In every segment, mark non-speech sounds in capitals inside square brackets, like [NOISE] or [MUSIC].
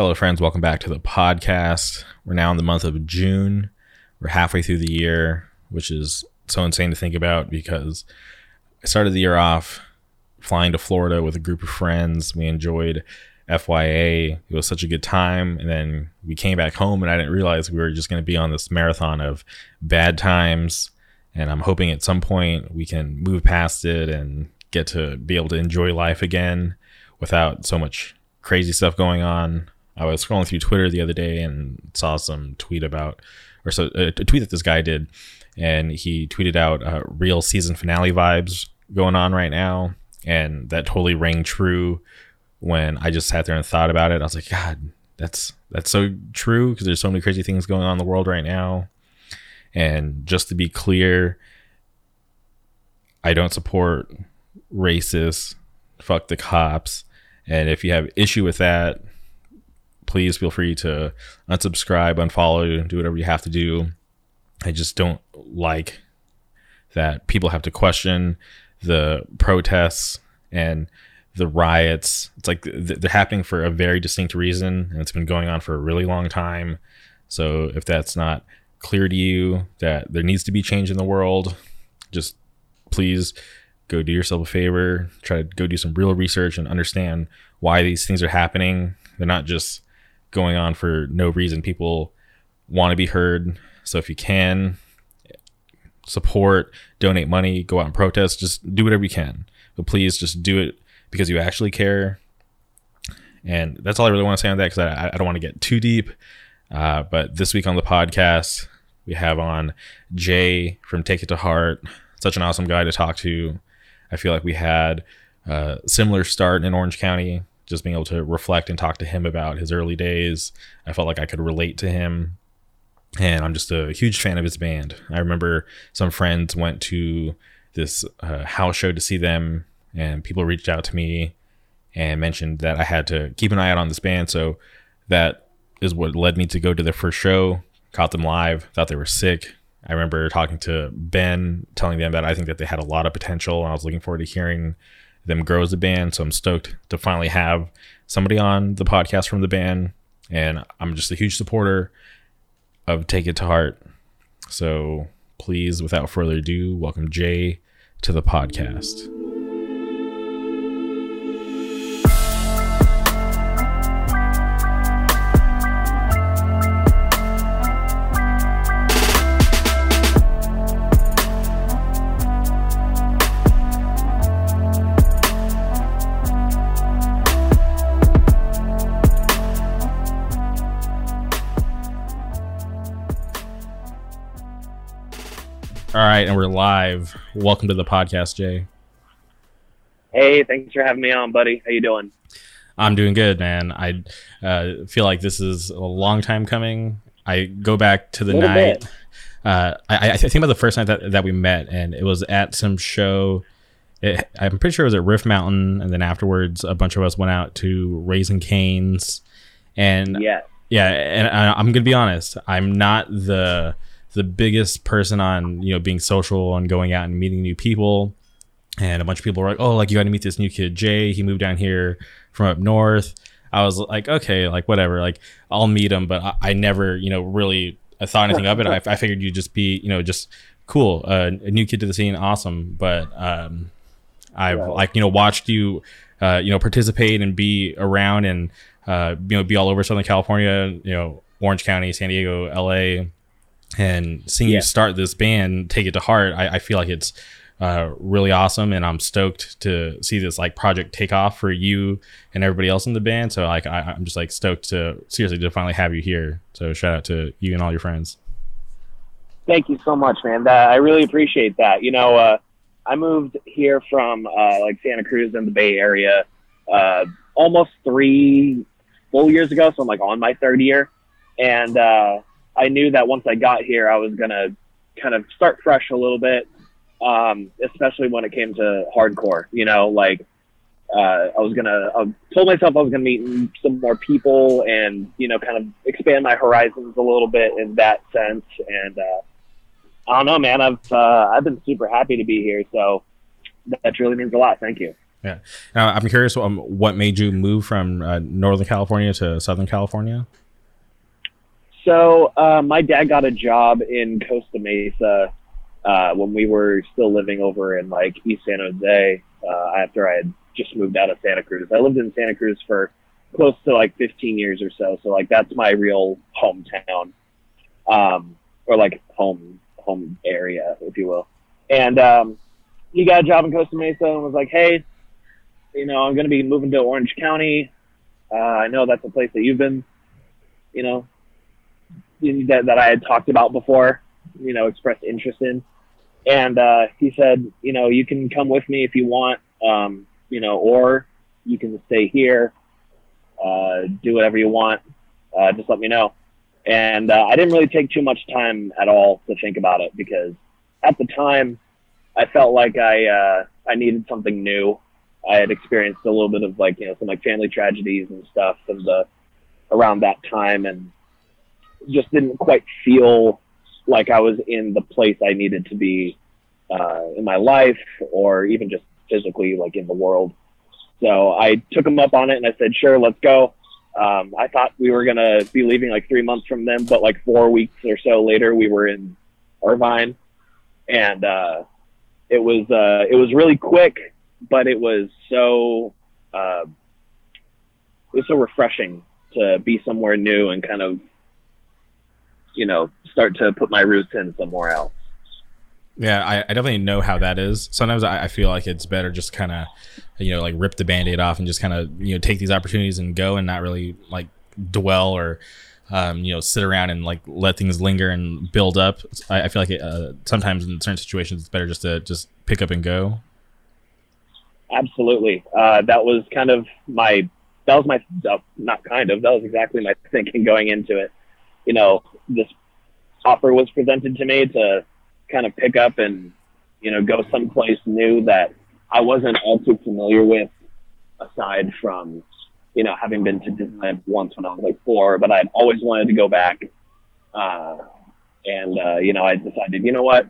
Hello, friends. Welcome back to the podcast. We're now in the month of June. We're halfway through the year, which is so insane to think about because I started the year off flying to Florida with a group of friends. We enjoyed FYA. It was such a good time. And then we came back home, and I didn't realize we were just going to be on this marathon of bad times. And I'm hoping at some point we can move past it and get to be able to enjoy life again without so much crazy stuff going on. I was scrolling through Twitter the other day and saw some tweet about, or so a, a tweet that this guy did, and he tweeted out uh, real season finale vibes going on right now, and that totally rang true when I just sat there and thought about it. I was like, God, that's that's so true because there's so many crazy things going on in the world right now. And just to be clear, I don't support racist, fuck the cops. And if you have issue with that, please feel free to unsubscribe, unfollow, do whatever you have to do. I just don't like that people have to question the protests and the riots. It's like they're happening for a very distinct reason, and it's been going on for a really long time. So if that's not clear to you that there needs to be change in the world, just please go do yourself a favor. Try to go do some real research and understand why these things are happening. They're not just going on for no reason. People want to be heard. So if you can support, donate money, go out and protest, just do whatever you can. But please just do it because you actually care. And that's all I really want to say on that because I, I, don't want to get too deep. Uh, but this week on the podcast, we have on Jay from Take It to Heart. Such an awesome guy to talk to. I feel like we had a similar start in Orange County, just being able to reflect and talk to him about his early days. I felt like I could relate to him. And I'm just a huge fan of his band. I remember some friends went to this uh, house show to see them and people reached out to me and mentioned that I had to keep an eye out on this band. So that is what led me to go to their first show. Caught them live. Thought they were sick. I remember talking to Ben, telling them that I think that they had a lot of potential, and I was looking forward to hearing them grow as a band. So I'm stoked to finally have somebody on the podcast from the band, and I'm just a huge supporter of Take It to Heart. So please, without further ado, welcome Jay to the podcast. All right, and we're live. Welcome to the podcast, Jay. Hey, thanks for having me on, buddy. How you doing? I'm doing good, man. I uh, feel like this is a long time coming. I go back to the night. Uh, I, I, think about the first night that, that we met, and it was at some show. It, I'm pretty sure it was at Rift Mountain, and then afterwards, a bunch of us went out to Raising Canes, and yeah, yeah. And I, I'm gonna be honest, I'm not the the biggest person on you know being social and going out and meeting new people. And a bunch of people were like oh like you got to meet this new kid jay. He moved down here from up north. I was like okay like whatever. Like i'll meet him. But i, I never you know really I thought anything of it. I, I figured you'd just be you know just cool. Uh, a new kid to the scene. Awesome. But um i've yeah. like you know watched you uh you know participate and be around and uh you know be all over southern california you know orange county san diego la and seeing yeah. you start this band, take it to heart, I, I feel like it's uh, really awesome, and I'm stoked to see this like project take off for you and everybody else in the band. So like I, am just like stoked to seriously to finally have you here. So shout out to you and all your friends. Thank you so much, man. That, I really appreciate that. You know, uh, I moved here from uh, like Santa Cruz in the Bay Area uh, almost three full years ago, so I'm like on my third year, and uh, I knew that once I got here, I was gonna kind of start fresh a little bit, um, especially when it came to hardcore. You know, like uh, I was gonna, I told myself I was gonna meet some more people and you know, kind of expand my horizons a little bit in that sense. And uh, I don't know, man. I've uh, I've been super happy to be here, so that really means a lot. Thank you. Yeah. Now, I'm curious um, what made you move from uh, Northern California to Southern California? So, uh, my dad got a job in Costa Mesa uh, when we were still living over in like East San Jose uh, after I had just moved out of Santa Cruz. I lived in Santa Cruz for close to like 15 years or so. So, like, that's my real hometown um, or like home home area, if you will. And um, he got a job in Costa Mesa and was like, "Hey, you know, I'm going to be moving to Orange County. Uh, I know that's a place that you've been, you know, that, that I had talked about before, you know, expressed interest in. And uh, he said, you know, you can come with me if you want, um, you know, or you can stay here, uh, do whatever you want. Uh, just let me know. And uh, I didn't really take too much time at all to think about it because at the time I felt like I uh, I needed something new. I had experienced a little bit of like you know some like family tragedies and stuff and the around that time and just didn't quite feel like I was in the place I needed to be uh, in my life or even just physically like in the world. So I took him up on it and I said, sure, let's go. Um, I thought we were gonna be leaving like three months from them, but like four weeks or so later, we were in Irvine, and uh, it was uh, it was really quick, but it was so uh, it was so refreshing to be somewhere new and kind of you know start to put my roots in somewhere else. Yeah, I, I definitely know how that is. Sometimes I, I feel like it's better just kind of, you know, like rip the band-aid off and just kind of, you know, take these opportunities and go and not really like dwell or, um, you know, sit around and like let things linger and build up. I, I feel like it, uh, sometimes in certain situations it's better just to just pick up and go. Absolutely. Uh, that was kind of my, that was my, uh, not kind of, that was exactly my thinking going into it. You know, this offer was presented to me to kind of pick up and you know go someplace new that I wasn't all too familiar with, aside from you know having been to Disneyland once when I was like four, but I'd always wanted to go back. Uh, and uh, you know I decided, you know what,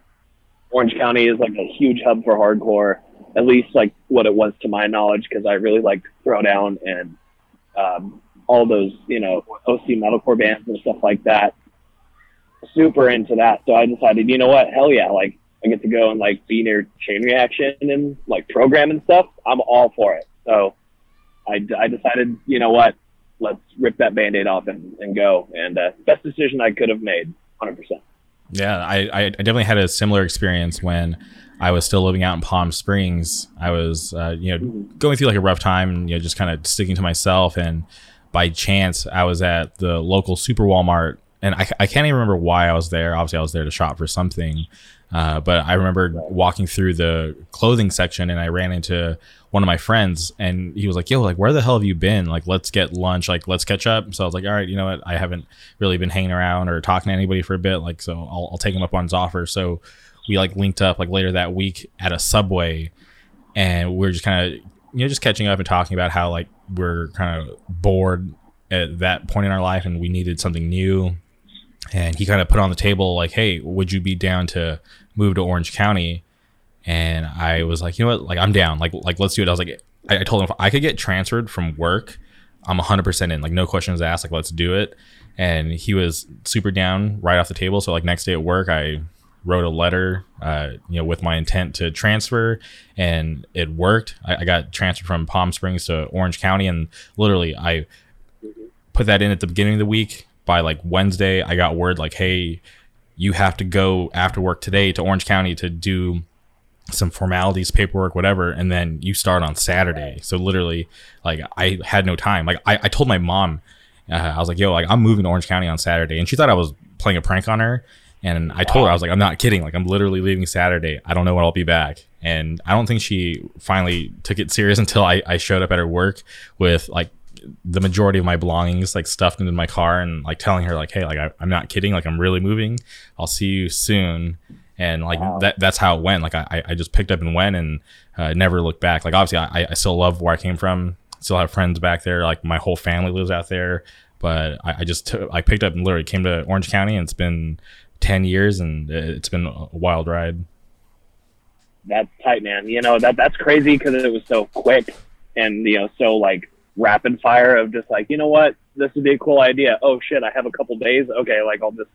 Orange County is like a huge hub for hardcore, at least like what it was to my knowledge, because I really liked Throwdown and um, all those you know OC metalcore bands and stuff like that super into that. So I decided, you know what, hell yeah, like I get to go and like be near chain reaction and like program and stuff. I'm all for it. So I, I decided, you know what, let's rip that band-aid off and, and go. And uh, best decision I could have made, 100%. Yeah, I, I definitely had a similar experience when I was still living out in Palm Springs. I was, uh, you know, mm-hmm. going through like a rough time you know, just kind of sticking to myself. And by chance, I was at the local super Walmart and I, I can't even remember why I was there. Obviously, I was there to shop for something. Uh, but I remember walking through the clothing section and I ran into one of my friends and he was like, yo, like, where the hell have you been? Like, let's get lunch. Like, let's catch up. So I was like, all right, you know what? I haven't really been hanging around or talking to anybody for a bit. Like, so I'll, I'll take him up on his offer. So we like linked up like later that week at a Subway and we are just kind of, you know, just catching up and talking about how like we're kind of bored at that point in our life and we needed something new and he kind of put on the table like, "Hey, would you be down to move to Orange County?" And I was like, "You know what? Like, I'm down. Like, like let's do it." I was like, I, I told him if I could get transferred from work, I'm 100% in. Like, no questions asked. Like, let's do it. And he was super down right off the table. So like next day at work, I wrote a letter, uh, you know, with my intent to transfer, and it worked. I, I got transferred from Palm Springs to Orange County, and literally I put that in at the beginning of the week by like Wednesday, I got word like, hey, you have to go after work today to Orange County to do some formalities, paperwork, whatever, and then you start on Saturday. So literally, like I had no time. Like I, I told my mom, uh, I was like, yo, like I'm moving to Orange County on Saturday, and she thought I was playing a prank on her. And I told her, I was like, I'm not kidding. Like, I'm literally leaving Saturday. I don't know when I'll be back. And I don't think she finally took it serious [LAUGHS] until I, I showed up at her work with like the majority of my belongings like stuffed into my car and like telling her like hey like I, am not kidding. Like i'm really moving. I'll see you soon. And like wow. that that's how it went. Like i i just picked up and went and uh, never looked back. Like obviously I, I still love where i came from. Still have friends back there. Like my whole family lives out there. But i, I just took i picked up and literally came to orange county and it's been 10 years and it's been a wild ride. That's tight, man. You know that that's crazy because it was so quick and you know so like rapid fire of just like you know what this would be a cool idea. Oh shit, I have a couple days. Okay, like I'll just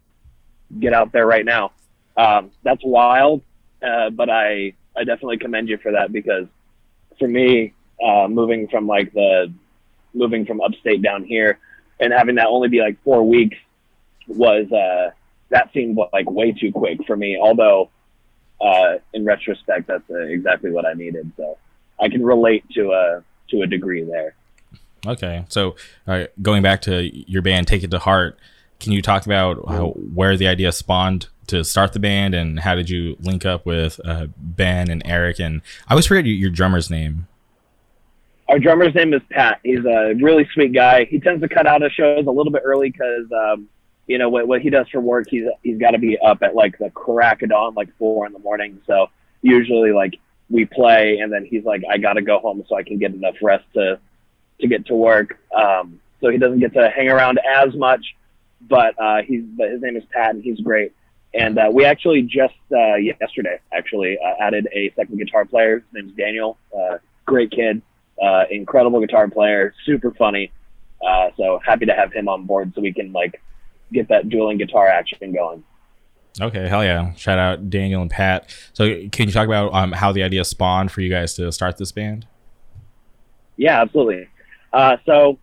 get out there right now. Um, that's wild, uh, but I I definitely commend you for that because for me, uh, moving from like the moving from upstate down here and having that only be like four weeks was uh, that seemed like way too quick for me. Although uh, in retrospect, that's uh, exactly what I needed. So I can relate to a to a degree there. Okay, so uh, going back to your band, Take It to Heart, can you talk about how, where the idea spawned to start the band, and how did you link up with uh, Ben and Eric? And I always forget your, your drummer's name. Our drummer's name is Pat. He's a really sweet guy. He tends to cut out of shows a little bit early because, um, you know, what, what he does for work, he's he's got to be up at like the crack of dawn, like four in the morning. So usually, like we play, and then he's like, I got to go home so I can get enough rest to to get to work. Um, so he doesn't get to hang around as much. But uh, he's but his name is Pat, and he's great. And uh, we actually just uh, yesterday actually uh, added a second guitar player. His name's Daniel. Uh, great kid uh, incredible guitar player, super funny. Uh, so happy to have him on board so we can like get that dueling guitar action going. Okay, hell yeah! Shout out Daniel and Pat. So, can you talk about um, how the idea spawned for you guys to start this band? Yeah, absolutely. Uh, so,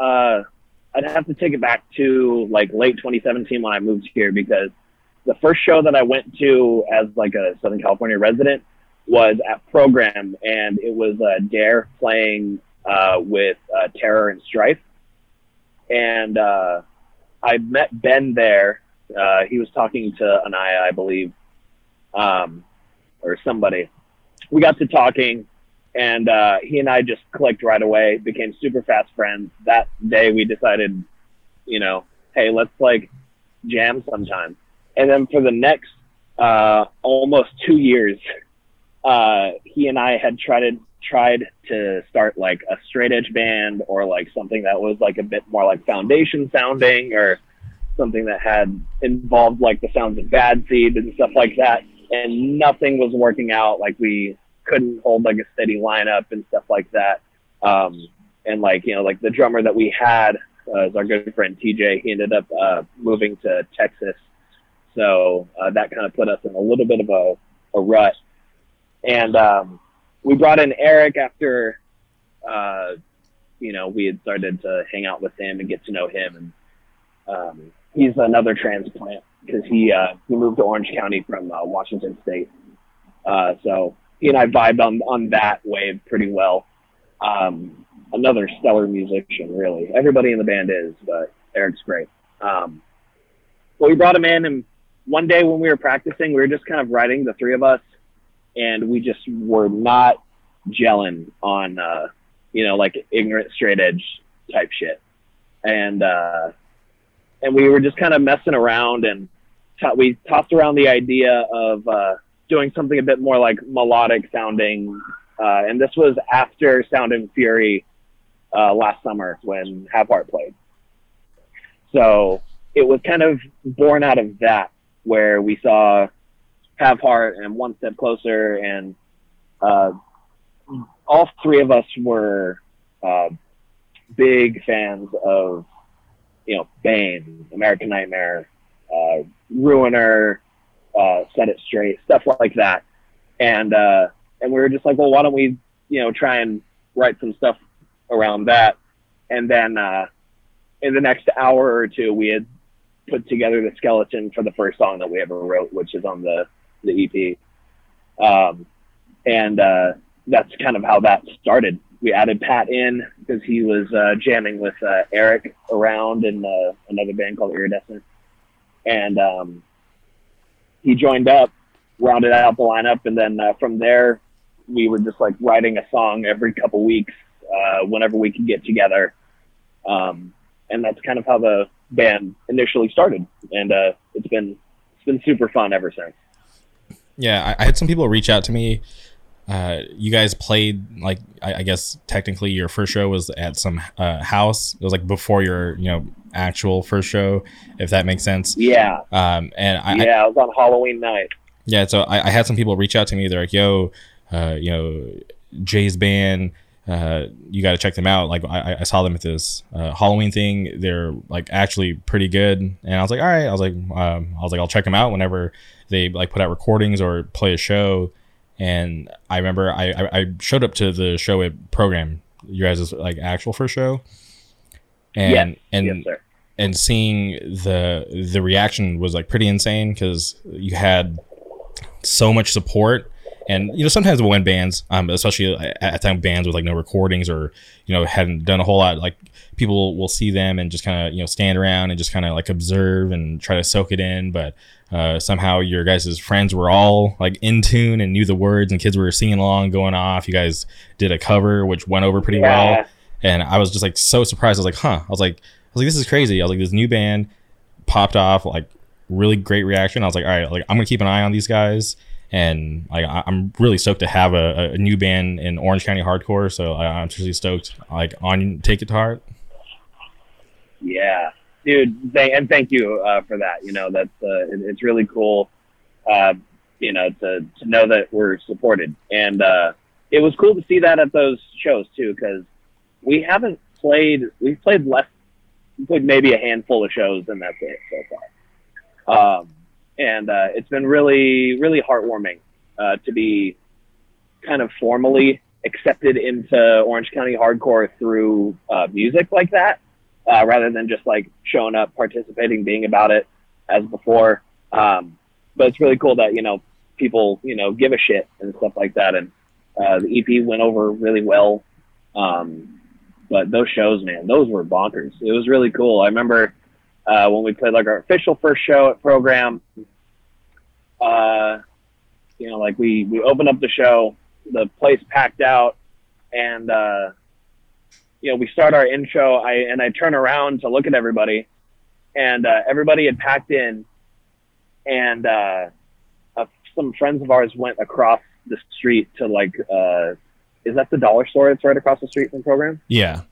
uh, I'd have to take it back to like late 2017 when I moved here because the first show that I went to as like a Southern California resident was at Program, and it was uh, Dare playing uh, with uh, Terror and Strife. And uh, I met Ben there. Uh, he was talking to Anaya, I believe, um, or somebody. We got to talking, and uh, he and I just clicked right away, became super fast friends. That day, we decided, you know, hey, let's like jam sometime. And then for the next uh, almost two years, uh, he and I had tried to tried to start like a straight edge band or like something that was like a bit more like foundation sounding or something that had involved like the sounds of bad seed and stuff like that and nothing was working out like we couldn't hold like a steady lineup and stuff like that um, and like you know like the drummer that we had uh, is our good friend tj he ended up uh, moving to texas so uh, that kind of put us in a little bit of a, a rut and um, we brought in Eric after, uh, you know, we had started to hang out with him and get to know him. And um, he's another transplant because he uh, he moved to Orange County from uh, Washington State. Uh, so he and I vibed on on that wave pretty well. Um, another stellar musician, really. Everybody in the band is, but Eric's great. Um, well, we brought him in, and one day when we were practicing, we were just kind of writing, the three of us, and we just were not gelling on uh, you know like ignorant straight edge type shit, and uh, and we were just kind of messing around and t- we tossed around the idea of uh, doing something a bit more like melodic sounding, uh, and this was after Sound and Fury uh, last summer when Have Heart played. So it was kind of born out of that, where we saw have Heart and One Step Closer, and uh, all three of us were uh, big fans of you know Bane, American Nightmare, uh, Ruiner, uh, Set It Straight, stuff like that, and uh, and we were just like, well, why don't we you know try and write some stuff around that, and then uh, in the next hour or two, we had put together the skeleton for the first song that we ever wrote, which is on the the EP. Um, and uh, that's kind of how that started. We added Pat in because he was uh, jamming with uh, Eric around in uh, another band called Iridescent. And um, he joined up, rounded out the lineup, and then uh, from there, we were just like writing a song every couple weeks uh, whenever we could get together. Um, and that's kind of how the band initially started. And it's been it's been super fun ever since. Yeah, I, I, had some people reach out to me. Uh, you guys played like I, I, guess technically your first show was at some uh, house. It was like before your you know actual first show, if that makes sense. Yeah. Um, and I, yeah, it was on Halloween night. Yeah, so I, I had some people reach out to me. They're like, "Yo, uh, you know, Jay's band." Uh, you got to check them out. Like I, I saw them at this uh, Halloween thing. They're like actually pretty good. And I was like, all right. I was like, um, I was like, I'll check them out whenever they like put out recordings or play a show. And I remember I, I, I showed up to the show at program, you guys' like actual first show, and Yes. and yes, and seeing the the reaction was like pretty insane because you had so much support. And you know sometimes when bands um especially at, at time bands with like no recordings or you know hadn't done a whole lot like people will see them and just kind of you know stand around and just kind of like observe and try to soak it in. But uh, somehow your guys' friends were all like in tune and knew the words and kids were singing along going off you guys did a cover which went over pretty well and I was just like so surprised. I was like, huh. I was like, I was like, this is crazy. I was like, this new band popped off, like really great reaction. I was like, all right, like I'm gonna keep an eye on these guys, and like I- I'm really stoked to have a, a new band in Orange County hardcore. So I, I'm really stoked. Like on Take It to Heart. Yeah, dude. Th- and thank you uh, for that. You know, that's uh, it, it's really cool. Uh, you know, to to know that we're supported, and uh, it was cool to see that at those shows too, because we haven't played. We've played less, played maybe a handful of shows, and that's it so far. Um, and uh, it's been really, really heartwarming uh, to be kind of formally accepted into Orange County hardcore through uh, music like that uh, rather than just like showing up, participating, being about it as before. Um, but it's really cool that you know people you know give a shit and stuff like that. And uh, the EP went over really well. Um, but those shows, man, those were bonkers. It was really cool. I remember uh, when we played like our official first show at program. Uh, you know, like we we opened up the show, the place packed out, and uh, you know, we start our intro, I and I turn around to look at everybody, and uh, everybody had packed in, and uh, uh, some friends of ours went across the street to like, uh, is that the dollar store that's right across the street from program? Yeah.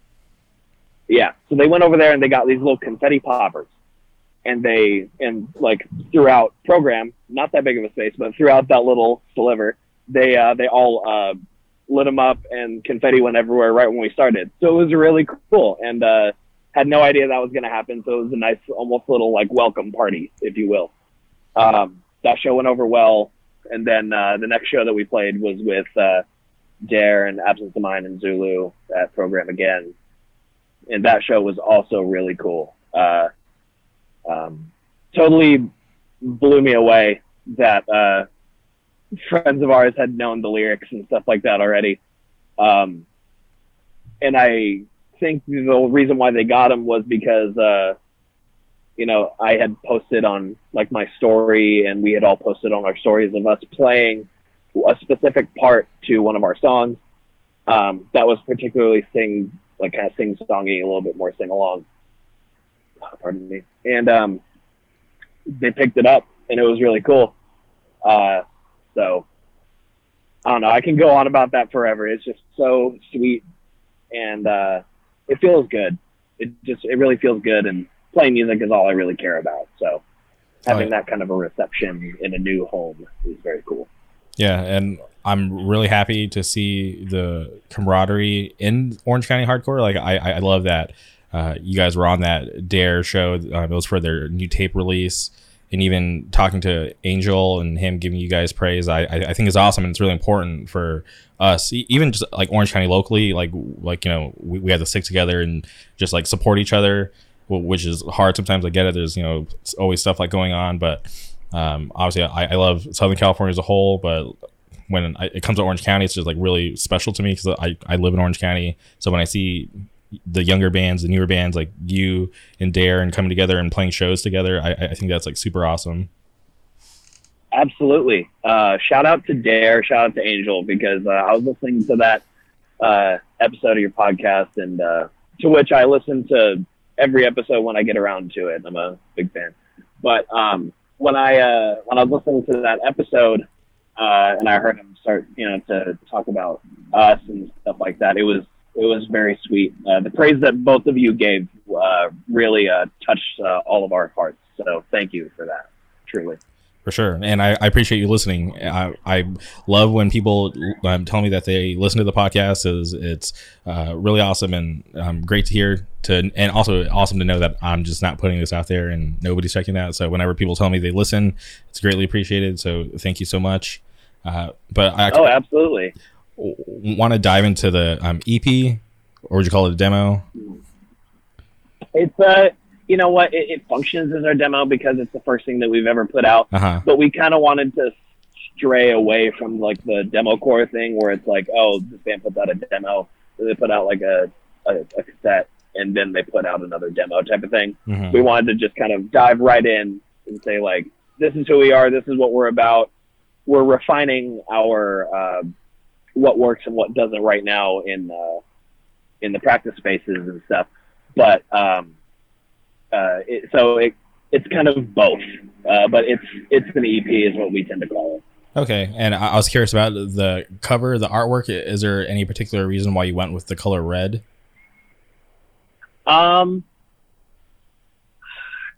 Yeah. So they went over there and they got these little confetti poppers. And they, and like throughout program, not that big of a space, but throughout that little sliver, they, uh, they all, uh, lit them up and confetti went everywhere right when we started. So it was really cool and, uh, had no idea that was going to happen. So it was a nice, almost little like welcome party, if you will. Um, that show went over well. And then, uh, the next show that we played was with, uh, Dare and Absence of Mind and Zulu That program again and that show was also really cool. Uh, um, totally blew me away that uh, friends of ours had known the lyrics and stuff like that already. Um, and I think the reason why they got them was because, uh, you know, I had posted on like my story, and we had all posted on our stories of us playing a specific part to one of our songs. Um, that was particularly sing like kind of sing songy, a little bit more sing along. Pardon me. And um, they picked it up, and it was really cool. Uh, so I don't know. I can go on about that forever. It's just so sweet, and uh, it feels good. It just it really feels good, and playing music is all I really care about. So having that kind of a reception in a new home is very cool. Yeah, and I'm really happy to see the camaraderie in Orange County hardcore. Like I, I love that uh, you guys were on that Dare show. Uh, it was for their new tape release, and even talking to Angel and him giving you guys praise. I, I, think is awesome, and it's really important for us, even just like Orange County locally. Like like you know we, we have to stick together and just like support each other, which is hard sometimes. I get it. There's you know always stuff like going on, but um, obviously I, I love Southern California as a whole, but when I, it comes to Orange County, it's just like really special to me because I, I live in Orange County. So when I see the younger bands, the newer bands like you and Dare and coming together and playing shows together, I, I think that's like super awesome. Absolutely. Uh, shout out to Dare, shout out to Angel because uh, I was listening to that uh, episode of your podcast, and uh, to which I listen to every episode when I get around to it. I'm a big fan. But um, when I uh, when I was listening to that episode, uh, and I heard him start, you know, to talk about us and stuff like that, it was it was very sweet. Uh, the praise that both of you gave uh, really uh, touched uh, all of our hearts. So thank you for that, truly. For sure, and I, I appreciate you listening. I, I love when people um, tell me that they listen to the podcast. is It's uh, really awesome and um, great to hear. To and also awesome to know that I'm just not putting this out there and nobody's checking that. So whenever people tell me they listen, it's greatly appreciated. So thank you so much. Uh, but I oh, absolutely want to dive into the um, EP, or would you call it a demo? It's uh you know what? It, it, functions as our demo because it's the first thing that we've ever put out. Uh-huh. But we kind of wanted to stray away from like the demo core thing, where it's like, oh, this band puts out a demo, they put out like a, a, a cassette, and then they put out another demo type of thing. Mm-hmm. We wanted to just kind of dive right in and say like, this is who we are, this is what we're about. We're refining our uh, what works and what doesn't right now in uh, in the practice spaces and stuff. But um, uh, it, so it, it's kind of both, uh, but it's it's an EP is what we tend to call it. Okay, and I was curious about the cover, the artwork. Is there any particular reason why you went with the color red? Um,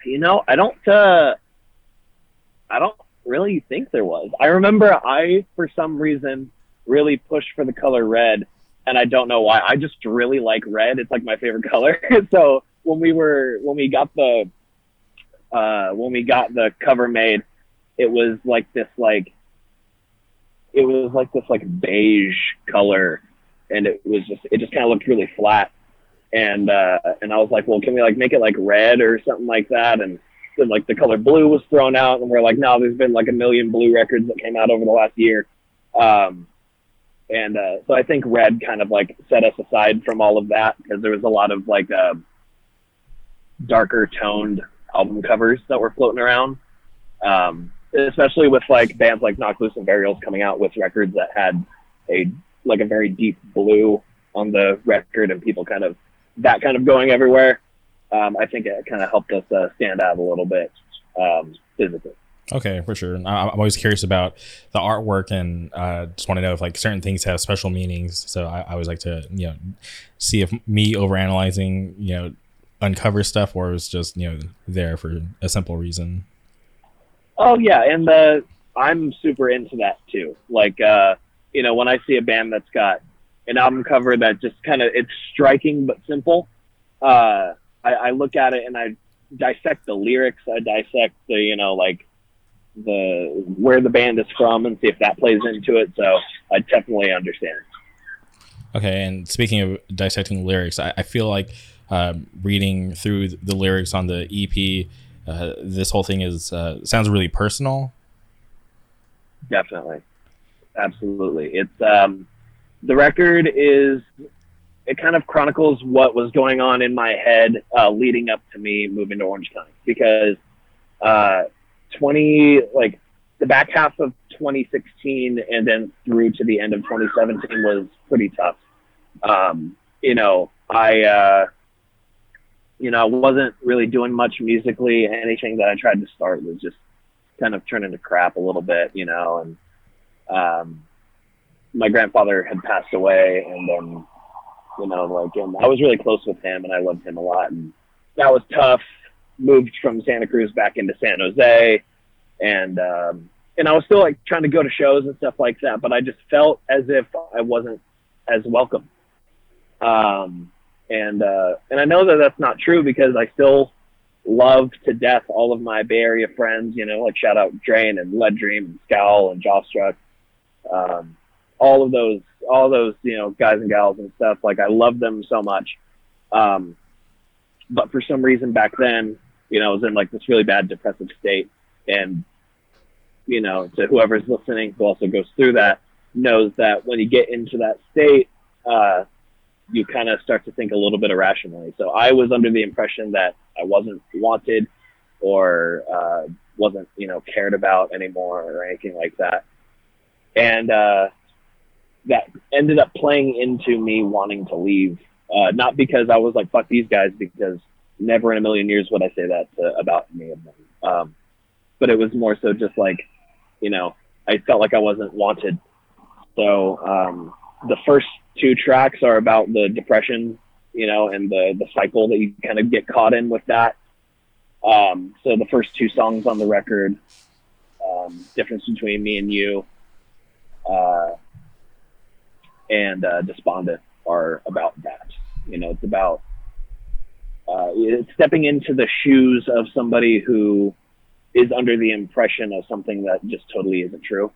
you know, I don't. Uh, I don't really think there was. I remember I, for some reason, really pushed for the color red, and I don't know why. I just really like red. It's like my favorite [LAUGHS] color. so when we were when we got the uh, when we got the cover made, it was like this like it was like this like beige color, and it was just it just kind of looked really flat. And uh, and I was like, well, can we like make it like red or something like that? And then like the color blue was thrown out, and we're like, no, there's been like a million blue records that came out over the last year. Um, and uh, so I think red kind of like set us aside from all of that because there was a lot of like uh, darker toned album covers that were floating around. Um, especially with like bands like Knocked Loose and Burials coming out with records that had a like a very deep blue on the record and people kind of that kind of going everywhere. Um, I think it kind of helped us uh, stand out a little bit um, physically. Okay, for sure. I'm always curious about the artwork, and uh, just want to know if like certain things have special meanings. So I, I always like to you know see if me overanalyzing you know uncover stuff or it's just you know there for a simple reason. Oh yeah, and the I'm super into that too. Like uh, you know when I see a band that's got an album cover that just kind of it's striking but simple. Uh, I, I look at it and I dissect the lyrics. I dissect the you know like the where the band is from and see if that plays into it. So I definitely understand. Okay, and speaking of dissecting lyrics, I, I feel like uh, reading through the lyrics on the EP, uh, this whole thing is uh, sounds really personal. Definitely, absolutely. It's um, the record is it kind of chronicles what was going on in my head uh, leading up to me moving to Orange County because uh, 20 like the back half of 2016 and then through to the end of 2017 was pretty tough. Um, you know, I, uh, you know, I wasn't really doing much musically. Anything that I tried to start was just kind of turning to crap a little bit, you know, and, um, my grandfather had passed away and then, you know, like, and I was really close with him and I loved him a lot. And that was tough moved from Santa Cruz back into San Jose, and um, and I was still like trying to go to shows and stuff like that, but I just felt as if I wasn't as welcome. Um, and uh, and I know that that's not true because I still love to death all of my Bay Area friends. You know, like shout out Drain and Lead Dream and Scowl and Jawstruck. Um, all of those, all those, you know, guys and gals and stuff. Like I love them so much. Um, but for some reason back then, you know, I was in like this really bad depressive state. And, you know, to whoever's listening who also goes through that knows that when you get into that state, uh, you kind of start to think a little bit irrationally. So I was under the impression that I wasn't wanted or uh, wasn't, you know, cared about anymore or anything like that. And uh, that ended up playing into me wanting to leave. Uh, not because I was like, fuck these guys, because never in a million years would I say that to, about any of them. Um, but it was more so just like, you know, I felt like I wasn't wanted. So um, the first two tracks are about the depression, you know, and the the cycle that you kind of get caught in with that. Um, so the first two songs on the record, um, difference between me and you, uh, and uh, despondent are about that. You know, it's about uh, stepping into the shoes of somebody who is under the impression of something that just totally isn't true,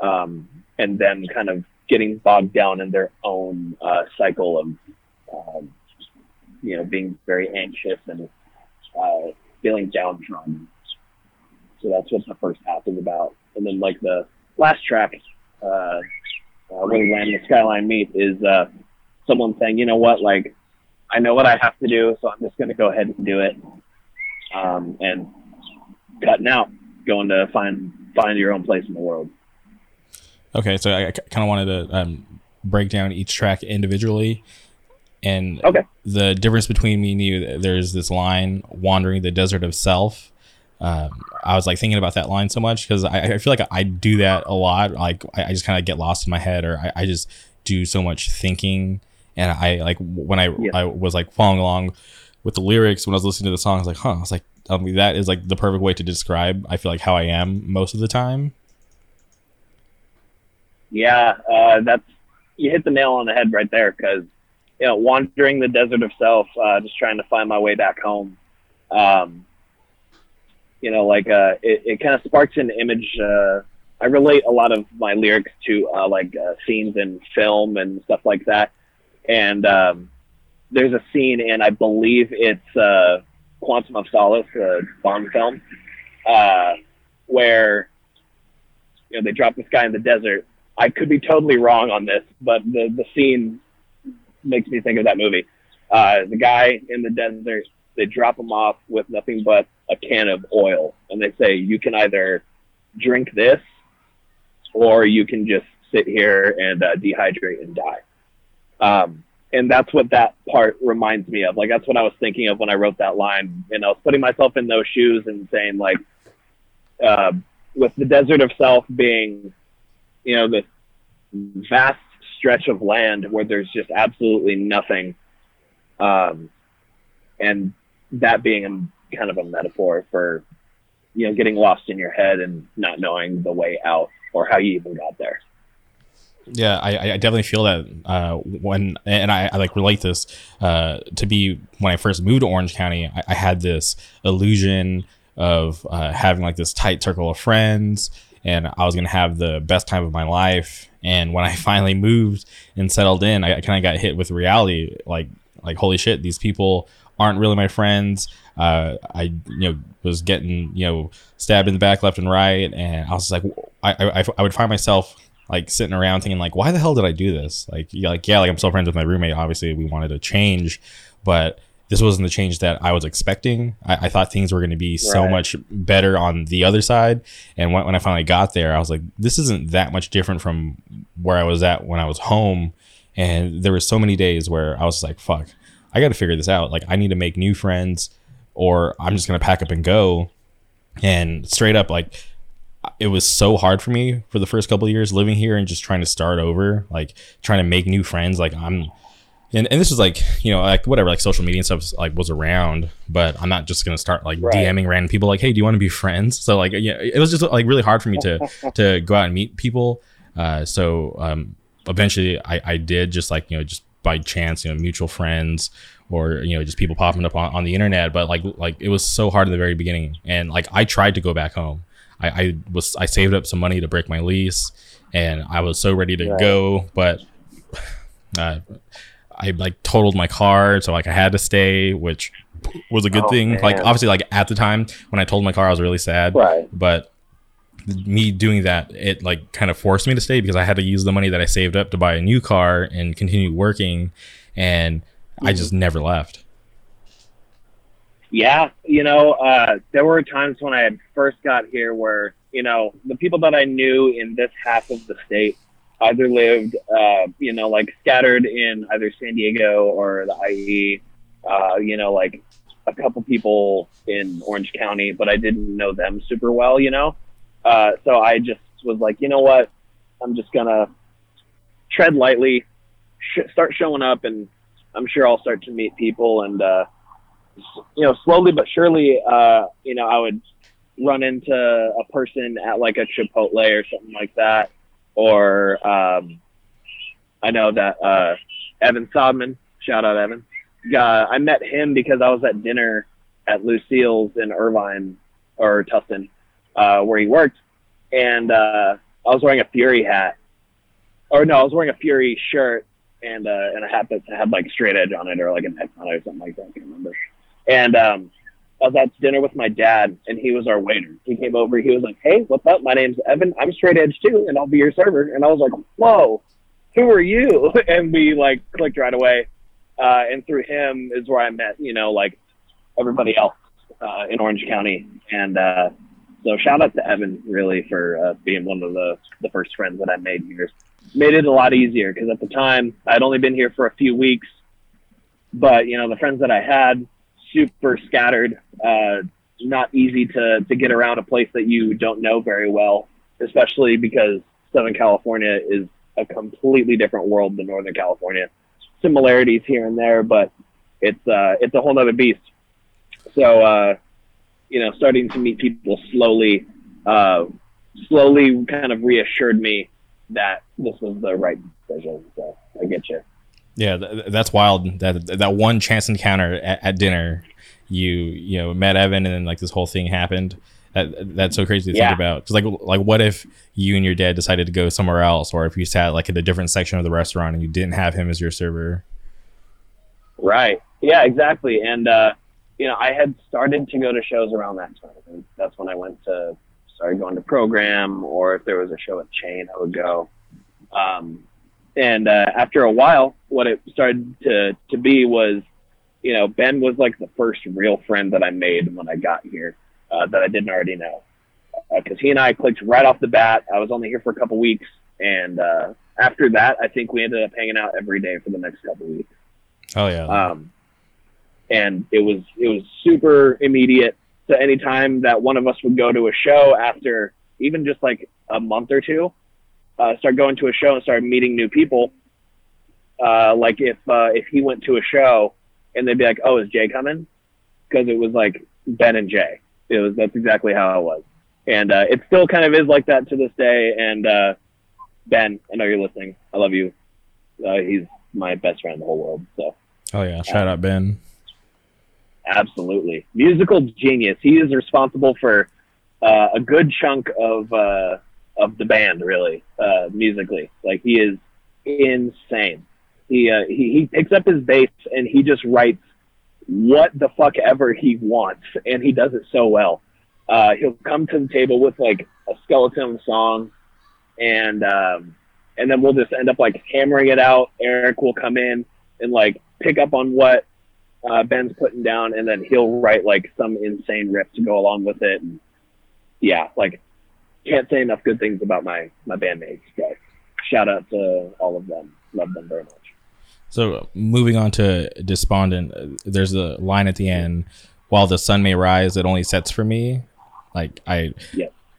um, and then kind of getting bogged down in their own uh, cycle of, um, you know, being very anxious and uh, feeling downtrodden. So that's what the first half is about. And then like the last track, uh, uh, the land the skyline meet is uh, someone saying, you know what, like I know what I have to do, so I'm just going to go ahead and do it. Um, and cutting out, going to find find your own place in the world. Okay, so I kind of wanted to um, break down each track individually, and Okay. the difference between me and you. There's this line, "Wandering the desert of self." Um, I was like thinking about that line so much because I, I feel like I do that a lot. Like I, I just kind of get lost in my head, or I, I just do so much thinking. And I like when I Yeah. I was like following along with the lyrics when I was listening to the song. I was like, huh. I was like, I mean, that is like the perfect way to describe. I feel like how I am most of the time. Yeah, uh, that's you hit the nail on the head right there because you know wandering the desert of self, uh, just trying to find my way back home. Um, you know, like uh, it, it kind of sparks an image. Uh, I relate a lot of my lyrics to uh, like uh, scenes in film and stuff like that. And um, there's a scene, and I believe it's uh, Quantum of Solace, a Bond film, uh, where you know they drop this guy in the desert. I could be totally wrong on this, but the the scene makes me think of that movie. Uh, the guy in the desert, they drop him off with nothing but a can of oil, and they say you can either drink this, or you can just sit here and uh, dehydrate and die. Um, and that's what that part reminds me of. Like that's what I was thinking of when I wrote that line. And I was putting myself in those shoes and saying like, uh, with the desert of self being, you know, this vast stretch of land where there's just absolutely nothing, um, and that being a, kind of a metaphor for, you know, getting lost in your head and not knowing the way out or how you even got there. Yeah, I, I definitely feel that uh, when, and I, I like relate this uh, to be when I first moved to Orange County, I, I had this illusion of uh, having like this tight circle of friends, and I was gonna have the best time of my life. And when I [LAUGHS] finally moved and settled in, I, I kind of got hit with reality, like like holy shit, these people aren't really my friends. Uh, I you know was getting you know stabbed in the back left and right, and I was like I, I, I would find myself like sitting around thinking like why the hell did I do this? Like yeah, like yeah, like I'm still friends with my roommate. Obviously, we wanted to change, but this wasn't the change that I was expecting. I, I thought things were going to be so much better on the other side. And when, when I finally got there, I was like, this isn't that much different from where I was at when I was home. And there were so many days where I was like, fuck, I got to figure this out. Like, I need to make new friends or I'm just going to pack up and go. And straight up, like, it was so hard for me for the first couple of years living here and just trying to start over, like trying to make new friends. Like I'm, and, and this was like, you know, like whatever, like social media and stuff like was around, but I'm not just going to start like Right. DMing random people like, Hey, do you want to be friends? So like, yeah, it was just like really hard for me to, [LAUGHS] to go out and meet people. Uh, so, um, eventually I, I did just like, you know, just by chance, you know, mutual friends or, you know, just people popping up on, on the internet. But like, like it was so hard in the very beginning. And like, I tried to go back home. I, I was I saved up some money to break my lease, and I was so ready to go, but uh, I like totaled my car, so like I had to stay, which was a good Oh, thing. Like obviously, like at the time when I told my car, I was really sad, Right. but me doing that it like kind of forced me to stay because I had to use the money that I saved up to buy a new car and continue working, and I just never left. Yeah, you know, uh, there were times when I had first got here where, you know, the people that I knew in this half of the state either lived, uh, you know, like scattered in either San Diego or the IE, uh, you know, like a couple people in Orange County, but I didn't know them super well, you know? Uh, so I just was like, you know what? I'm just to tread lightly, sh- start showing up, and I'm sure I'll start to meet people and, uh, you know, slowly but surely, uh, you know, I would run into a person at like a Chipotle or something like that, or um, I know that uh, Evan Sodman, shout out Evan. Uh, I met him because I was at dinner at Lucille's in Irvine or Tustin, uh, where he worked, and uh, I was wearing a Fury hat, or no, I was wearing a Fury shirt and uh, and a hat that had like straight edge on it or like an X on it or something like that. I can't remember. And um, I was at dinner with my dad, and he was our waiter. He came over. He was like, "Hey, what's up? My name's Evan. I'm straight edge too, and I'll be your server." And I was like, "Whoa, who are you?" [LAUGHS] And we like clicked right away. Uh, and through him is where I met, you know, like everybody else uh, in Orange County. And uh, so shout out to Evan really for uh, being one of the the first friends that I made here. Made it a lot easier because at the time I'd only been here for a few weeks, but you know the friends that I had super scattered, uh, not easy to to get around a place that you don't know very well, especially because Southern California is a completely different world than Northern California. Similarities here and there, but it's uh, it's a whole other beast. So uh, you know, starting to meet people slowly, uh, slowly kind of reassured me that this was the right decision. So I get you. Yeah, th- that's wild. That that one chance encounter at, at, dinner, you you know met Evan, and then like this whole thing happened. That, that's so crazy to yeah. think about. Because like like what if you and your dad decided to go somewhere else, or if you sat like in a different section of the restaurant and you didn't have him as your server? Right. Yeah. Exactly. And uh, you know, I had started to go to shows around that time. And that's when I went to started going to Programme, or if there was a show at Chain, I would go. Um, and uh, after a while, what it started to to be was, you know, Ben was like the first real friend that I made when I got here uh, that I didn't already know, because uh, he and I clicked right off the bat. I was only here for a couple weeks, and uh, after that, I think we ended up hanging out every day for the next couple weeks. Oh yeah. Um, and it was it was super immediate. So anytime that one of us would go to a show after even just like a month or two, uh, start going to a show and start meeting new people. Uh, like if uh, if he went to a show and they'd be like, "Oh, is Jay coming?" Because it was like Ben and Jay. It was that's exactly how it was, and uh, it still kind of is like that to this day. And uh, Ben, I know you're listening. I love you. Uh, he's my best friend in the whole world. So. Oh yeah! Shout out Ben. Absolutely, musical genius. He is responsible for uh, a good chunk of uh, of the band, really, uh, musically. Like he is insane. He, uh, he he picks up his bass and he just writes what the fuck ever he wants, and he does it so well. Uh, he'll come to the table with like a skeleton song, and um, and then we'll just end up like hammering it out. Eric will come in and like pick up on what uh, Ben's putting down, and then he'll write like some insane riff to go along with it. And yeah, like can't say enough good things about my my bandmates. But shout out to all of them. Love them very much. So moving on to Despondent, there's a line at the end. While the sun may rise, it only sets for me. Like I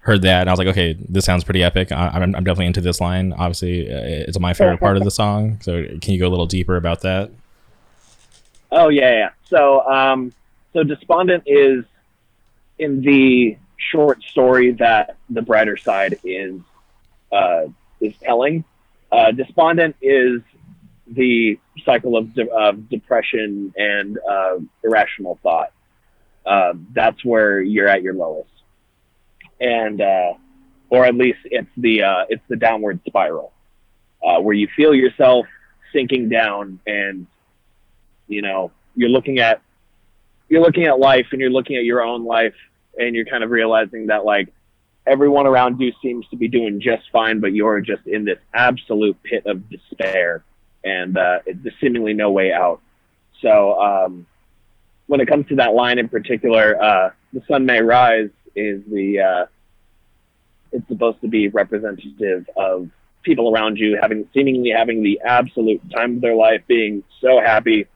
heard that, and I was like, okay, this sounds pretty epic. I, am I'm definitely into this line. Obviously, uh, it's my favorite part of the song. So can you go a little deeper about that? Oh yeah, yeah. So um, so Despondent is in the short story that the brighter side is uh, is telling. Uh, despondent is the cycle of, de- of depression and uh, irrational thought. Uh, that's where you're at your lowest, and uh, or at least it's the uh, it's the downward spiral where you feel yourself sinking down, and you know you're looking at you're looking at life and you're looking at your own life and you're kind of realizing that like everyone around you seems to be doing just fine, but you're just in this absolute pit of despair and uh, there's seemingly no way out. So um, when it comes to that line in particular, uh, the sun may rise is the uh, it's supposed to be representative of people around you having seemingly having the absolute time of their life, being so happy.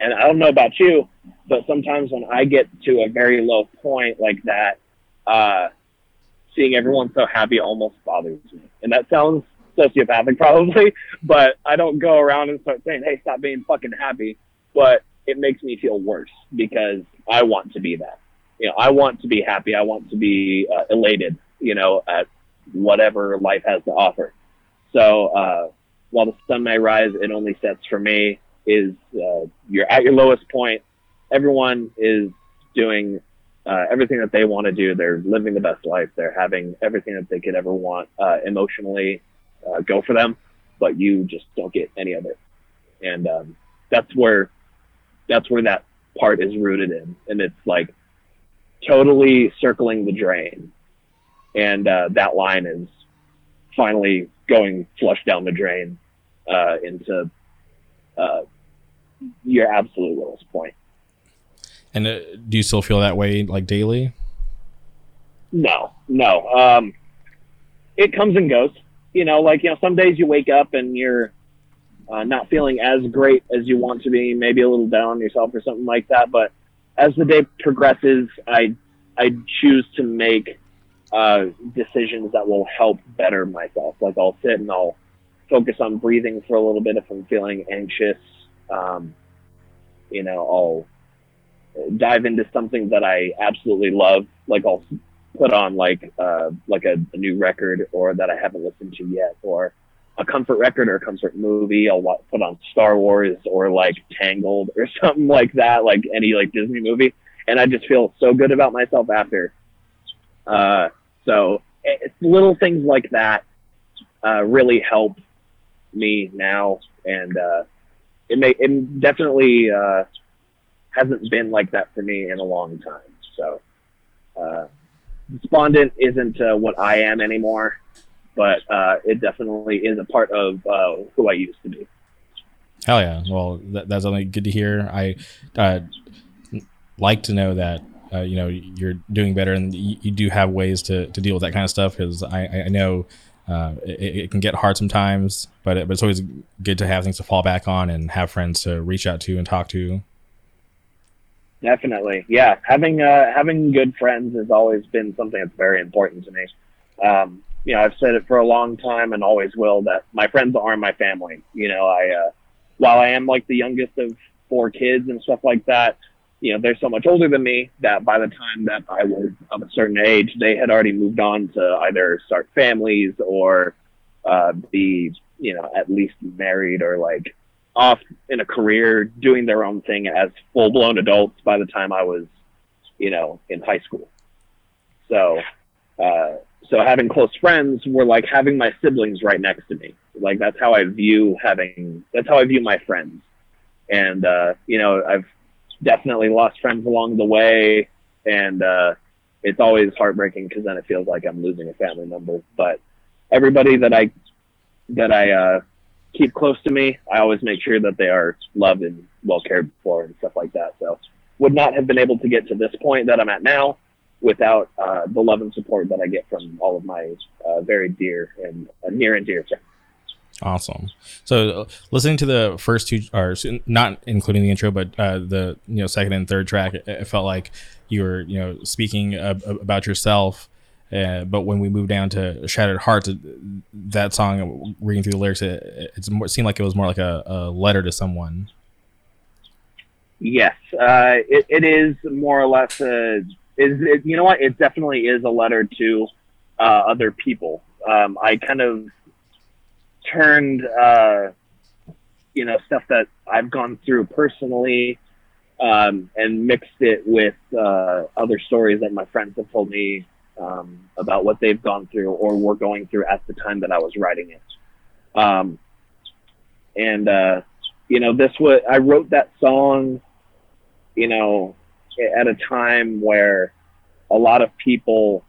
And I don't know about you, but sometimes when I get to a very low point like that, uh, seeing everyone so happy almost bothers me. And that sounds sociopathic probably, [LAUGHS] but I don't go around and start saying, "Hey, stop being fucking happy." But it makes me feel worse because I want to be that. you know, I want to be happy. I want to be uh, elated, you know, at whatever life has to offer. So uh, while the sun may rise, it only sets for me. Is uh, you're at your lowest point. Everyone is doing uh, everything that they want to do. They're living the best life. They're having everything that they could ever want uh, emotionally uh, go for them, but you just don't get any of it. And um, that's where that's where that part is rooted in, and it's like totally circling the drain. And uh, that line is finally going flush down the drain uh, into uh, your absolute lowest point. And uh, do you still feel that way like daily? No, no. Um, it comes and goes. You know, like you know, some days you wake up and you're uh, not feeling as great as you want to be, maybe a little down on yourself or something like that. But as the day progresses, I I choose to make uh, decisions that will help better myself. Like I'll sit and I'll focus on breathing for a little bit if I'm feeling anxious. Um, you know, I'll dive into something that I absolutely love. Like I'll put on like uh, like a, a new record or that I haven't listened to yet, or a comfort record or a comfort movie. I'll put on Star Wars or like Tangled or [LAUGHS] something like that, like any like Disney movie, and I just feel so good about myself after. Uh, so it's little things like that uh, really help me now, and uh, it may it definitely uh, hasn't been like that for me in a long time. So, uh, despondent isn't uh, what I am anymore, but uh, it definitely is a part of uh, who I used to be. Hell yeah! Well, that, that's only good to hear. I uh, like to know that uh, you know you're doing better and you, you, do have ways to, to deal with that kind of stuff because I, I know uh, it, it, can get hard sometimes, but, it, but it's always good to have things to fall back on and have friends to reach out to and talk to. Definitely, yeah. Having uh, having good friends has always been something that's very important to me. Um, you know, I've said it for a long time and always will that my friends are my family. You know, I uh, while I am like the youngest of four kids and stuff like that, you know, they're so much older than me that by the time that I was of a certain age, they had already moved on to either start families or uh, be, you know, at least married or like off in a career doing their own thing as full blown adults by the time I was, you know, in high school. So, uh, so having close friends were like having my siblings right next to me. Like that's how I view having, that's how I view my friends. And, uh, you know, I've definitely lost friends along the way, and uh, it's always heartbreaking because then it feels like I'm losing a family member. But everybody that I that I uh, keep close to me, I always make sure that they are loved and well cared for and stuff like that. So would not have been able to get to this point that I'm at now without uh, the love and support that I get from all of my uh, very dear and uh, near and dear friends. Awesome. So, uh, listening to the first two, or not including the intro, but uh, the you know second and third track, it, felt like you were you know speaking about yourself. Uh, but when we moved down to Shattered Hearts, that song, reading through the lyrics, it, it, it seemed like it was more like a, a letter to someone. Yes, uh, it, it is more or less a. Is it, you know what? It definitely is a letter to uh, other people. Um, I kind of turned uh, you know stuff that I've gone through personally um, and mixed it with uh, other stories that my friends have told me um, about what they've gone through or were going through at the time that I was writing it. Um, and uh, you know, this was I wrote that song, you know, at a time where a lot of people,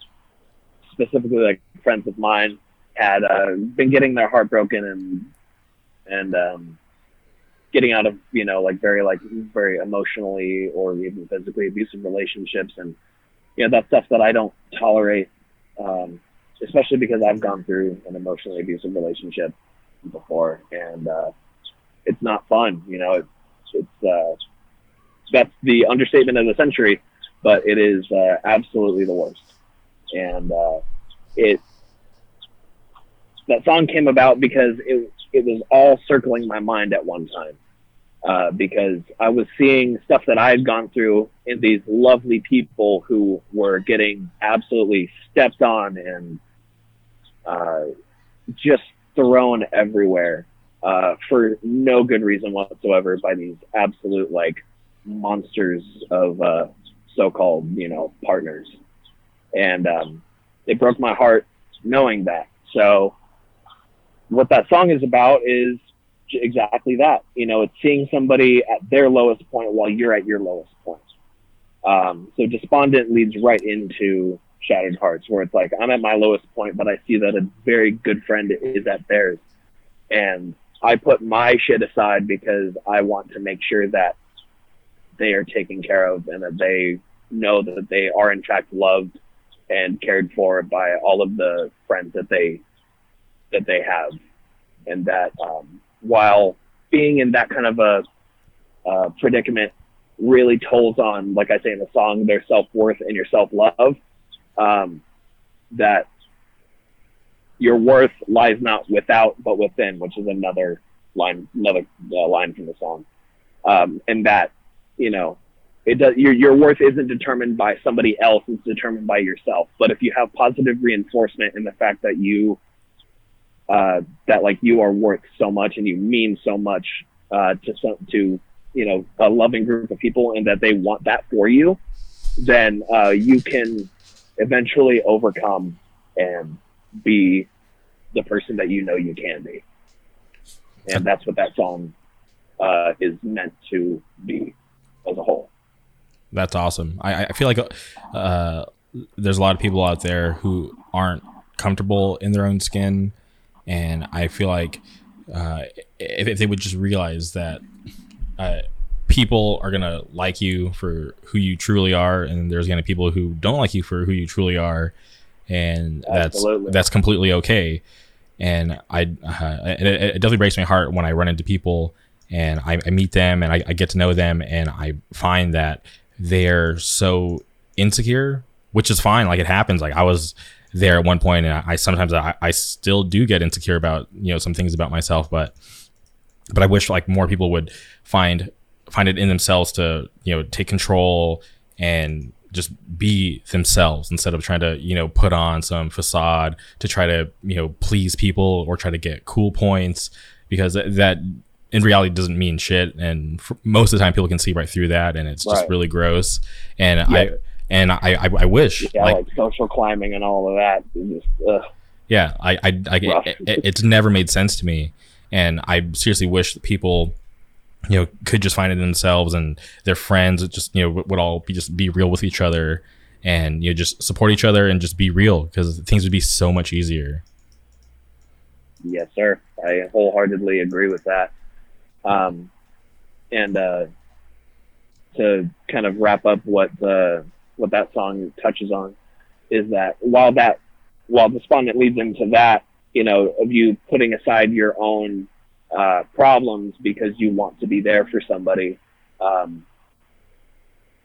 specifically like friends of mine, had uh, been getting their heart broken and and um, getting out of you know like very like very emotionally or even physically abusive relationships and you know that stuff that I don't tolerate, um, especially because I've gone through an emotionally abusive relationship before and uh, it's not fun. You know, it's it's uh, that's the understatement of the century, but it is uh, absolutely the worst, and uh, it that song came about because it it was all circling my mind at one time, uh, because I was seeing stuff that I had gone through in these lovely people who were getting absolutely stepped on and uh, just thrown everywhere uh, for no good reason whatsoever by these absolute like monsters of uh, so-called you know partners, and um, it broke my heart knowing that. So what that song is about is exactly that. You know, it's seeing somebody at their lowest point while you're at your lowest point. Um, so despondent leads right into shattered hearts, where it's like I'm at my lowest point, but I see that a very good friend is at theirs, and I put my shit aside because I want to make sure that they are taken care of and that they know that they are in fact loved and cared for by all of the friends that they that they have, and that um, while being in that kind of a uh, predicament really tolls on, like I say in the song, their self worth and your self love. Um, that your worth lies not without but within, which is another line, another uh, line from the song, um, and that you know it does your your worth isn't determined by somebody else; it's determined by yourself. But if you have positive reinforcement in the fact that you uh, that like you are worth so much and you mean so much uh, to some to you know a loving group of people and that they want that for you, then uh, you can eventually overcome and be the person that you know you can be. And that's what that song uh, is meant to be as a whole. That's awesome. I, I feel like uh, there's a lot of people out there who aren't comfortable in their own skin and I feel like uh, if, if, they would just realize that uh, people are gonna like you for who you truly are, and there's gonna be people who don't like you for who you truly are, and Absolutely. that's that's completely okay. And I, uh, it, it, definitely breaks my heart when I run into people and I, I meet them and I, I get to know them, and I find that they're so insecure, which is fine. Like it happens. Like I was there at one point, and I, I sometimes I, I still do get insecure about you know some things about myself, but but I wish like more people would find find it in themselves to you know take control and just be themselves instead of trying to you know put on some facade to try to you know please people or try to get cool points because that in reality doesn't mean shit and most of the time people can see right through that and it's right. just really gross and yeah. i and I I, I wish yeah like, like, social climbing and all of that. Just, yeah I I, I it, it, it's never made sense to me. And I seriously wish that people you know could just find it themselves and their friends just you know would all be just be real with each other and you know just support each other and just be real because things would be so much easier. Yes sir. I wholeheartedly agree with that. Um, and uh, to kind of wrap up what the what that song touches on is that while that while despondent leads into that, you know, of you putting aside your own uh, problems because you want to be there for somebody, um,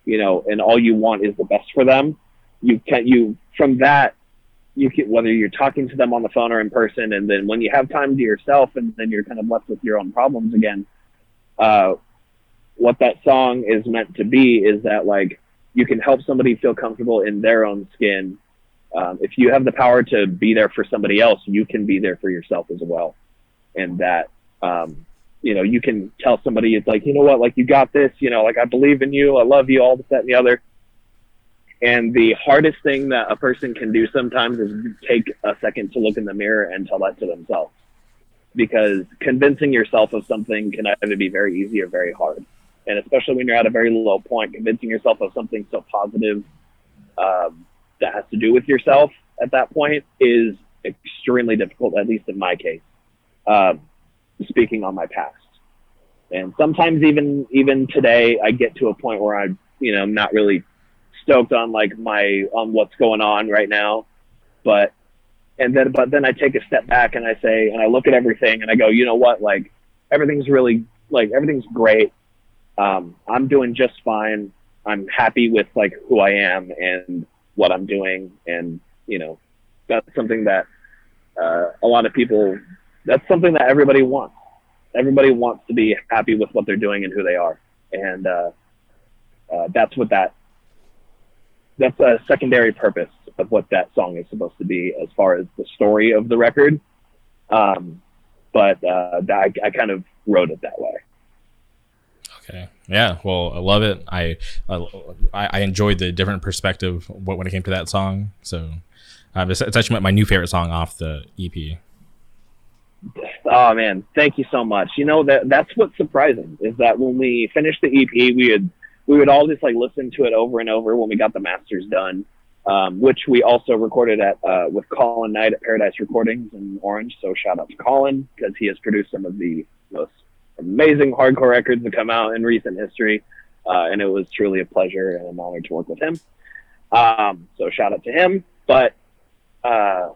you know, and all you want is the best for them. You can you from that you can whether you're talking to them on the phone or in person, and then when you have time to yourself, and then you're kind of left with your own problems again. Uh, what that song is meant to be is that like you can help somebody feel comfortable in their own skin. Um, if you have the power to be there for somebody else, you can be there for yourself as well. And that, um, you know, you can tell somebody it's like, you know what, like you got this, you know, like I believe in you, I love you, all this, that, and the other. And the hardest thing that a person can do sometimes is take a second to look in the mirror and tell that to themselves. Because convincing yourself of something can either be very easy or very hard and especially when you're at a very low point, convincing yourself of something so positive um, that has to do with yourself at that point is extremely difficult, at least in my case. Um, speaking on my past, and sometimes even even today, I get to a point where I'm you know I'm not really stoked on like my on what's going on right now, but and then but then I take a step back and I say and I look at everything and I go, you know what, like everything's really like everything's great um, I'm doing just fine. I'm happy with like who I am and what I'm doing, and you know, that's something that uh, a lot of people. That's something that everybody wants, Everybody wants to be happy with what they're doing and who they are, and uh, uh, that's what that that's a secondary purpose of what that song is supposed to be as far as the story of the record. Um, but uh, I, I kind of wrote it that way. Okay. Yeah. Well, I love it. I I, I enjoyed the different perspective when it came to that song. So uh, it's, it's actually my new favorite song off the EP. Oh man, thank you so much. You know that that's what's surprising is that when we finished the EP, we had we would all just like listen to it over and over when we got the masters done, um, which we also recorded at uh, with Colin Knight at Paradise Recordings in Orange. So shout out to Colin because he has produced some of the most amazing hardcore records that come out in recent history, uh, and it was truly a pleasure and an honor to work with him. Um, so shout out to him. But uh,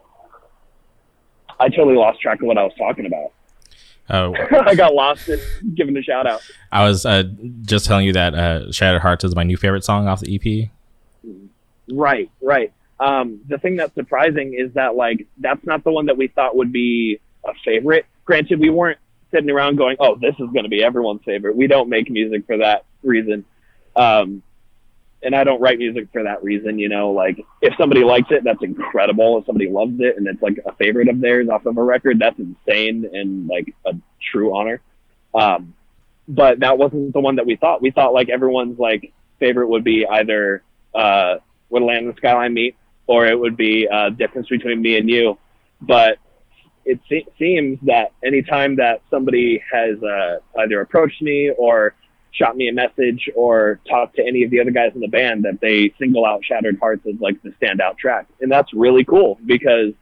I totally lost track of what I was talking about. Oh, [LAUGHS] I got lost in giving a shout out. I was uh, just telling you that uh, "Shattered Hearts" is my new favorite song off the EP. Right, right. Um, the thing that's surprising is that like that's not the one that we thought would be a favorite. Granted, we weren't sitting around going, "Oh, this is going to be everyone's favorite." We don't make music for that reason. Um, and I don't write music for that reason. You know, like if somebody likes it, that's incredible. If somebody loves it and it's like a favorite of theirs off of a record, that's insane and like a true honor. Um, but that wasn't the one that we thought. We thought like everyone's like favorite would be either uh, "When Land and Skyline Meet" or it would be uh, "Difference Between Me and You." But it se- seems that anytime that somebody has uh, either approached me or shot me a message or talked to any of the other guys in the band that they single out Shattered Hearts as like the standout track. And that's really cool because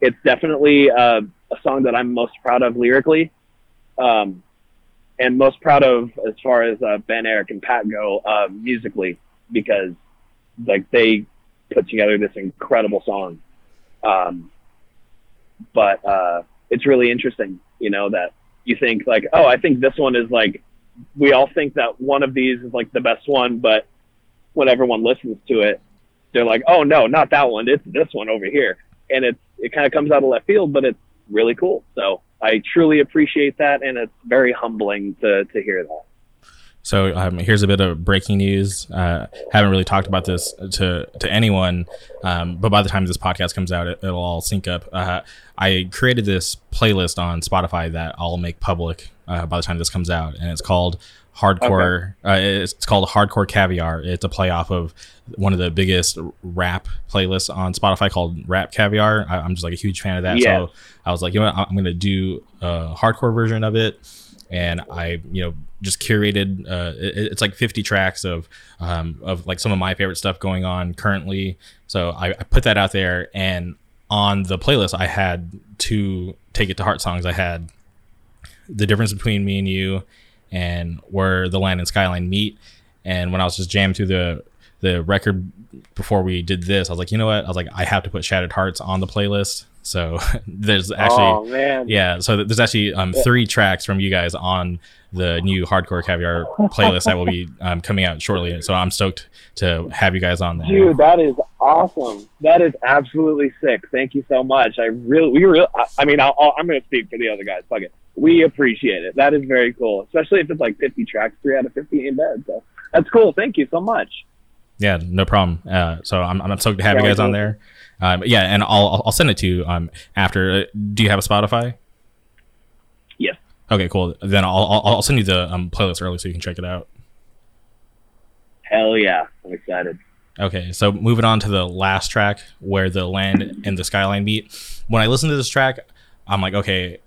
it's definitely uh, a song that I'm most proud of lyrically. Um, and most proud of as far as uh, Ben, Eric, and Pat go uh, musically because like they put together this incredible song. Um, but uh, it's really interesting, you know, that you think like, oh, I think this one is like we all think that one of these is like the best one, but when everyone listens to it, they're like, "Oh no, not that one. It's this one over here." And it's it kind of comes out of left field, but it's really cool. So I truly appreciate that, and it's very humbling to to hear that. So um, here's a bit of breaking news. Uh, haven't really talked about this to to anyone, um, but by the time this podcast comes out, it, will all sync up. Uh, I created this playlist on Spotify that I'll make public uh, by the time this comes out, and it's called Hardcore. Okay. Uh, it's, it's, called Hardcore Caviar. It's a play off of one of the biggest rap playlists on Spotify called Rap Caviar. I, am just like a huge fan of that. So I was like, you know, what? I'm going to do a hardcore version of it and I you know just curated. Uh, it, it's like 50 tracks of um, of like some of my favorite stuff going on currently. So I, I, put that out there, and on the playlist I had two "Take It to Heart" songs. I had the difference between me and you, and where the land and skyline meet. And when I was just jammed through the the record before we did this, I was like, you know what? I was like, I have to put Shattered Hearts on the playlist. So [LAUGHS] there's actually, oh, yeah. So there's actually um, three tracks from you guys on the new Hardcore Caviar playlist that will be um, coming out shortly. So I'm stoked to have you guys on there. Dude, that is awesome. That is absolutely sick. Thank you so much. I really, we really, I, I mean, i am going to speak for the other guys. Fuck it. We appreciate it. That is very cool, especially if it's like 50 tracks, three out of 50 in bed. So that's cool. Thank you so much. Yeah, no problem. Uh, so I'm, I'm stoked to have yeah, you guys on there. Um, yeah, and I'll I'll send it to you um, after. Uh, do you have a Spotify? Yes. Okay, cool. Then I'll I'll, I'll send you the um, playlist early so you can check it out. Hell yeah, I'm excited. Okay, so moving on to the last track where the land and the skyline meet. When I listen to this track, I'm like, okay,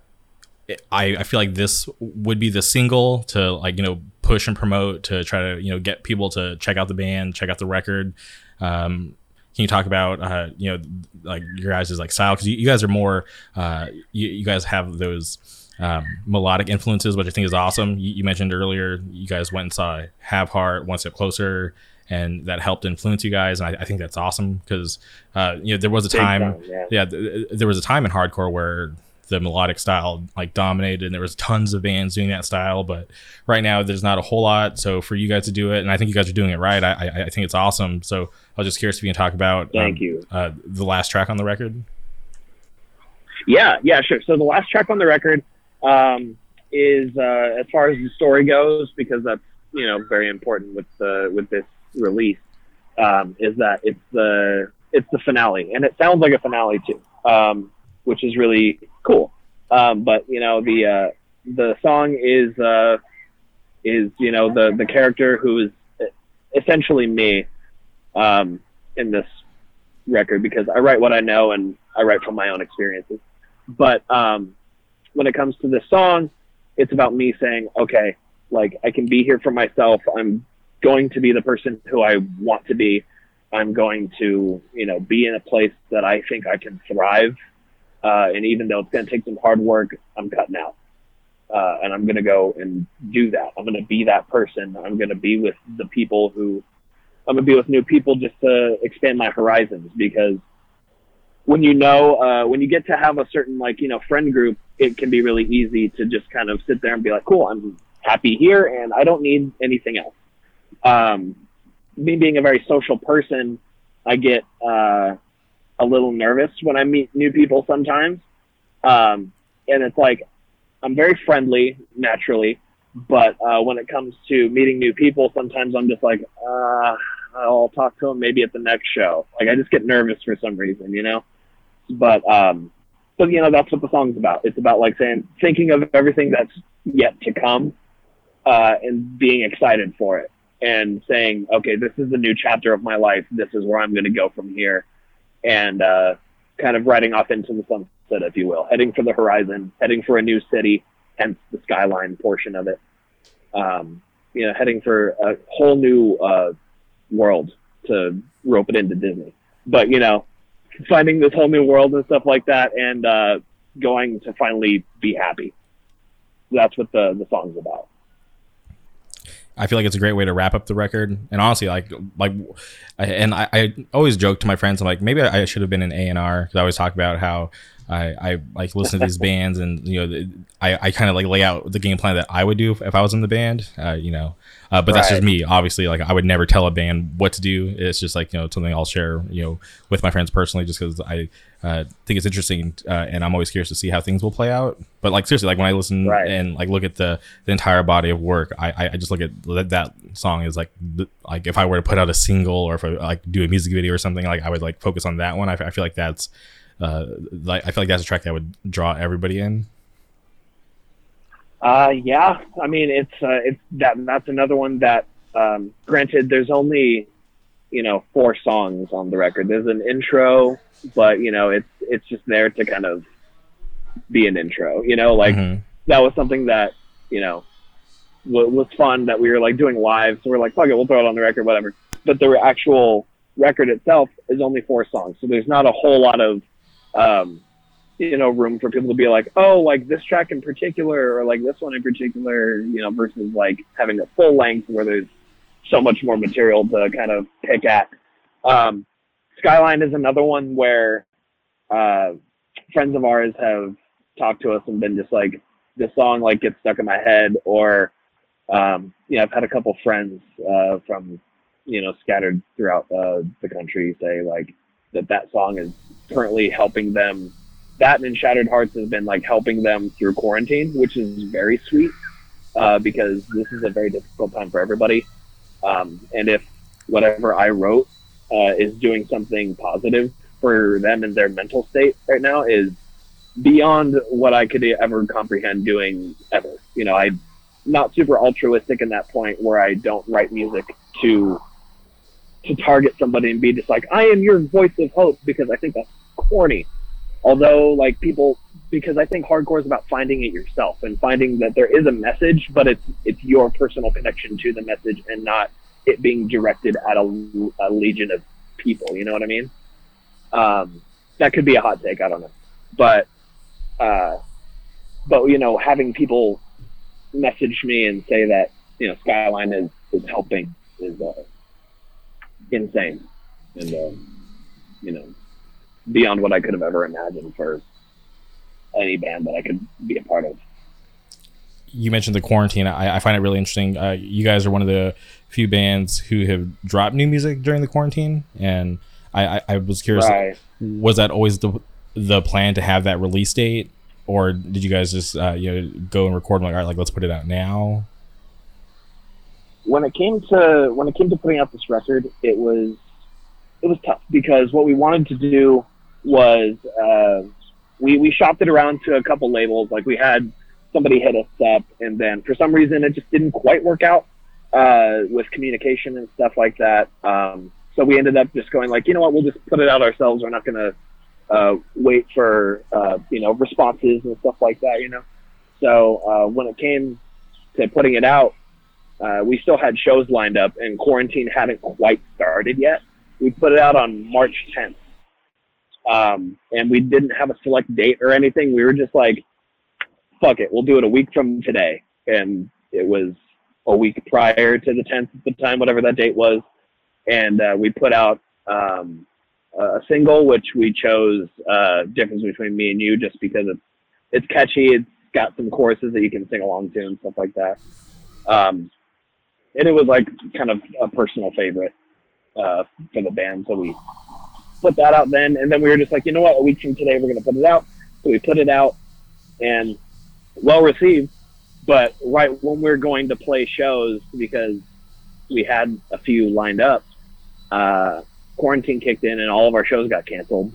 I, I feel like this would be the single to like you know push and promote to try to you know get people to check out the band, check out the record. Um, can you talk about uh, you know like your guys' like style because you, you, guys are more uh, you, you guys have those um, melodic influences, which I think is awesome. You, you, mentioned earlier you guys went and saw Have Heart, One Step Closer, and that helped influence you guys. And I, I think that's awesome because uh, you know there was a time, yeah, yeah th- there was a time in hardcore where the melodic style like dominated and there was tons of bands doing that style but right now there's not a whole lot. So for you guys to do it and i think you guys are doing it right i, I, I think it's awesome. So i was just curious if you can talk about thank um, you. uh, the last track on the record. Yeah yeah sure. So the last track on the record um, is uh, as far as the story goes, because that's you know very important with the with this release, um, is that it's the it's the finale, and it sounds like a finale too, um, which is really cool. Um, but you know the uh, the song is uh, is you know the the character who is essentially me um, in this record because I write what I know and I write from my own experiences. But um, when it comes to this song, it's about me saying, okay, like I can be here for myself. I'm going to be the person who I want to be. I'm going to, you know, be in a place that I think I can thrive. Uh, and even though it's going to take some hard work, I'm cutting out. Uh, and I'm going to go and do that. I'm going to be that person. I'm going to be with the people who I'm going to be with new people just to expand my horizons because when you know, uh, when you get to have a certain like, you know, friend group, it can be really easy to just kind of sit there and be like, cool, I'm happy here and I don't need anything else. Um, me being a very social person, I get, uh, a little nervous when I meet new people sometimes. Um, and it's like, I'm very friendly naturally, but uh, when it comes to meeting new people, sometimes I'm just like, uh, I'll talk to them maybe at the next show. Like I just get nervous for some reason, you know. But um, but you know that's what the song's about. It's about like saying, thinking of everything that's yet to come, uh, and being excited for it, and saying, okay, this is the new chapter of my life. This is where I'm going to go from here, and uh, kind of riding off into the sunset, if you will, heading for the horizon, heading for a new city, hence the skyline portion of it. Um, you know, heading for a whole new uh, world to rope it into Disney. But you know, finding this whole new world and stuff like that, and uh, going to finally be happy. That's what the the song's about. I feel like it's a great way to wrap up the record. And honestly, like like, and I, I always joke to my friends, I'm like, maybe I should have been an A and R because I always talk about how I, I like listen to these bands and you know I, I kind of like lay out the game plan that I would do if, if I was in the band uh, you know uh, but right. that's just me obviously like I would never tell a band what to do it's just like you know something I'll share you know with my friends personally just because I uh, think it's interesting uh, and I'm always curious to see how things will play out but like seriously like when I listen right. and like look at the the entire body of work I, I just look at that, that song is like like if I were to put out a single or if I like do a music video or something like I would like focus on that one I, I feel like that's uh, like I feel like that's a track that would draw everybody in. Uh, yeah, I mean it's uh, it's that that's another one that um, granted there's only you know four songs on the record. There's an intro, but you know it's it's just there to kind of be an intro. You know, like mm-hmm. that was something that you know w- was fun that we were like doing live. So we're like, fuck it, we'll throw it on the record, whatever. But the actual record itself is only four songs, so there's not a whole lot of um, you know, room for people to be like, oh, like this track in particular, or like this one in particular, you know, versus like having a full length where there's so much more material to kind of pick at. Um, Skyline is another one where uh, friends of ours have talked to us and been just like, this song like gets stuck in my head, or um, you know, I've had a couple friends uh, from you know scattered throughout uh, the country say like that that song is currently helping them. That and Shattered Hearts has been like helping them through quarantine, which is very sweet uh, because this is a very difficult time for everybody. Um, and if whatever I wrote uh, is doing something positive for them and their mental state right now, is beyond what I could ever comprehend doing ever. You know, I'm not super altruistic in that point where I don't write music to to target somebody and be just like, I am your voice of hope because I think that's corny. Although, like people, because I think hardcore is about finding it yourself and finding that there is a message, but it's it's your personal connection to the message and not it being directed at a, a legion of people. You know what I mean? Um, that could be a hot take. I don't know, but uh, but you know, having people message me and say that you know Skyline is is helping is uh, insane, and uh, you know, beyond what I could have ever imagined for any band that I could be a part of. You mentioned the quarantine. I, I find it really interesting. Uh, you guys are one of the few bands who have dropped new music during the quarantine, and I, I, I was curious. Right. Was that always the the plan to have that release date or did you guys just uh, you know go and record like all right, like let's put it out now? When it came to when it came to putting out this record, it was it was tough because what we wanted to do was uh, we we shopped it around to a couple labels. Like we had somebody hit us up, and then for some reason it just didn't quite work out uh, with communication and stuff like that. Um, so we ended up just going like, you know what, we'll just put it out ourselves. We're not gonna uh, wait for uh, you know responses and stuff like that. You know. So uh, when it came to putting it out, uh, we still had shows lined up, and quarantine hadn't quite started yet. We put it out on March 10th, um, and we didn't have a select date or anything. We were just like, "Fuck it, we'll do it a week from today." And it was a week prior to the 10th at the time, whatever that date was, and uh, we put out um, a single, which we chose uh, "Difference Between Me and You" just because it's it's catchy. It's got some choruses that you can sing along to and stuff like that. Um, and it was like kind of a personal favorite uh, for the band, so we put that out then. And then we were just like, you know what, a week from today we're going to put it out. So we put it out, and well received. But right when we are going to play shows, because we had a few lined up, uh, quarantine kicked in and all of our shows got canceled.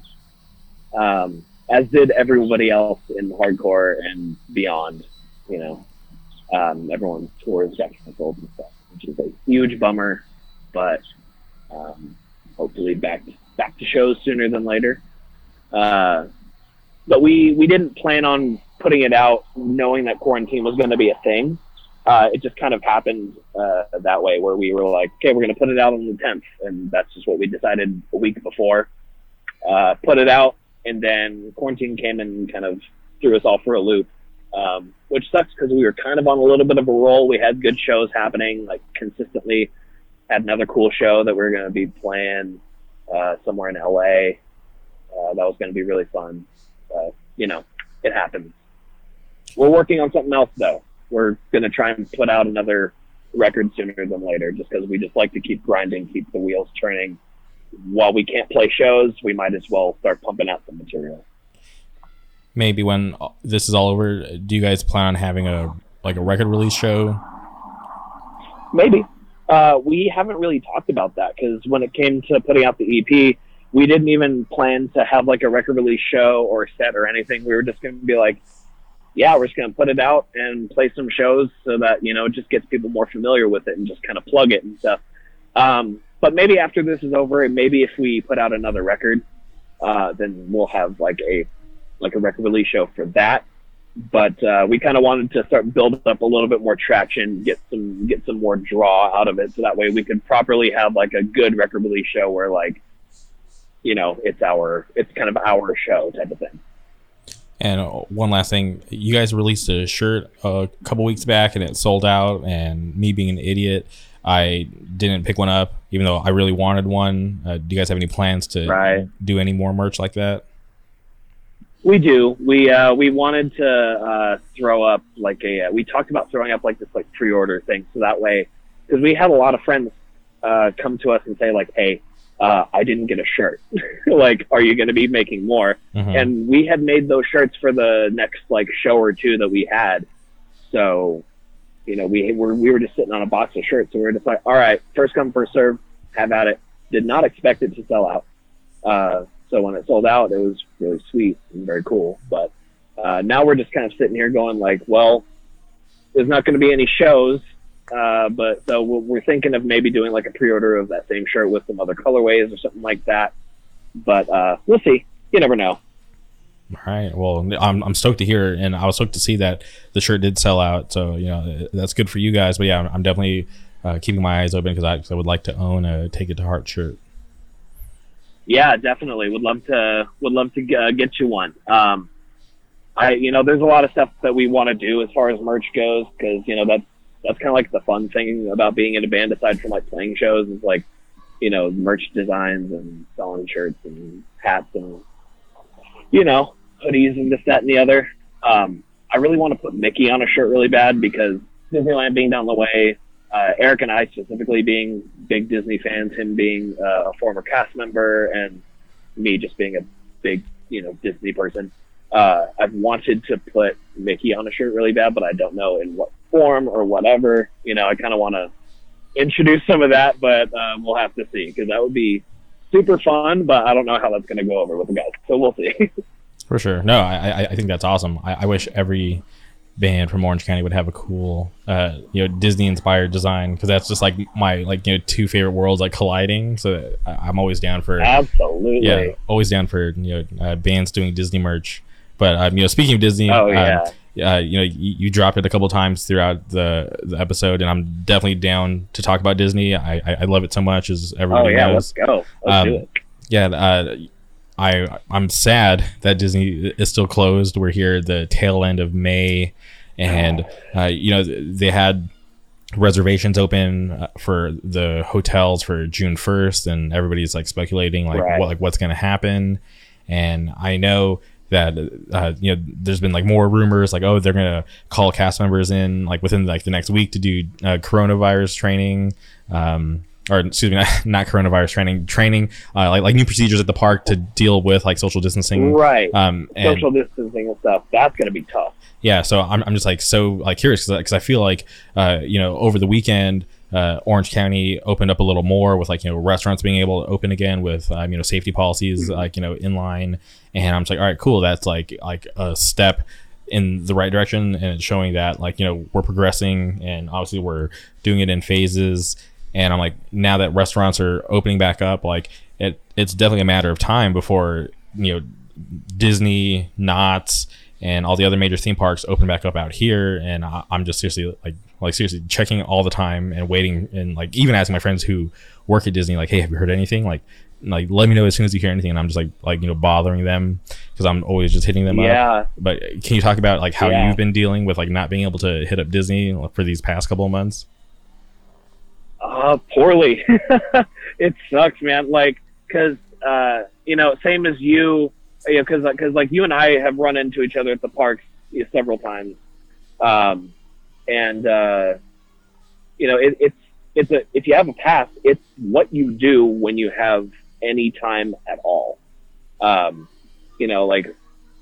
Um, as did everybody else in hardcore and beyond. You know, um, everyone's tours got canceled and stuff, which is a huge bummer. But um, hopefully back back to shows sooner than later. Uh, but we we didn't plan on putting it out knowing that quarantine was going to be a thing. Uh, it just kind of happened uh, that way, where we were like, okay, we're going to put it out on the 10th, and that's just what we decided a week before. Uh, put it out, and then quarantine came and kind of threw us all for a loop, um, which sucks because we were kind of on a little bit of a roll. We had good shows happening, like consistently. Had another cool show that we are going to be playing uh, somewhere in LA. Uh, that was going to be really fun. Uh, you know, it happens. We're working on something else though. We're going to try and put out another record sooner than later, just because we just like to keep grinding, keep the wheels turning. While we can't play shows, we might as well start pumping out some material. Maybe when this is all over, do you guys plan on having a like a record release show? Maybe. Uh, we haven't really talked about that because when it came to putting out the EP, we didn't even plan to have like a record release show or set or anything. We were just going to be like, yeah, we're just going to put it out and play some shows so that, you know, it just gets people more familiar with it and just kind of plug it and stuff. Um, but maybe after this is over, and maybe if we put out another record, uh, then we'll have like a, like a record release show for that. But, uh, we kind of wanted to start building up a little bit more traction, get some, get some more draw out of it. So that way we could properly have like a good record release show where like, you know, it's our, it's kind of our show type of thing. And one last thing, you guys released a shirt a couple weeks back and it sold out. And me being an idiot, I didn't pick one up, even though I really wanted one. Uh, do you guys have any plans to right. do any more merch like that? We do. We uh, we wanted to uh, throw up like a. Uh, we talked about throwing up like this like pre-order thing, so that way, because we had a lot of friends uh, come to us and say like, "Hey, uh, I didn't get a shirt. [LAUGHS] like, are you going to be making more? Mm-hmm. And we had made those shirts for the next like show or two that we had. So, you know, we were we were just sitting on a box of shirts, so we were just like, all right, first come first serve, have at it. Did not expect it to sell out. Uh, so when it sold out, it was really sweet and very cool. But uh, now we're just kind of sitting here going like, well, there's not going to be any shows uh, but so we're thinking of maybe doing like a pre-order of that same shirt with some other colorways or something like that. But uh, we'll see. You never know. All right. Well, I'm, I'm stoked to hear, and I was stoked to see that the shirt did sell out. So you know that's good for you guys. But yeah, I'm, definitely uh, keeping my eyes open because I, I, would like to own a Take It to Heart shirt. Yeah, definitely. Would love to. Would love to uh, get you one. Um, I, you know, there's a lot of stuff that we want to do as far as merch goes because you know that's that's kind of like the fun thing about being in a band aside from like playing shows is like you know merch designs and selling shirts and hats and you know hoodies and this that and the other um, i really want to put mickey on a shirt really bad because disneyland being down the way uh, eric and i specifically being big disney fans him being uh, a former cast member and me just being a big you know disney person Uh, I've wanted to put Mickey on a shirt really bad, but I don't know in what form or whatever. You know, I kind of want to introduce some of that, but um, we'll have to see because that would be super fun. But I don't know how that's going to go over with the guys, so we'll see. [LAUGHS] For sure. No, I, I think that's awesome. I, I wish every band from Orange County would have a cool, uh, you know, Disney inspired design because that's just like my like you know two favorite worlds like colliding. So I, am always down for absolutely, yeah, always down for you know uh, bands doing Disney merch. But um, you know, speaking of Disney, oh yeah. Um, uh, you know, you, you, dropped it a couple times throughout the, the episode, and I'm definitely down to talk about Disney. I, I, I love it so much, as everybody oh, yeah, knows. Let's go. Let's um, do it. Yeah, uh, I I'm sad that Disney is still closed. We're here the tail end of May, and uh, you know they had reservations open uh, for the hotels for June 1st, and everybody's like speculating like right. what like what's going to happen. And I know that uh, you know there's been like more rumors like oh they're gonna call cast members in like within like the next week to do uh, coronavirus training um, or excuse me not, [LAUGHS] not coronavirus training training uh, like like new procedures at the park to deal with like social distancing right um and, social distancing and stuff that's gonna be tough yeah so i'm, I'm just like so like curious because I feel like uh you know over the weekend uh, Orange County opened up a little more with like you know restaurants being able to open again with um, you know safety policies mm-hmm. like you know in line, and I'm just like, all right, cool, that's like like a step in the right direction, and it's showing that like you know we're progressing, and obviously we're doing it in phases, and I'm like now that restaurants are opening back up, like it it's definitely a matter of time before you know Disney, Knott's, and all the other major theme parks open back up out here, and I, I'm just seriously like like seriously checking all the time and waiting and like even asking my friends who work at Disney like hey have you heard anything like like let me know as soon as you hear anything and I'm just like like you know bothering them because I'm always just hitting them yeah. up. But can you talk about like how yeah. you've been dealing with like not being able to hit up Disney for these past couple of months? Uh poorly. [LAUGHS] it sucks, man. Like cuz uh you know, same as you, you know, cuz cuz like you and I have run into each other at the parks you know, several times. Um and uh, you know it, it's it's a if you have a pass, it's what you do when you have any time at all. Um, you know, like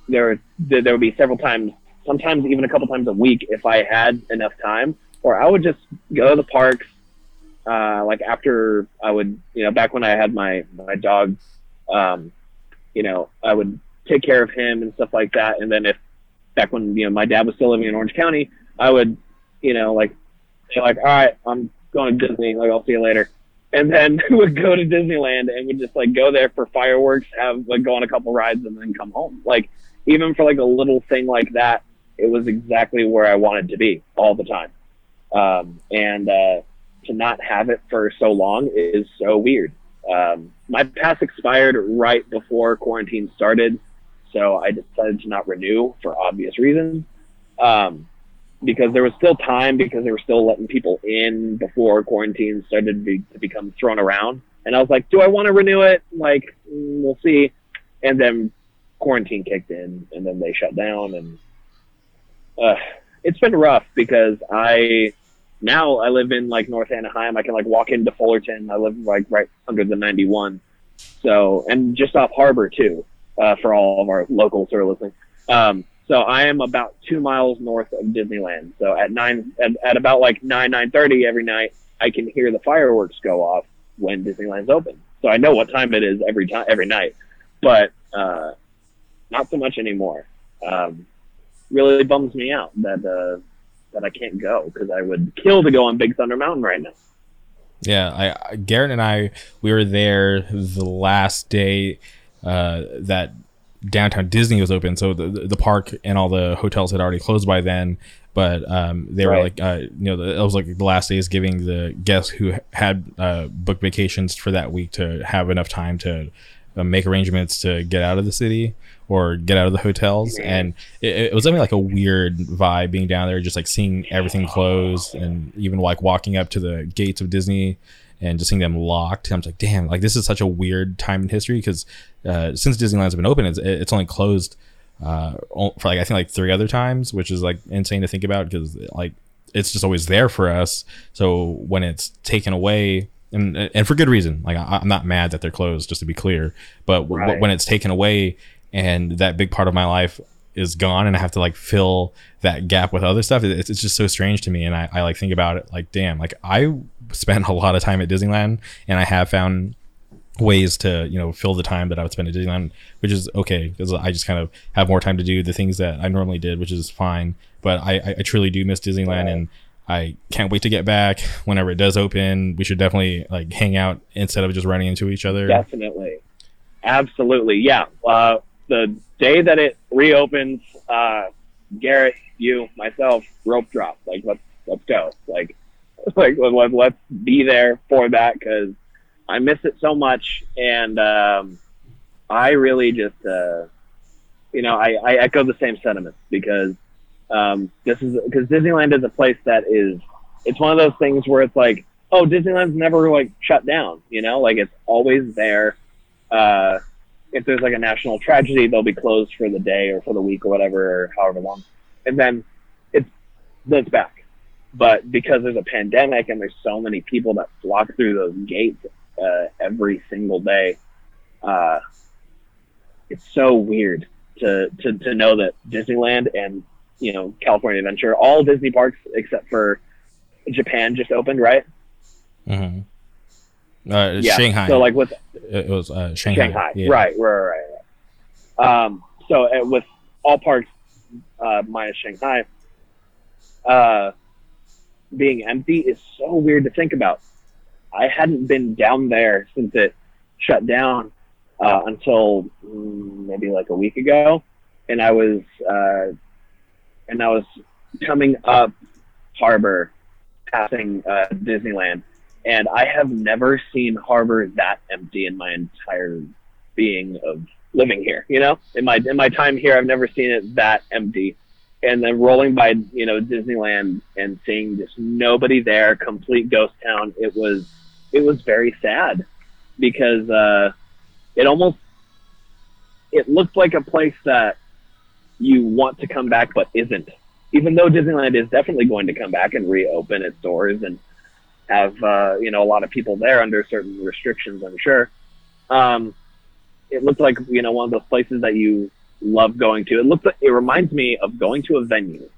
there there would be several times, sometimes even a couple times a week, if I had enough time, or I would just go to the parks. Uh, like after I would, you know, back when I had my my dog, um, you know, I would take care of him and stuff like that. And then if back when you know my dad was still living in Orange County, I would you know, like they're like, all right, I'm going to Disney. Like, I'll see you later. And then [LAUGHS] would go to Disneyland and would just like go there for fireworks, have like go on a couple rides, and then come home. Like, even for like a little thing like that, it was exactly where I wanted to be all the time. Um, and uh, to not have it for so long is so weird. Um, my pass expired right before quarantine started, so I decided to not renew for obvious reasons. Um, because there was still time because they were still letting people in before quarantine started to, be, to become thrown around. And I was like, do I want to renew it? Like, mm, we'll see. And then quarantine kicked in, and then they shut down, and uh, it's been rough because I now I live in like North Anaheim. I can like walk into Fullerton. I live like right under the 91, so and just off Harbor too. Uh, for all of our locals who are listening. Um, so I am about two miles north of Disneyland. So at nine, at, at about like nine nine thirty every night, I can hear the fireworks go off when Disneyland's open. So I know what time it is every time every night, but uh, not so much anymore. Um, really bums me out that uh, that I can't go because I would kill to go on Big Thunder Mountain right now. Yeah, I Garrett and I we were there the last day uh, that downtown Disney was open, so the the park and all the hotels had already closed by then. But um, they right. were like, uh, you know, it was like the last days giving the guests who had uh, booked vacations for that week to have enough time to uh, make arrangements to get out of the city or get out of the hotels. And it, it was something like a weird vibe being down there, just like seeing everything closed, and even like walking up to the gates of Disney and just seeing them locked. I'm like, damn, like this is such a weird time in history because uh, since Disneyland's been open, it's it's only closed uh, for like I think like three other times, which is like insane to think about because like it's just always there for us. So when it's taken away, and and for good reason, like I, am not mad that they're closed, just to be clear. But right. w- when it's taken away, and that big part of my life is gone and I have to like fill that gap with other stuff. It's, it's just so strange to me. And I, I like think about it like, damn, like I spent a lot of time at Disneyland and I have found ways to, you know, fill the time that I would spend at Disneyland, which is okay because I just kind of have more time to do the things that I normally did, which is fine. But I, I, I truly do miss Disneyland and I can't wait to get back whenever it does open. We should definitely like hang out instead of just running into each other. Definitely. Absolutely. Yeah. Uh, the day that it reopens, uh, Garrett, you, myself, rope drop. Like, let's let's go. Like, [LAUGHS] like let, let's be there for that because I miss it so much, and um, I really just, uh, you know, I, I echo the same sentiments because um, this is because Disneyland is a place that is, it's one of those things where it's like, oh, Disneyland's never like shut down, you know, like it's always there. Uh, if there's like a national tragedy, they'll be closed for the day or for the week or whatever, or however long, and then it's then it's back. But because there's a pandemic and there's so many people that flock through those gates uh, every single day, uh, it's so weird to, to to know that Disneyland and you know California Adventure, all Disney parks except for Japan just opened, right? Mm-hmm. Uh, Yeah. Shanghai. So like with it was uh, Shanghai. Shanghai. Yeah. Right, right, right, right. Um, so uh, with all parks uh, minus Shanghai uh, being empty is so weird to think about. I hadn't been down there since it shut down uh, until mm, maybe like a week ago, and I was uh, and I was coming up Harbor, passing uh, Disneyland, and I have never seen Harbor that empty in my entire being of living here. You know, in my in my time here, I've never seen it that empty. And then rolling by, you know, Disneyland and seeing just nobody there, complete ghost town. It was it was very sad because uh, it almost it looked like a place that you want to come back but isn't. Even though Disneyland is definitely going to come back and reopen its doors and have uh, you know a lot of people there under certain restrictions, I'm sure. Um, it looked like you know one of those places that you love going to. It looks like it reminds me of going to a venue.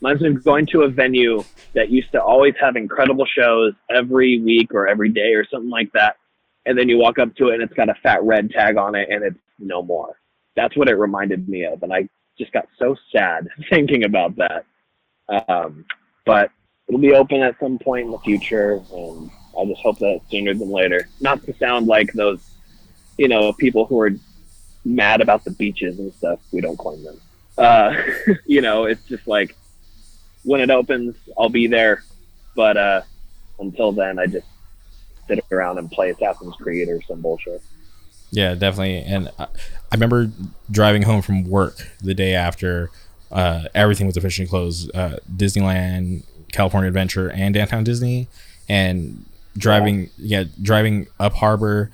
Reminds me of going to a venue that used to always have incredible shows every week or every day or something like that. And then you walk up to it and it's got a fat red tag on it and it's no more. That's what it reminded me of. And I just got so sad [LAUGHS] thinking about that. Um, but it'll be open at some point in the future. And I just hope that sooner than later. Not to sound like those, you know, people who are mad about the beaches and stuff. We don't claim them. Uh, [LAUGHS] you know, it's just like when it opens, I'll be there. But uh, until then, I just sit around and play Assassin's Creed or some bullshit. Yeah, definitely. And I, I remember driving home from work the day after uh, everything was officially closed uh, Disneyland, California Adventure, and Downtown Disney. And driving, yeah, driving up harbor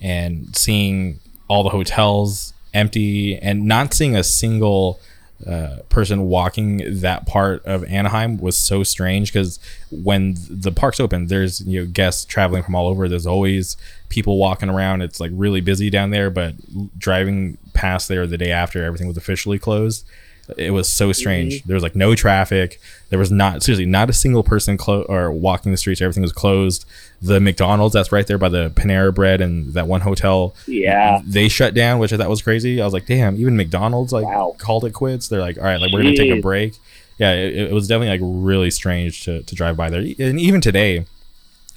and seeing all the hotels empty and not seeing a single uh, person walking that part of Anaheim was so strange because when the parks open, there's you know guests traveling from all over. There's always people walking around. It's like really busy down there. But driving past there the day after everything was officially closed, it was so strange. There was like no traffic. There was not seriously not a single person clo- or walking the streets. Everything was closed. The McDonald's that's right there by the Panera Bread and that one hotel Yeah. they shut down, which I thought was crazy. I was like, damn, even McDonald's like Wow. called it quits. They're like, all right, like we're gonna take a break. Yeah, it, it was definitely like really strange to, to drive by there, and even today,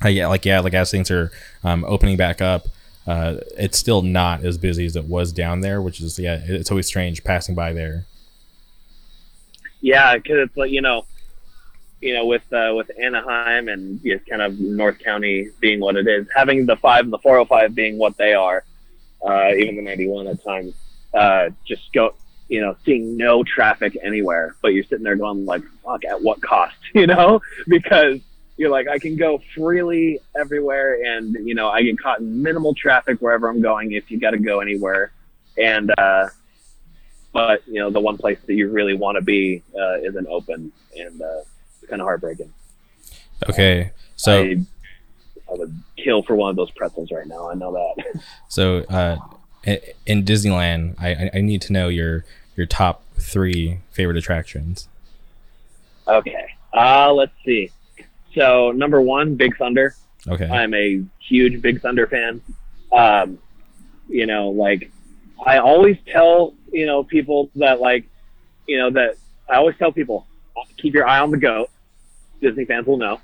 uh, yeah, like yeah, like as things are um, opening back up, uh, it's still not as busy as it was down there, which is yeah, it's always strange passing by there. Yeah, because it's like you know, you know, with uh, with Anaheim and just kind of North County being what it is, having the five and the 405 being what they are, uh, even the 91 at times, uh, just go, you know, seeing no traffic anywhere, but you're sitting there going like, fuck, at what cost, [LAUGHS] you know? Because you're like, I can go freely everywhere, and you know, I get caught in minimal traffic wherever I'm going. If you got to go anywhere, and uh, but you know the one place that you really want to be uh, isn't open, and uh, it's kind of heartbreaking. Okay, so I, I would kill for one of those pretzels right now. I know that. [LAUGHS] so uh, in Disneyland, I, I- I need to know your your top three favorite attractions. Okay. Uh, let's see. So number one, Big Thunder. Okay. I'm a huge Big Thunder fan. Um, you know, like I always tell you know people that like you know that I always tell people keep your eye on the goat. Disney fans will know.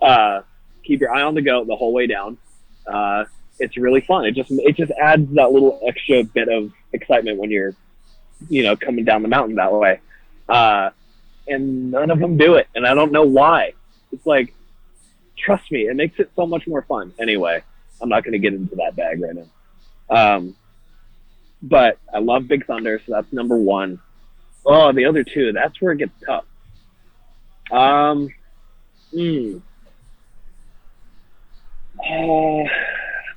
Uh, keep your eye on the goat the whole way down. Uh, it's really fun. It just it just adds that little extra bit of excitement when you're you know coming down the mountain that way. Uh, and none of them do it, and I don't know why. It's like trust me, it makes it so much more fun. Anyway, I'm not going to get into that bag right now. Um, but I love Big Thunder, so that's number one. Oh, the other two, that's where it gets tough. Um, hmm. Uh,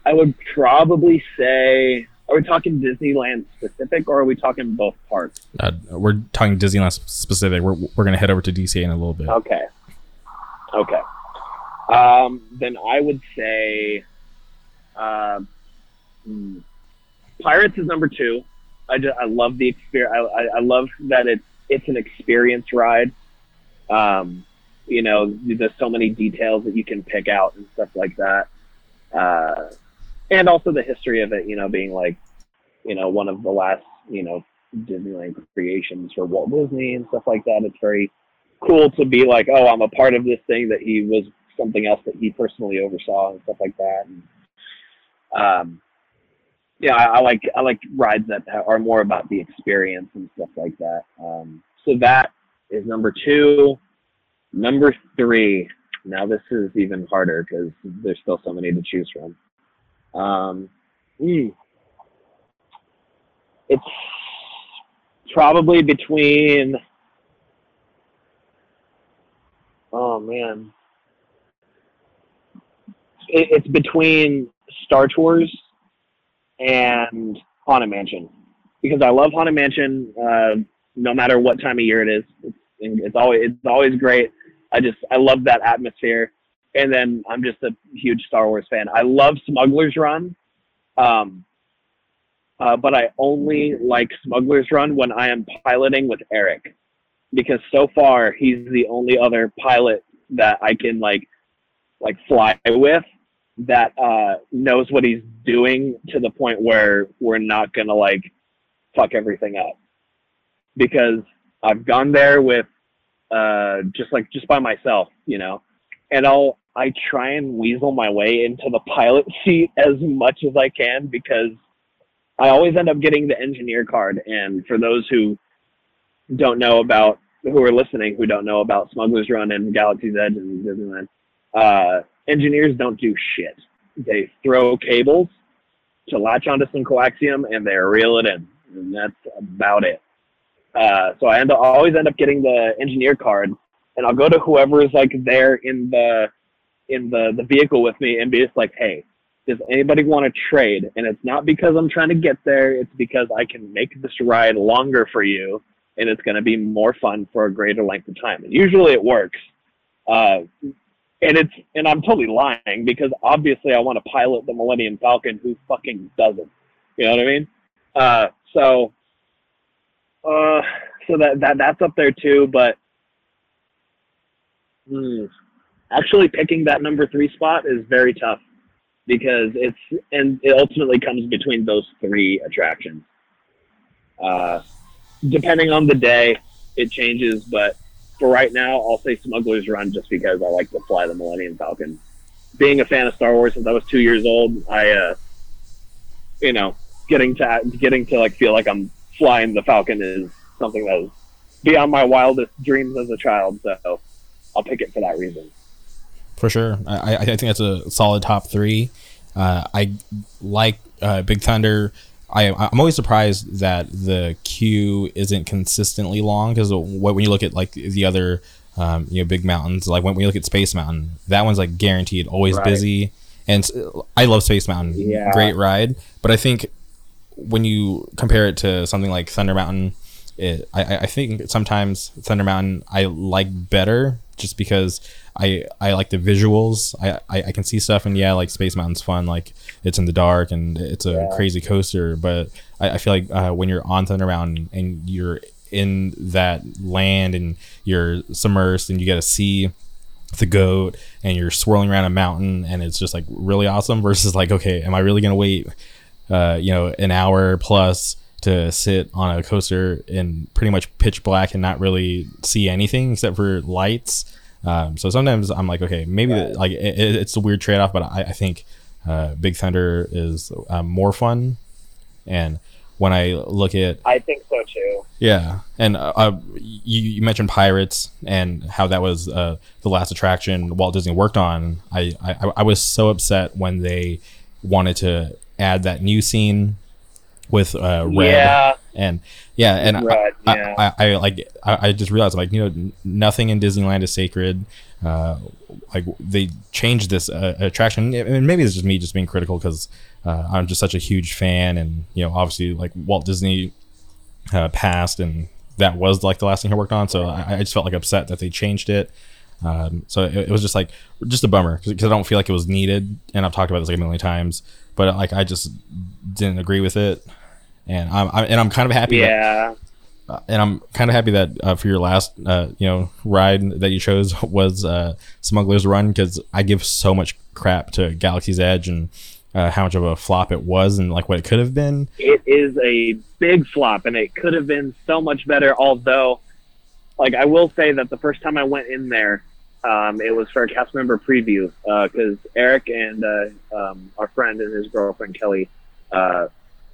I would probably say, are we talking Disneyland specific or are we talking both parks? Uh, we're talking Disneyland specific. We're, we're going to head over to DCA in a little bit. Okay. Okay. Um, then I would say uh, hmm, Pirates is number two. I just I love the experience. I, I, I love that it's it's an experience ride. Um, you know, there's so many details that you can pick out and stuff like that. Uh, and also the history of it, you know, being like, you know, one of the last, you know, Disneyland creations for Walt Disney and stuff like that. It's very cool to be like, oh, I'm a part of this thing that he was something else that he personally oversaw and stuff like that. And, um, yeah, I, I like I like rides that are more about the experience and stuff like that. Um, so that is number two. Number three. Now this is even harder because there's still so many to choose from. Um, hmm. It's probably between. Oh man, it, it's between Star Tours and Haunted Mansion because I love Haunted Mansion. Uh, no matter what time of year it is, it's, it's always it's always great. I just I love that atmosphere, and then I'm just a huge Star Wars fan. I love Smuggler's Run, um, uh, but I only like Smuggler's Run when I am piloting with Eric, because so far he's the only other pilot that I can like like fly with that uh, knows what he's doing to the point where we're not gonna like fuck everything up because I've gone there with uh, just like just by myself, you know, and I'll I try and weasel my way into the pilot [LAUGHS] seat as much as I can because I always end up getting the engineer card. And for those who don't know about who are listening who don't know about Smuggler's Run and Galaxy's Edge and Disneyland, uh, engineers don't do shit. They throw cables to latch onto some coaxium and they reel it in, and that's about it. Uh, so I end up, always end up getting the engineer card, and I'll go to whoever is like there in the in the the vehicle with me and be just like, hey, does anybody want to trade? And it's not because I'm trying to get there; it's because I can make this ride longer for you, and it's going to be more fun for a greater length of time. And usually it works. Uh, and it's and I'm totally lying because obviously I want to pilot the Millennium Falcon. Who fucking doesn't? You know what I mean? Uh, so, uh, so that that that's up there too. But hmm, actually, picking that number three spot is very tough because it's and it ultimately comes between those three attractions. Uh, depending on the day, it changes, but for right now, I'll say Smuggler's Run just because I like to fly the Millennium Falcon. Being a fan of Star Wars since I was two years old, I, uh, you know, getting to getting to like feel like I'm flying the Falcon is something that was beyond my wildest dreams as a child. So I'll pick it for that reason. For sure, I, I think that's a solid top three. Uh, I like uh, Big Thunder. I, I'm always surprised that the queue isn't consistently long because when you look at like the other um, you know big mountains, like when we look at Space Mountain, that one's like guaranteed always right. busy. And I love Space Mountain, yeah. great ride. But I think when you compare it to something like Thunder Mountain, it, I, I think sometimes Thunder Mountain I like better just because I I like the visuals. I, I, I can see stuff and yeah, like Space Mountain's fun. Like it's in the dark and it's a yeah. crazy coaster. But I, I feel like uh, when you're on Thunder Mountain and you're in that land and you're submersed and you get to see the goat and you're swirling around a mountain and it's just like really awesome [LAUGHS] versus like okay am i really gonna wait uh, you know an hour plus to sit on a coaster in pretty much pitch black and not really see anything except for lights um, so sometimes i'm like okay maybe right. like it, it's a weird trade-off but i, I think uh, big thunder is um, more fun and when I look at. I think so too. Yeah, and uh, uh, you, you, mentioned Pirates and how that was uh, the last attraction Walt Disney worked on. I, I I was so upset when they wanted to add that new scene with uh, red yeah. and yeah and red, I, yeah. I, I, I, like I, I just realized like you know nothing in Disneyland is sacred uh, like they changed this uh, attraction and maybe it's just me just being critical because uh, I'm just such a huge fan, and you know, obviously, like Walt Disney uh, passed, and that was like the last thing he worked on. So I, I just felt like upset that they changed it. Um, so it, it, was just like just a bummer because I don't feel like it was needed, and I've talked about this like a million times, but like I just didn't agree with it, and I'm, I'm and I'm kind of happy. Yeah. That, uh, and I'm kind of happy that uh, for your last, uh, you know, ride that you chose [LAUGHS] was uh, Smuggler's Run because I give so much crap to Galaxy's Edge and uh, how much of a flop it was and like what it could have been. It is a big flop, and it could have been so much better. Although, like I will say that the first time I went in there, um, it was for a cast member preview because uh, Eric and uh, um, our friend and his girlfriend Kelly, uh,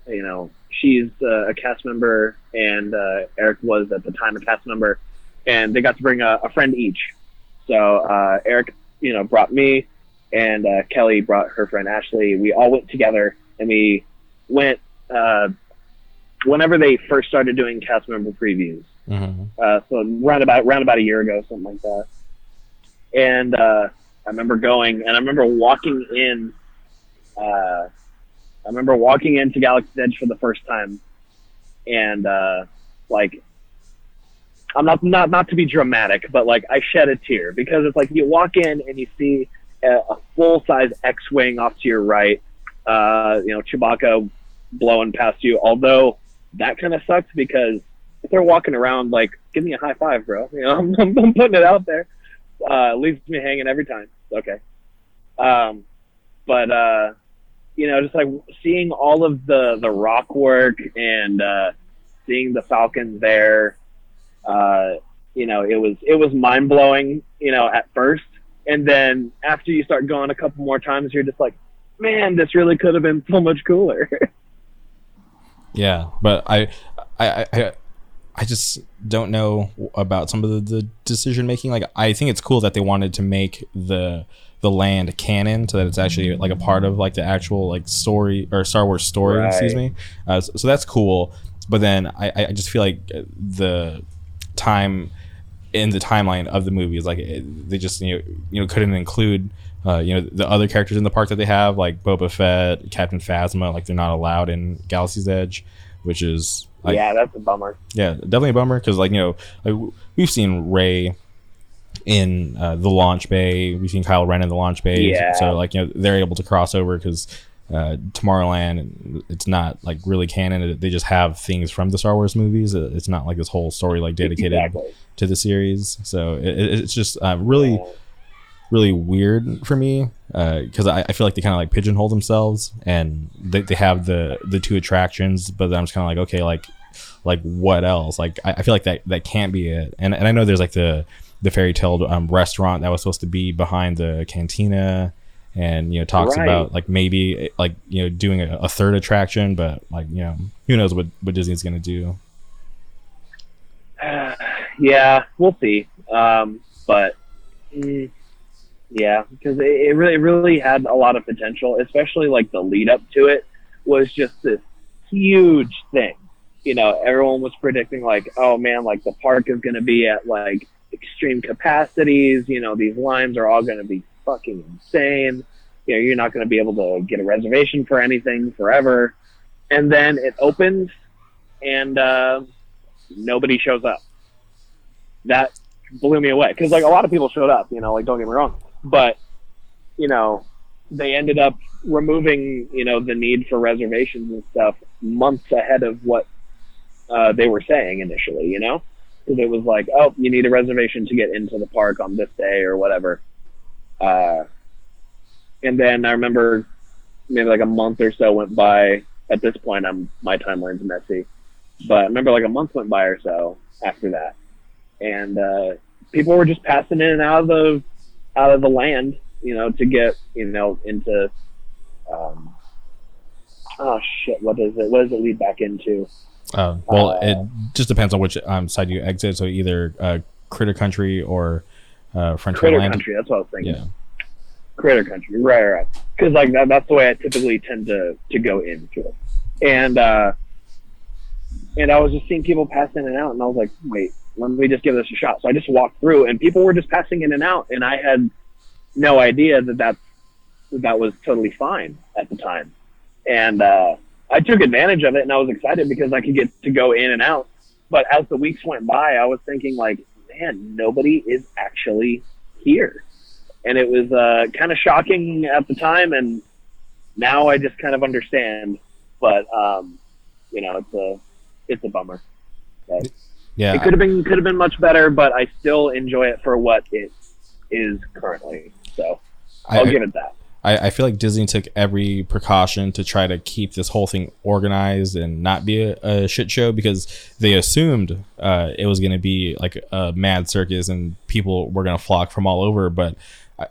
you know, she's uh, a cast member, and uh, Eric was at the time a cast member, and they got to bring a, a friend each. So Eric, you know, brought me and uh, Kelly brought her friend Ashley. We all went together, and we went uh, whenever they first started doing cast member previews. Mm-hmm. Uh, so around about around about a year ago, something like that. And uh, I remember going, and I remember walking in. I remember walking into Galaxy's Edge for the first time, and uh, like I'm not not not to be dramatic, but like I shed a tear because it's like you walk in and you see a full size X Wing off to your right. Uh, you know, Chewbacca blowing past you. Although that kind of sucks because if they're walking around, like, give me a high five, bro. You know, [LAUGHS] I'm, I'm putting it out there. Uh, leaves me hanging every time. Okay. Um, but, uh, you know, just like seeing all of the, the rock work and, uh, seeing the Falcons there, uh, you know, it was, it was mind blowing, you know, at first, and then after you start going a couple more times, you're just like, man, this really could have been so much cooler. [LAUGHS] yeah, but I, I, I, I just don't know about some of the, the decision making. Like, I think it's cool that they wanted to make the the land canon so that it's actually like a part of like the actual like story or Star Wars story. Right. Excuse me. Uh, so, so, that's cool. But then I, I just feel like the time in the timeline of the movies. Like it, they just you know you know couldn't include uh, you know the other characters in the park that they have like Boba Fett, Captain Phasma. Like they're not allowed in Galaxy's Edge, which is like, yeah, that's a bummer. Yeah, definitely a bummer because like you know like, we've seen Rey in uh, the launch bay. We've seen Kylo Ren in the launch bay. Yeah. So like you know they're able to cross over because uh, Tomorrowland, it's not like really canon. They just have things from the Star Wars movies. It's not like this whole story like [LAUGHS] dedicated exactly. to the series. So it, it's just uh, really, really weird for me because uh, I, I, feel like they kind of like pigeonhole themselves and they, they have the the two attractions, but then I'm just kind of like okay, like like what else? Like I, I, feel like that that can't be it. And and I know there's like the the fairy tale um, restaurant that was supposed to be behind the cantina and you know talks right. about like maybe like you know doing a, a, third attraction but like you know who knows what what disney's gonna do. Uh, yeah we'll see. Um, but mm, yeah because it, it really really had a lot of potential especially like the lead up to it was just this huge thing. You know everyone was predicting like oh man like the park is gonna be at like extreme capacities you know these lines are all gonna be fucking insane. You know, you're not going to be able to get a reservation for anything forever. And then it opens, and uh, nobody shows up. That blew me away because like a lot of people showed up. You know, like don't get me wrong, but you know, they ended up removing you know the need for reservations and stuff months ahead of what uh, they were saying initially, you know, it was like, oh, you need a reservation to get into the park on this day or whatever. Uh, and then I remember maybe like a month or so went by. At this point, I'm my timeline's messy, but I remember like a month went by or so after that, and uh, people were just passing in and out of the out of the land, you know, to get you know into. Um, oh shit! What is it? What does it lead back into? Uh, well, Uh, it just depends on which um, side you exit. So either uh, Critter Country or uh, Frontier Critter Land. Country. That's what I was thinking. Yeah. Critter Country, right, right. Because like that, that's the way I typically tend to to go into it. And uh, and I was just seeing people pass in and out, and I was like, wait, let me just give this a shot. So I just walked through, and people were just passing in and out, and I had no idea that that's, that, that was totally fine at the time. And uh, I took advantage of it, and I was excited because I could get to go in and out. But as the weeks went by, I was thinking like, man, nobody is actually here and it was uh, kind of shocking at the time, and now I just kind of understand. But um, you know, it's a it's a bummer. But Yeah. it could have been could have been much better, but I still enjoy it for what it is currently. So I'll I- give it that. I, I feel like Disney took every precaution to try to keep this whole thing organized and not be a, a shit show because they assumed uh, it was going to be like a mad circus and people were going to flock from all over. But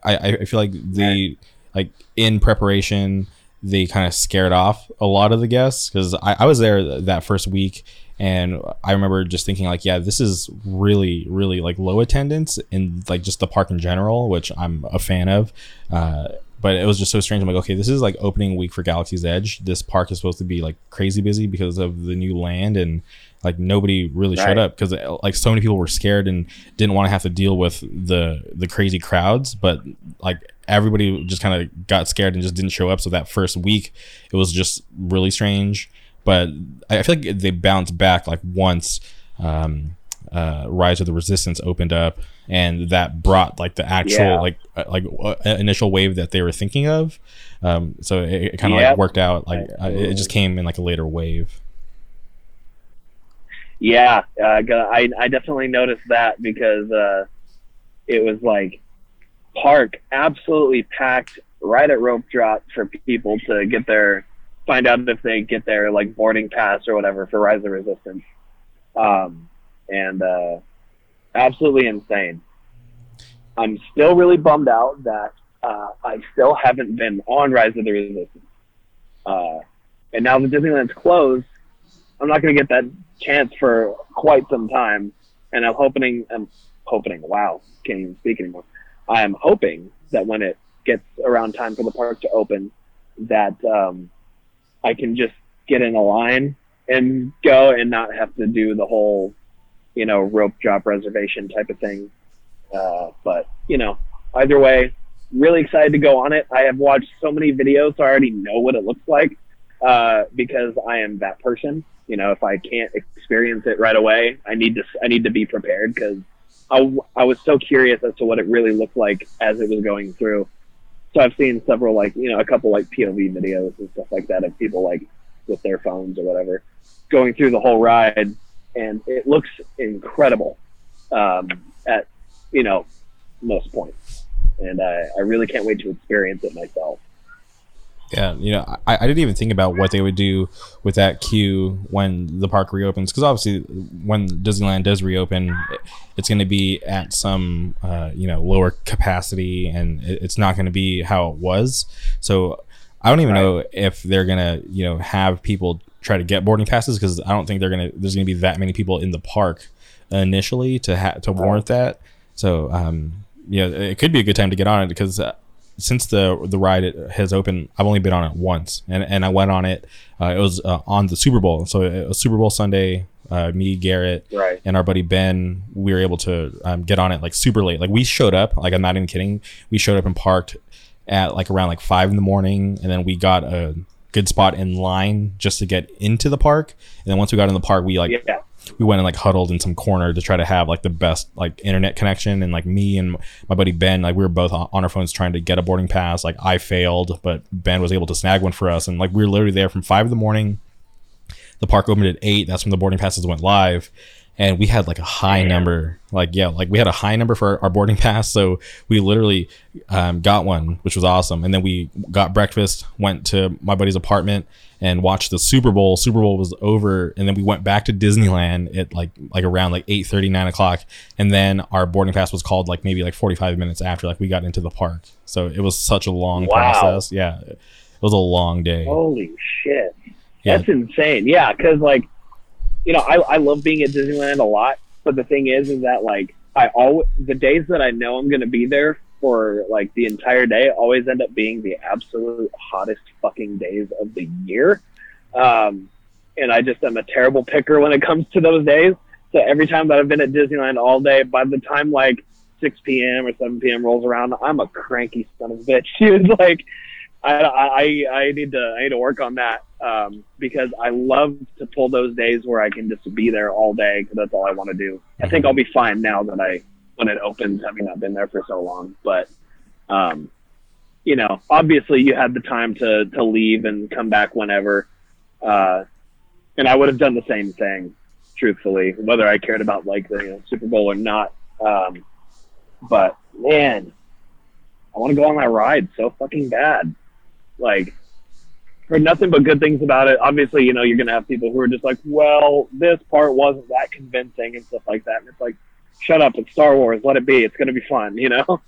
I, I, feel like they like in preparation they kind of scared off a lot of the guests because I, I was there that first week and I remember just thinking like, yeah, this is really, really like low attendance in like just the park in general, which I'm a fan of. Uh, but it was just so strange. I'm like, okay, this is like opening week for Galaxy's Edge. This park is supposed to be like crazy busy because of the new land and like nobody really showed up because like so many people were scared and didn't want to have to deal with the the crazy crowds. But like everybody just kind of got scared and just didn't show up. So that first week it was just really strange. But i I feel like they bounced back like once um uh rise of the resistance opened up and that brought like the actual Yeah. like uh, like uh, initial wave that they were thinking of. Um so it, it kind of like worked out like uh, it just came in like a later wave. Yeah, uh, I I definitely noticed that because uh, it was like park absolutely packed right at rope drop for people to get their find out if they get their like boarding pass or whatever for Rise of Resistance, um, and uh, absolutely insane. I'm still really bummed out that uh, I still haven't been on Rise of the Resistance, uh, and now that Disneyland's closed, I'm not going to get that chance for quite some time, and I'm hoping. I'm hoping. Wow, can't even speak anymore. I am hoping that when it gets around time for the park to open, that um, I can just get in a line and go and not have to do the whole, you know, rope drop reservation type of thing. Uh, but you know, either way, really excited to go on it. I have watched so many videos, so I already know what it looks like uh, because I am that person. You know, if I can't experience it right away, I need to I need to be prepared because I, I was so curious as to what it really looked like as it was going through. So I've seen several like you know a couple like POV videos and stuff like that of people like with their phones or whatever going through the whole ride, and it looks incredible um, at you know most points, and I, I really can't wait to experience it myself. Yeah, you know, I, I didn't even think about what they would do with that queue when the park reopens, because obviously, when Disneyland does reopen, it's going to be at some, uh, you know, lower capacity, and it's not going to be how it was. So, I don't even Right. know if they're going to, you know, have people try to get boarding passes, because I don't think they're to. There's going to be that many people in the park initially to ha- to warrant that. So, um, yeah, it could be a good time to get on it because. Uh, since the the ride has opened, I've only been on it once, and and I went on it. Uh, it was uh, on the Super Bowl, so it was Super Bowl Sunday. Uh, me, Garrett, Right. and our buddy Ben, we were able to um, get on it like super late. Like we showed up, like I'm not even kidding. We showed up and parked at like around like five in the morning, and then we got a good spot in line just to get into the park. And then once we got in the park, we like Yeah. we went and like huddled in some corner to try to have like the best like internet connection and like me and my buddy ben like we were both on on our phones trying to get a boarding pass like i failed but ben was able to snag one for us and like we were literally there from five in the morning the park opened at eight. That's when the boarding passes went live, and we had like a high number. Like yeah, like we had a high number for our boarding pass. So we literally um, got one, which was awesome. And then we got breakfast, went to my buddy's apartment, and watched the Super Bowl. Super Bowl was over, and then we went back to Disneyland at like like around like 8 9 o'clock, and then our boarding pass was called like maybe like forty five minutes after like we got into the park. So it was such a long Wow. process. Yeah, it was a long day. Holy shit. Yeah. That's insane. Yeah, because like, you know, I, I love being at Disneyland a lot, but the thing is, is that like I always the days that I know I'm to be there for like the entire day always end up being the absolute hottest fucking days of the year. Um, and I just am a terrible picker when it comes to those days. So every time that I've been at Disneyland all day, by the time like 6 p.m. or 7 p.m. rolls around, I'm a cranky son of a bitch. [LAUGHS] Dude, like I, I, I need to I need to work on that um, because I love to pull those days where I can just be there all day because that's all I want to do. I think I'll be fine now that I when it opens, having not been there for so long. But um, you know, obviously you had the time to to leave and come back whenever, uh, and I would have done the same thing, truthfully, whether I cared about like the you know, Super Bowl or not. Um, but man, I want to go on that ride so fucking bad. Like, heard nothing but good things about it. Obviously, you know, you're gonna have people who are just like, well, this part wasn't that convincing and stuff like that. And it's like, shut up, it's Star Wars, let it be. It's gonna be fun, you know?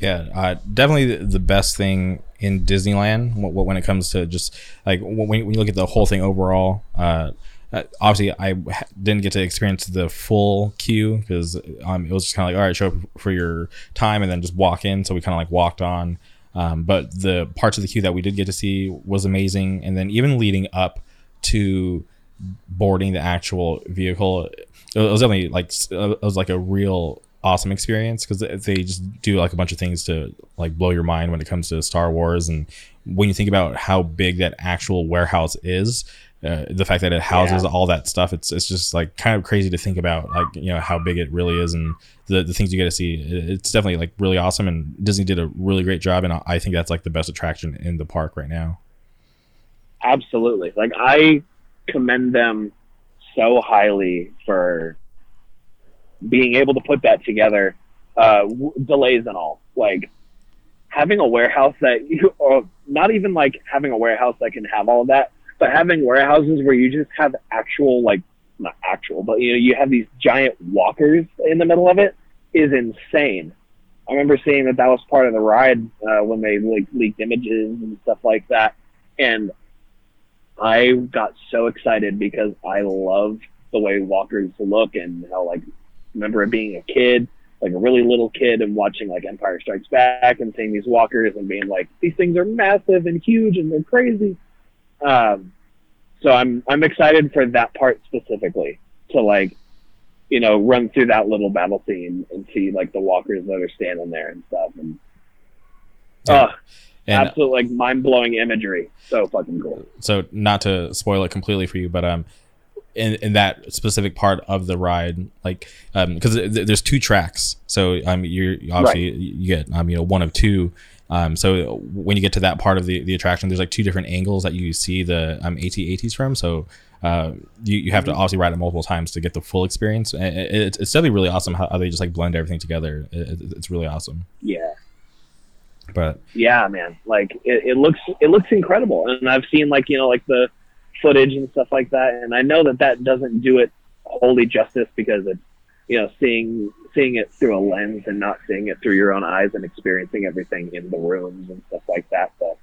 Yeah, uh, definitely the- best thing in Disneyland wh- wh- when it comes to just like when when you look at the whole thing overall. Uh, uh, obviously, I didn't get to experience the full queue because um, it was just kind of like, all right, show up for your time and then just walk in. So we kind of like walked on. Um, but the parts of the queue that we did get to see was amazing. And then even leading up to boarding the actual vehicle, it was definitely like uh, it was like a real awesome experience because they just do like a bunch of things to like blow your mind when it comes to Star Wars and when you think about how big that actual warehouse is. Uh, the fact that it houses Yeah. all that stuff, it's it's just like kind of crazy to think about, like you know how big it really is, and the, the things you get to see. It's definitely like really awesome, and Disney did a really great job, and I- think that's like the best attraction in the park right now. Absolutely. Like I commend them so highly for being able to put that together, uh, w- delays and all. Like having a warehouse that you, or not even like having a warehouse that can have all of that, but having warehouses where you just have actual, like not actual, but you know, you have these giant walkers in the middle of it is insane. I remember seeing that that was part of the ride uh, when they like leaked images and stuff like that, and I got so excited because I love the way walkers look and how like remember being a kid, like a really little kid and watching like Empire Strikes Back and seeing these walkers and being like, these things are massive and huge and they're crazy. Um, so I'm I'm excited for that part specifically to like, you know, run through that little battle scene and see like the walkers that are standing there and stuff and Yeah. uh, And absolute like mind blowing imagery. So fucking cool. so not to spoil it completely for you, but um, in, in that specific part of the ride, like um, because th- there's two tracks, so um, you're obviously you get um, you know one of two. Um, so when you get to that part of the, the attraction, there's like two different angles that you see the um, AT-ATs from. So uh, you, you have to obviously ride it multiple times to get the full experience. And it, it's definitely really awesome how, they just like blend everything together. It, it- it's really awesome. Yeah. But yeah, man. Like it, it looks it looks incredible, and I've seen like you know like the footage and stuff like that, and I know that that doesn't do it wholly justice because it's you know seeing seeing it through a lens and not seeing it through your own eyes and experiencing everything in the rooms and stuff like that. But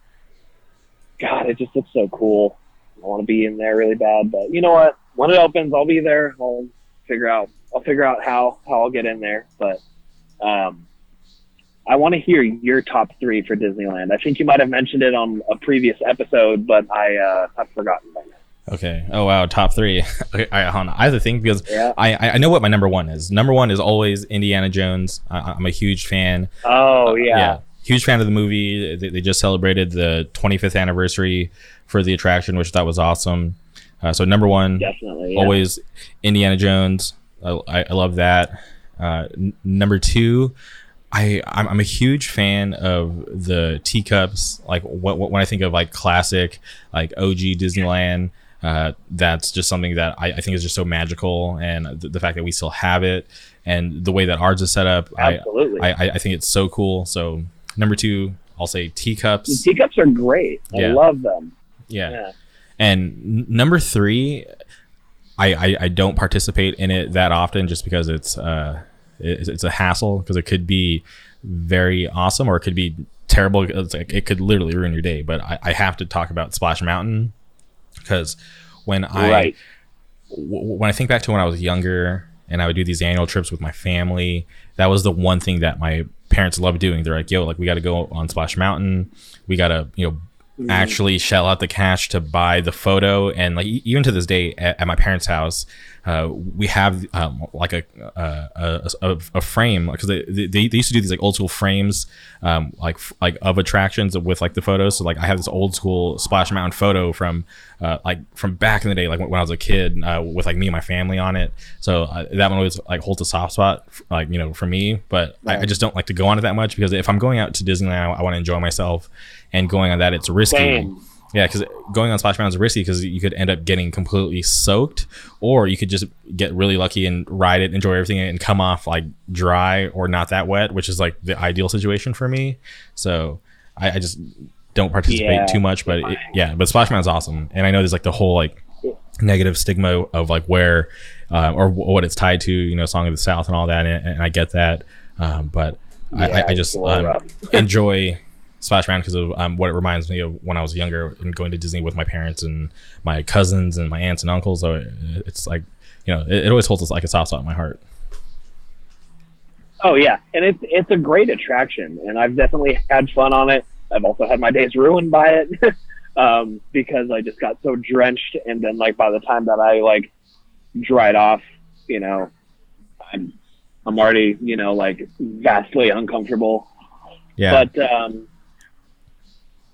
God, it just looks so cool. I want to be in there really bad, but you know what? When it opens, I'll be there. I'll figure out I'll figure out how how I'll get in there, but. Um, I want to hear your top three for Disneyland. I think you might have mentioned it on a previous episode, but I uh, I've forgotten by now. Okay. Oh wow, top three. [LAUGHS] okay, I, hold on. I have to think because Yeah. I I know what my number one is. Number one is always Indiana Jones. I, I'm a huge fan. Oh yeah. yeah, huge fan of the movie. They, they just celebrated the 25th anniversary for the attraction, which that was awesome. Uh, so number one, definitely. Yeah. always Indiana Jones. I, I, I love that. Uh, n- number two, I I'm, I'm a huge fan of the teacups. Like what, what when I think of like classic like OG Disneyland. Uh, that's just something that I, I think is just so magical, and the, the fact that we still have it, and the way that ours is set up, Absolutely. I, I I think it's so cool. So number two, I'll say teacups. Teacups are great. I Yeah. love them. Yeah. Yeah. And number three, I, I I don't participate in it that often just because it's uh it's, it's a hassle because it could be very awesome or it could be terrible. It's like, it could literally ruin your day. But I, I have to talk about Splash Mountain because when I right. w- when I think back to when I was younger and I would do these annual trips with my family, that was the one thing that my parents loved doing. They're like, "Yo, like we got to go on Splash Mountain. We got to, you know, actually shell out the cash to buy the photo." And like even to this day, at, at my parents' house, uh, we have um, like a a, a, a frame because they, they they used to do these like old school frames, um, like like of attractions with like the photos. So like I have this old school Splash Mountain photo from uh, like from back in the day, like when, when I was a kid, uh, with like me and my family on it. So uh, that one always like holds a soft spot, like you know, for me. But I, I just don't like to go on it that much because if I'm going out to Disneyland, I, I want to enjoy myself, and going on that it's risky. Same. Yeah, because going on Splash Mountain is risky because you could end up getting completely soaked, or you could just get really lucky and ride it, enjoy everything, and come off like dry or not that wet, which is like the ideal situation for me. So I, I just don't participate Yeah. too much, but it, yeah, but Splash Mountain's awesome, and I know there's like the whole like negative stigma of like where uh, or w- what it's tied to, you know, Song of the South and all that, and, and I get that, um, but I, I, I just um, [LAUGHS] enjoy Splash Mountain because of um, what it reminds me of when I was younger and going to Disney with my parents and my cousins and my aunts and uncles. So it's like, you know, it, it always holds us like a soft spot in my heart. Oh yeah, and it's it's a great attraction, and I've definitely had fun on it. I've also had my days ruined by it [LAUGHS] um, because I just got so drenched, and then like by the time that I like dried off, you know, I'm I'm already you know like vastly uncomfortable. Yeah. But um,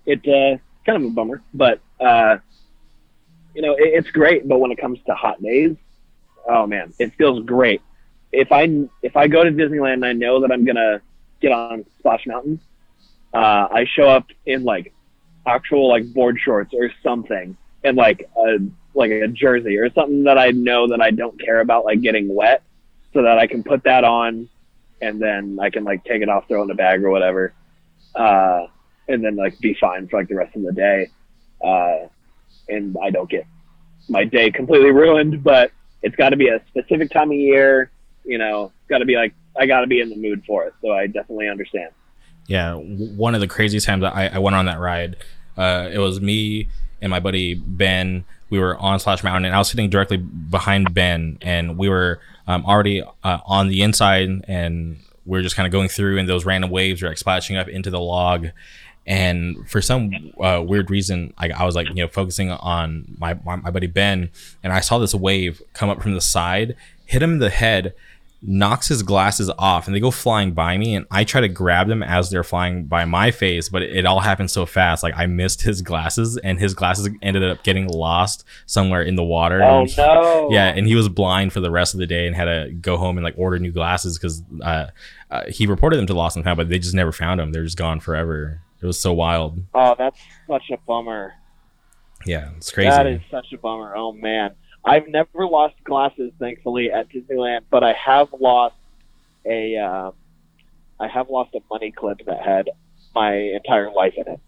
it's uh, kind of a bummer, but uh, you know it, it's great. But when it comes to hot days, oh man, it feels great. If I if I go to Disneyland and I know that I'm gonna get on Splash Mountain, uh, I show up in like actual like board shorts or something, and like a like a jersey or something that I know that I don't care about like getting wet, so that I can put that on, and then I can like take it off, throw it in a bag or whatever, uh, and then like be fine for like the rest of the day, uh, and I don't get my day completely ruined. But it's got to be a specific time of year, you know. Got to be like I got to be in the mood for it. So I definitely understand. Yeah, one of the craziest times I, I went on that ride, uh, it was me and my buddy Ben. We were on Splash Mountain, and I was sitting directly behind Ben, and we were um, already uh, on the inside, and we are just kind of going through, and those random waves were like splashing up into the log. And for some uh, weird reason, I, I was like, you know, focusing on my, my my buddy Ben, and I saw this wave come up from the side, hit him in the head, knocks his glasses off and they go flying by me and I try to grab them as they're flying by my face but it, it all happened so fast like I missed his glasses and his glasses ended up getting lost somewhere in the water. Oh And no! yeah and he was blind for the rest of the day and had to go home and like order new glasses because uh, uh, he reported them to lost and found but they just never found them they're just gone forever it was so wild Oh, that's such a bummer. yeah it's crazy That is such a bummer. Oh man, I've never lost glasses, thankfully, at Disneyland, but I have lost a, um, I have lost a money clip that had my entire life in it,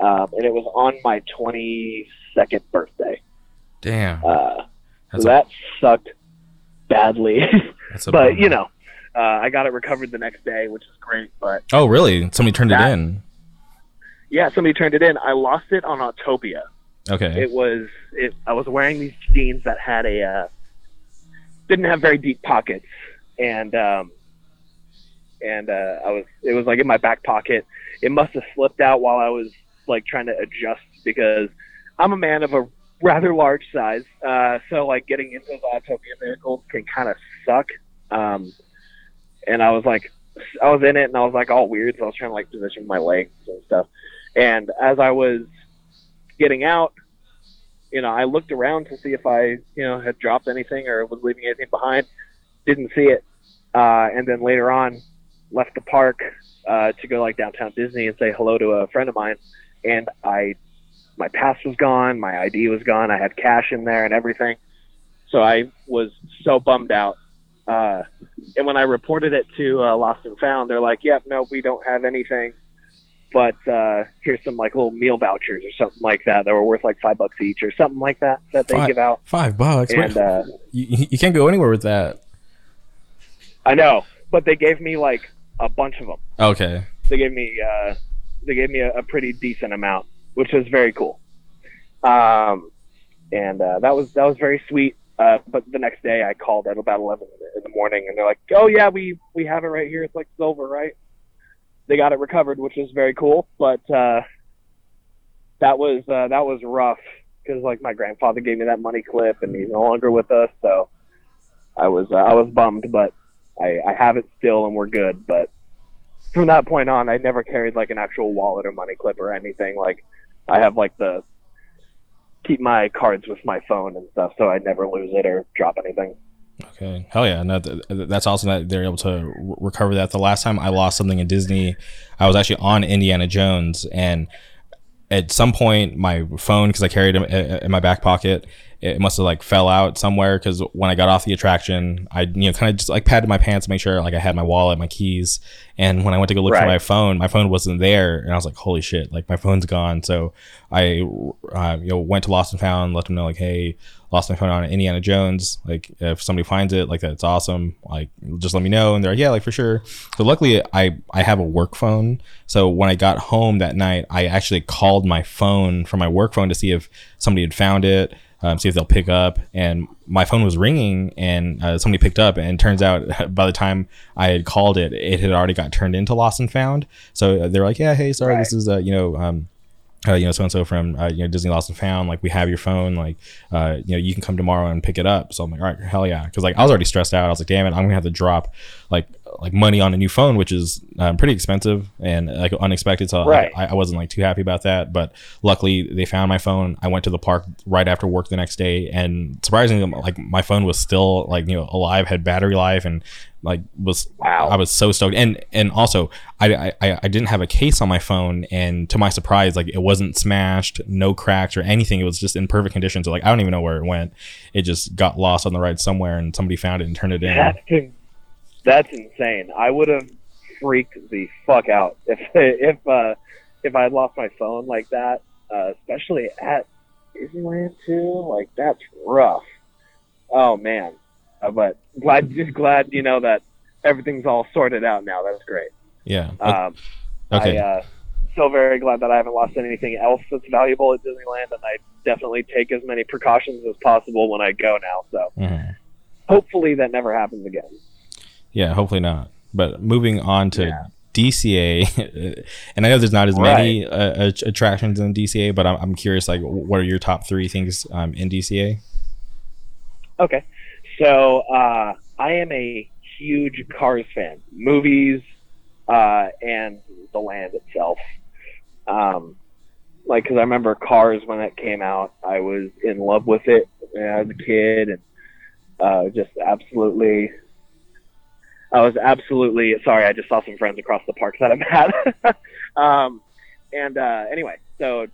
um, and it was on my twenty second birthday. damn Uh, that's so a, that sucked badly, [LAUGHS] that's a [LAUGHS] but bummer. you know, uh, I got it recovered the next day, which is great. But oh really somebody turned That- it in yeah, somebody turned it in. I lost it on Autopia. okay. It was it i was wearing these jeans that had a uh, didn't have very deep pockets. And um and uh i was it was like in my back pocket. It must have slipped out while i was like trying to adjust because i'm a man of a rather large size. Uh so like getting into the autopia vehicles can kind of suck. Um and i was like i was in it and i was like all weird. So i was trying to like position my legs and stuff and as i was getting out, you know, I looked around to see if I, you know, had dropped anything or was leaving anything behind. Didn't see it. Uh, and then later on, left the park uh, to go like downtown Disney and say hello to a friend of mine, and I my pass was gone, my ID was gone, I had cash in there and everything. So I was so bummed out. Uh, and when I reported it to uh, Lost and Found, they're like, "Yep, no, we don't have anything." But uh, here's some like little meal vouchers or something like that that were worth like five bucks each or something like that that they Five- give out. Five bucks. And uh, you, you can't go anywhere with that. I know, but they gave me like a bunch of them. Okay. They gave me uh, they gave me a, a pretty decent amount, which was very cool. Um, and uh, that was that was very sweet. Uh, but the next day, I called at about eleven in the morning, and they're like, "Oh yeah, we we have it right here. It's like silver, right?" They got it recovered, which is very cool. But uh, that was uh, that was rough because like my grandfather gave me that money clip, and he's no longer with us, so I was uh, I was bummed, but I, I have it still, and we're good. But from that point on, I never carried like an actual wallet or money clip or anything. Like I have like the keep my cards with my phone and stuff, so I never lose it or drop anything. Okay. Hell yeah. No, th- th- that's awesome that they're able to re- recover that. The last time I lost something in Disney, I was actually on Indiana Jones, and at some point, my phone, because I carried it in- my back pocket, it must have like fell out somewhere. Because when I got off the attraction, I you know kind of just like patted my pants to make sure like I had my wallet, my keys, and when I went to go look for my phone, my phone wasn't there, and I was like, holy shit, like my phone's gone. So I uh, you know went to Lost and Found, let them know like, hey, lost my phone on Indiana Jones. Like if somebody finds it, like that's awesome. Like just let me know. And they're like, yeah, like for sure. So luckily I I have a work phone. So when I got home that night, I actually called my phone from my work phone to see if somebody had found it. Um, see if they'll pick up, and my phone was ringing, and uh, somebody picked up, and turns out [LAUGHS] by the time I had called it, it had already got turned into lost and found. So they're like, "Yeah, hey, sorry, this is uh, you know, um, uh, you know, so and so from uh, you know Disney Lost and Found. Like we have your phone. Like uh, you know, you can come tomorrow and pick it up. So I'm like, all right, hell yeah, because like I was already stressed out. I was like, damn it, I'm gonna have to drop like like money on a new phone, which is um, pretty expensive and like unexpected. So Right. I, I wasn't like too happy about that. But luckily, they found my phone. I went to the park right after work the next day, and surprisingly, like my phone was still like you know alive, had battery life, and like was Wow. I was so stoked. And and also I, I I didn't have a case on my phone, and to my surprise, like it wasn't smashed, no cracks or anything. It was just in perfect condition. So like I don't even know where it went. It just got lost on the ride somewhere, and somebody found it and turned it in. That's that's insane. I would have freaked the fuck out if [LAUGHS] if uh, if I had lost my phone like that, uh, especially at Disneyland too. Like that's rough. Oh man, uh, but glad just glad you know that everything's all sorted out now. That's great. Yeah. Um, okay. I uh, so very glad that I haven't lost anything else that's valuable at Disneyland, and I definitely take as many precautions as possible when I go now. So Mhm. hopefully that never happens again. Yeah. Hopefully not. But moving on to Yeah. DCA, [LAUGHS] and I know there's not as many uh, attractions in DCA, but I'm, I'm curious, like, what are your top three things um, in DCA? Okay. So uh, I am a huge Cars fan, movies, uh, and the land itself. Um, like, because I remember Cars when it came out, I was in love with it as a kid, and uh, just absolutely. I was absolutely sorry. I just saw some friends across the park that I'm at. [LAUGHS] um, and uh, anyway, so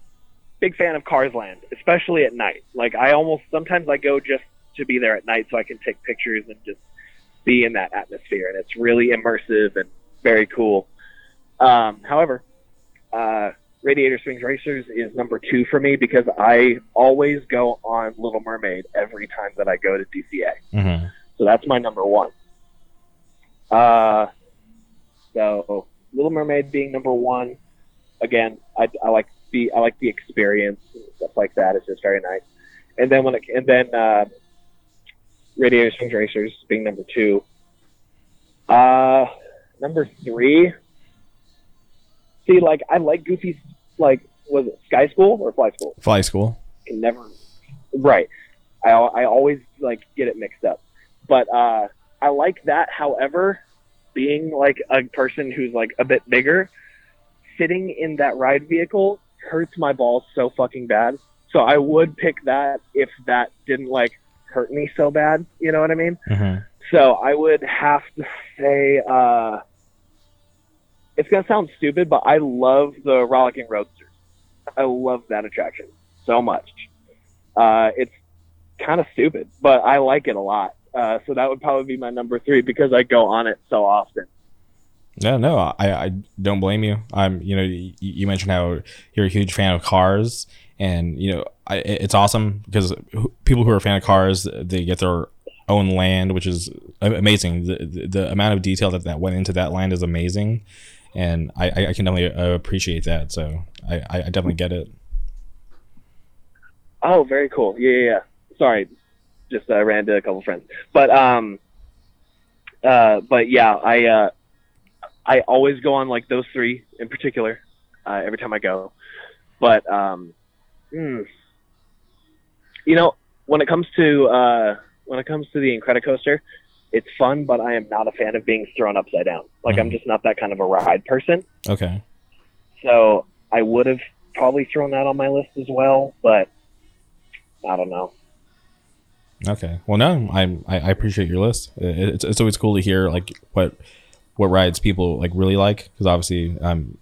big fan of Cars Land, especially at night. Like I almost sometimes I go just to be there at night so I can take pictures and just be in that atmosphere. And it's really immersive and very cool. Um, however, uh, Radiator Springs Racers is number two for me because I always go on Little Mermaid every time that I go to DCA. Mm-hmm. So that's my number one. Uh, so Little Mermaid being number one. Again, I, I like the I like the experience and stuff like that. It's just very nice. And then when it, and then uh, Radiator Springs Racers being number two. Uh, number three. See, like I like Goofy's like was it Sky School or Fly School? Fly School. can never right I, I always like get it mixed up but uh i like that however being like a person who's like a bit bigger sitting in that ride vehicle hurts my balls so fucking bad so i would pick that if that didn't like hurt me so bad you know what i mean Mm-hmm. so I would have to say, uh, it's gonna sound stupid, but I love the Rollicking Roadsters. I love that attraction so much. Uh, it's kind of stupid, but I like it a lot. Uh, so that would probably be my number three because I go on it so often. No, no, I, I don't blame you. I'm, you know, you, you mentioned how you're a huge fan of cars, and you know, I, it's awesome because people who are a fan of cars, they get their own land, which is amazing. The, the, the amount of detail that that went into that land is amazing, and I, I can definitely appreciate that. So I, I definitely get it. Oh, very cool. Yeah, yeah. yeah. Sorry, just uh, ran into a couple friends, but um, uh, but yeah, I uh, I always go on like those three in particular uh, every time I go. But um, mm, you know, when it comes to uh, when it comes to the Incredicoaster, it's fun, but I am not a fan of being thrown upside down. Like mm-hmm. I'm just not that kind of a ride person. Okay. So I would have probably thrown that on my list as well, but I don't know. Okay. Well, no, I I appreciate your list. It's it's always cool to hear like what what rides people like really like because obviously um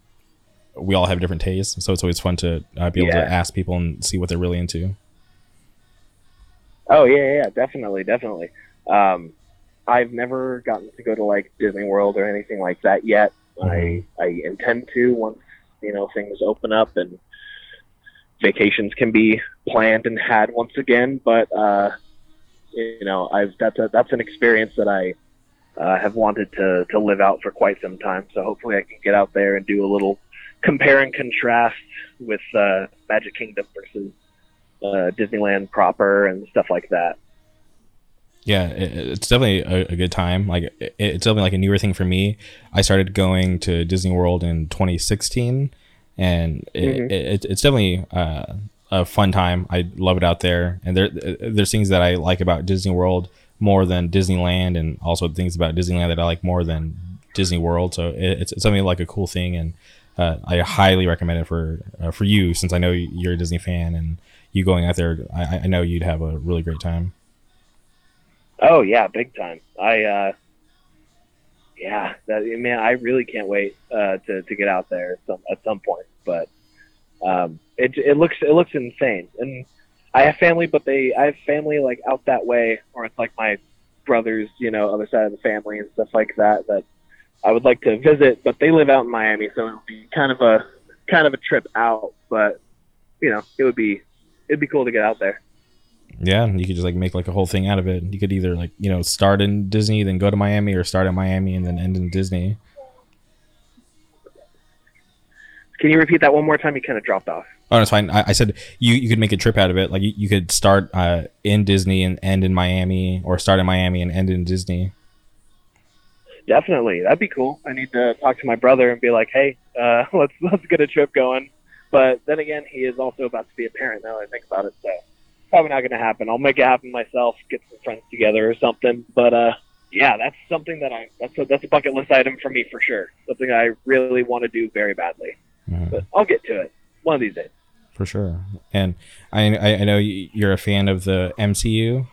we all have different tastes so it's always fun to uh, be able yeah. to ask people and see what they're really into oh yeah yeah definitely definitely um i've never gotten to go to like disney world or anything like that yet mm-hmm. i i intend to once you know things open up and vacations can be planned and had once again but uh you know i've that's a that's an experience that i uh, have wanted to to live out for quite some time. So hopefully I can get out there and do a little compare and contrast with uh, Magic Kingdom versus uh, Disneyland proper and stuff like that. Yeah, it's definitely a, a good time. Like it's definitely like a newer thing for me. I started going to Disney World in 2016, and it, mm-hmm. it, it's definitely uh, a fun time. I love it out there, and there there's things that I like about Disney World more than Disneyland, and also things about Disneyland that I like more than Disney World. So it's, it's something like a cool thing, and uh, I highly recommend it for uh, for you since I know you're a Disney fan and you going out there. I, I know you'd have a really great time. Oh yeah, big time. I uh, yeah, that, man, I really can't wait uh, to to get out there at some at some point. But um, it it looks it looks insane, and I have family, but they I have family like out that way, or it's like my brothers, you know, other side of the family and stuff like that that I would like to visit, but they live out in Miami, so it would be kind of a kind of a trip out, but you know, it would be it'd be cool to get out there. Yeah, you could just like make like a whole thing out of it. You could either like, you know, start in Disney, then go to Miami or start in Miami and then end in Disney. Can you repeat that one more time? You kind of dropped off. Oh, that's fine. I, I, said you you could make a trip out of it. Like you, you could start uh, in Disney and end in Miami, or start in Miami and end in Disney. Definitely, that'd be cool. I need to talk to my brother and be like, "Hey, uh, [LAUGHS] let's let's get a trip going." But then again, he is also about to be a parent now. I think about it, so probably not going to happen. I'll make it happen myself. Get some friends together or something. But uh, yeah, that's something that I that's a, that's a bucket list item for me for sure. Something I really want to do very badly. Mm-hmm. But I'll get to it one of these days for sure. And I I know you're a fan of the MCU.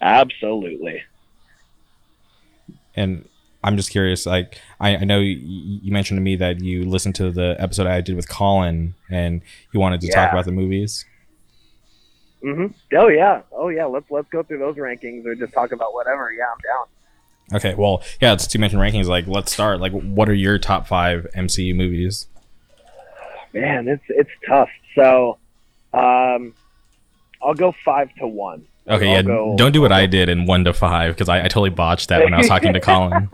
Absolutely. And I'm just curious. Like I, I know you, you, mentioned to me that you listened to the episode I did with Colin, and you wanted to yeah. talk about the movies. Mm-hmm. Oh yeah. Oh yeah. Let's let's go through those rankings or just talk about whatever. Yeah, I'm down. Okay. Well, yeah. It's to mention rankings. Like, let's start. Like, what are your top five MCU movies? man, it's it's tough. So, um, I'll go five to one. Okay, I'll yeah. Go, don't do what I did in one to five because I, I totally botched that when I was talking to [LAUGHS] Colin.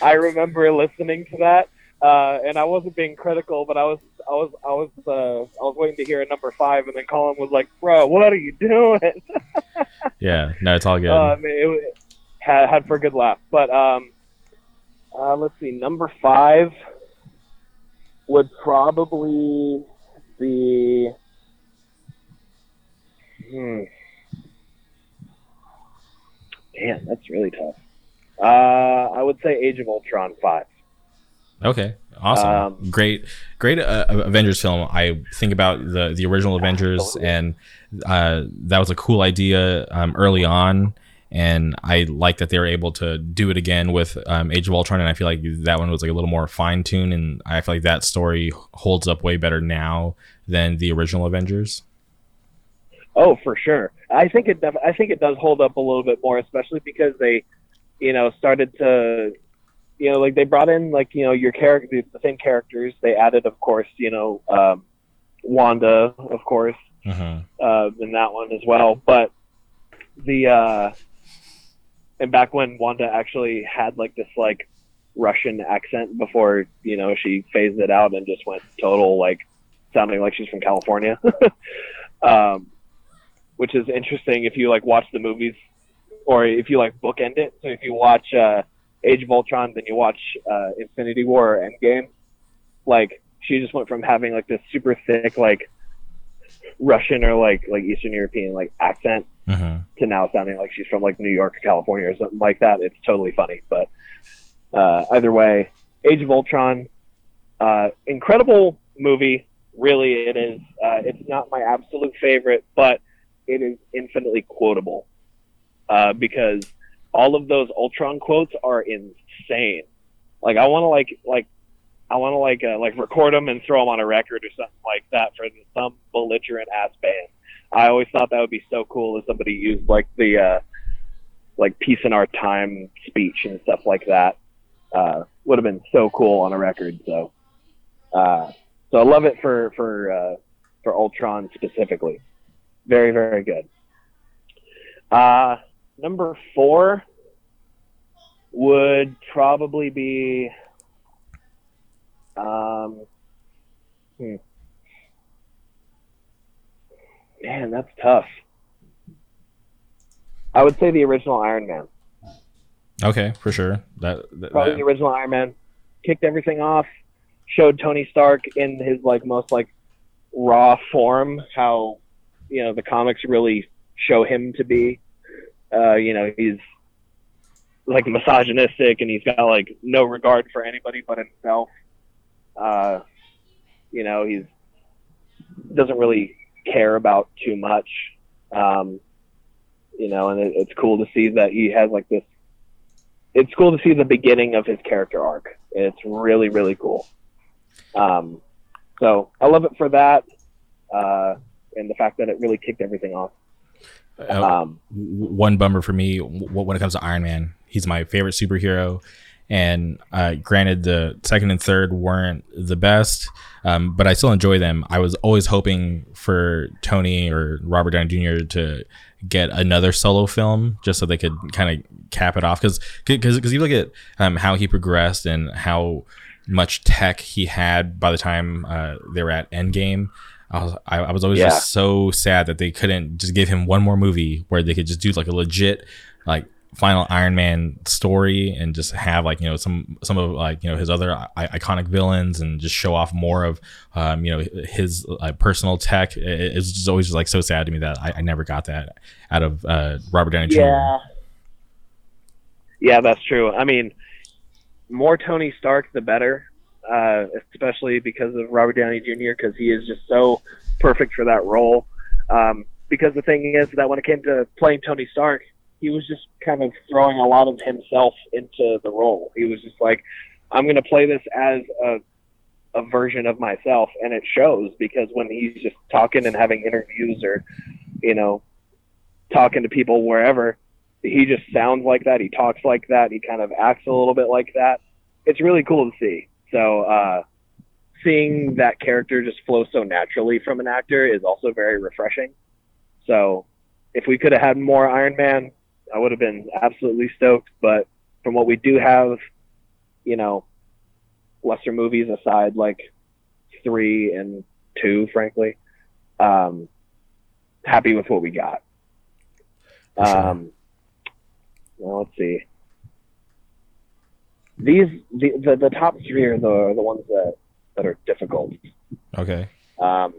I remember listening to that, uh, and I wasn't being critical, but I was I was I was uh, I was waiting to hear a number five, and then Colin was like, "Bro, what are you doing?" [LAUGHS] yeah, no, it's all good. Uh, it, it had, had for a good laugh, but um, uh, let's see, number five would probably be. Hmm. Man, that's really tough. Uh, I would say Age of Ultron five. Okay, awesome, um, great, great uh, Avengers film. I think about the the original Avengers, absolutely. and uh, that was a cool idea um, early on, and I like that they were able to do it again with um, Age of Ultron, and I feel like that one was like a little more fine tuned, and I feel like that story holds up way better now than the original Avengers. Oh, for sure. I think it. Def- I think it does hold up a little bit more, especially because they, you know, started to, you know, like they brought in like you know your character, the same characters. They added, of course, you know, um, Wanda, of course, uh-huh. uh, in that one as well. But the uh, and back when Wanda actually had like this like Russian accent before you know she phased it out and just went total like sounding like she's from California, [LAUGHS] um, which is interesting if you like watch the movies or if you like bookend it. So if you watch uh, Age of Ultron, then you watch uh, Infinity War or Endgame, like she just went from having like this super thick like Russian or like like Eastern European like accent Uh-huh. to now sounding like she's from like New York or California or something like that. It's totally funny. But uh, either way, Age of Ultron, uh, incredible movie. Really, it is. Uh, it's not my absolute favorite, but it is infinitely quotable uh, because all of those Ultron quotes are insane. Like I want to like like I want to like uh, like record them and throw them on a record or something like that for some belligerent ass band. I always thought that would be so cool if somebody used like the uh, like peace in our time speech and stuff like that. Uh, would have been so cool on a record. So, uh, so I love it for for uh, for Ultron specifically. Very very good. Uh, number four would probably be. Um, hmm. Man, that's tough. I would say the original Iron Man. Okay, for sure. That, that, Probably that- the original Iron Man. Kicked everything off. Showed Tony Stark in his like most like raw form how you know the comics really show him to be. Uh, you know he's like misogynistic and he's got like no regard for anybody but himself. Uh, you know he's doesn't really care about too much. Um, you know, and it, it's cool to see that he has like this. It's cool to see the beginning of his character arc. It's really really cool. Um, so I love it for that, uh, and the fact that it really kicked everything off. uh, Um, one bummer for me when it comes to Iron Man. He's my favorite superhero, and uh, granted, the second and third weren't the best, um, but I still enjoy them. I was always hoping for Tony or Robert Downey Jr. to get another solo film just so they could kind of cap it off because because you look at um, how he progressed and how much tech he had by the time uh, they were at Endgame. I was I, I was always Yeah. just so sad that they couldn't just give him one more movie where they could just do like a legit like final Iron Man story and just have like you know some some of like you know his other I- iconic villains and just show off more of um, you know his uh, personal tech. It, it's just always just like so sad to me that I, I never got that out of uh, Robert Downey Jr. yeah, yeah, that's true. I mean, more Tony Stark, the better. Uh, especially because of Robert Downey Jr. Because he is just so perfect for that role. Um, because the thing is that when it came to playing Tony Stark, he was just kind of throwing a lot of himself into the role. He was just like, I'm going to play this as a a version of myself, and it shows because when he's just talking and having interviews or, you know, talking to people wherever, he just sounds like that. He talks like that. He kind of acts a little bit like that. It's really cool to see. So, uh, seeing that character just flow so naturally from an actor is also very refreshing. So, if we could have had more Iron Man, I would have been absolutely stoked. But from what we do have, you know, lesser movies aside, like three and two, frankly, um, happy with what we got. Um, well, let's see. These the, the the top three are the are the ones that that are difficult Okay. um,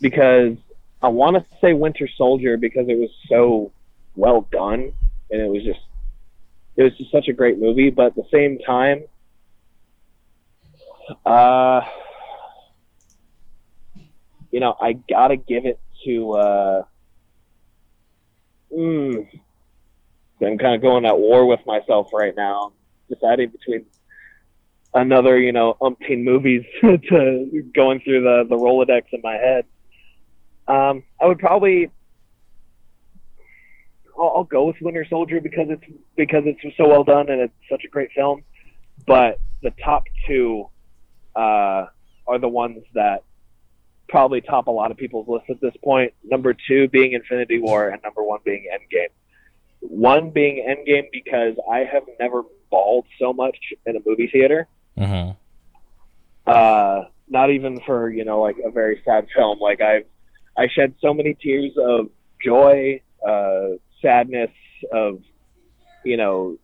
because I want to say Winter Soldier because it was so well done and it was just it was just such a great movie. But at the same time, uh, you know, I gotta give it to. Uh, mm, I'm kind of going at war with myself right now, deciding between another, you know, umpteen movies [LAUGHS] to going through the the Rolodex in my head. Um, I would probably I'll, I'll go with Winter Soldier because it's because it's so well done and it's such a great film. But the top two uh, are the ones that probably top a lot of people's list at this point. Number two being Infinity War, and number one being Endgame. One being Endgame because I have never bawled so much in a movie theater. Mm-hmm. Uh, not even for you know like a very sad film. Like I've I shed so many tears of joy, uh, sadness, of you know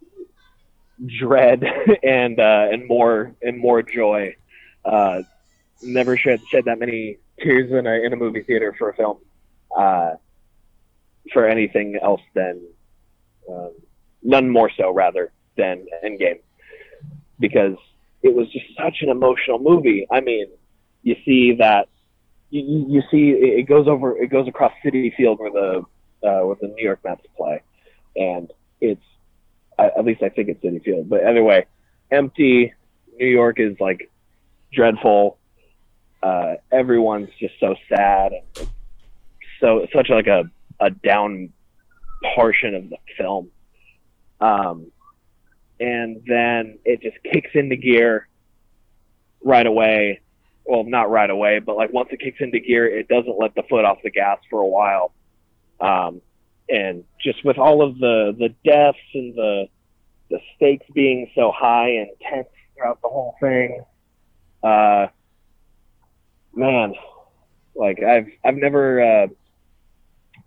dread, [LAUGHS] and uh, and more and more joy. Uh, never shed shed that many tears in a in a movie theater for a film. Uh, for anything else than um, none more so rather than Endgame because it was just such an emotional movie. I mean, you see that you, you see it goes over it goes across Citi Field where the uh, where the New York Mets play, and it's at least I think it's Citi Field. But anyway, empty. New York is like dreadful. Uh, everyone's just so sad and so such like a a down portion of the film. Um, and then it just kicks into gear right away. Well, not right away, but like once it kicks into gear, it doesn't let the foot off the gas for a while. Um, and just with all of the the deaths and the the stakes being so high and tense throughout the whole thing, uh, man, like I've I've never uh,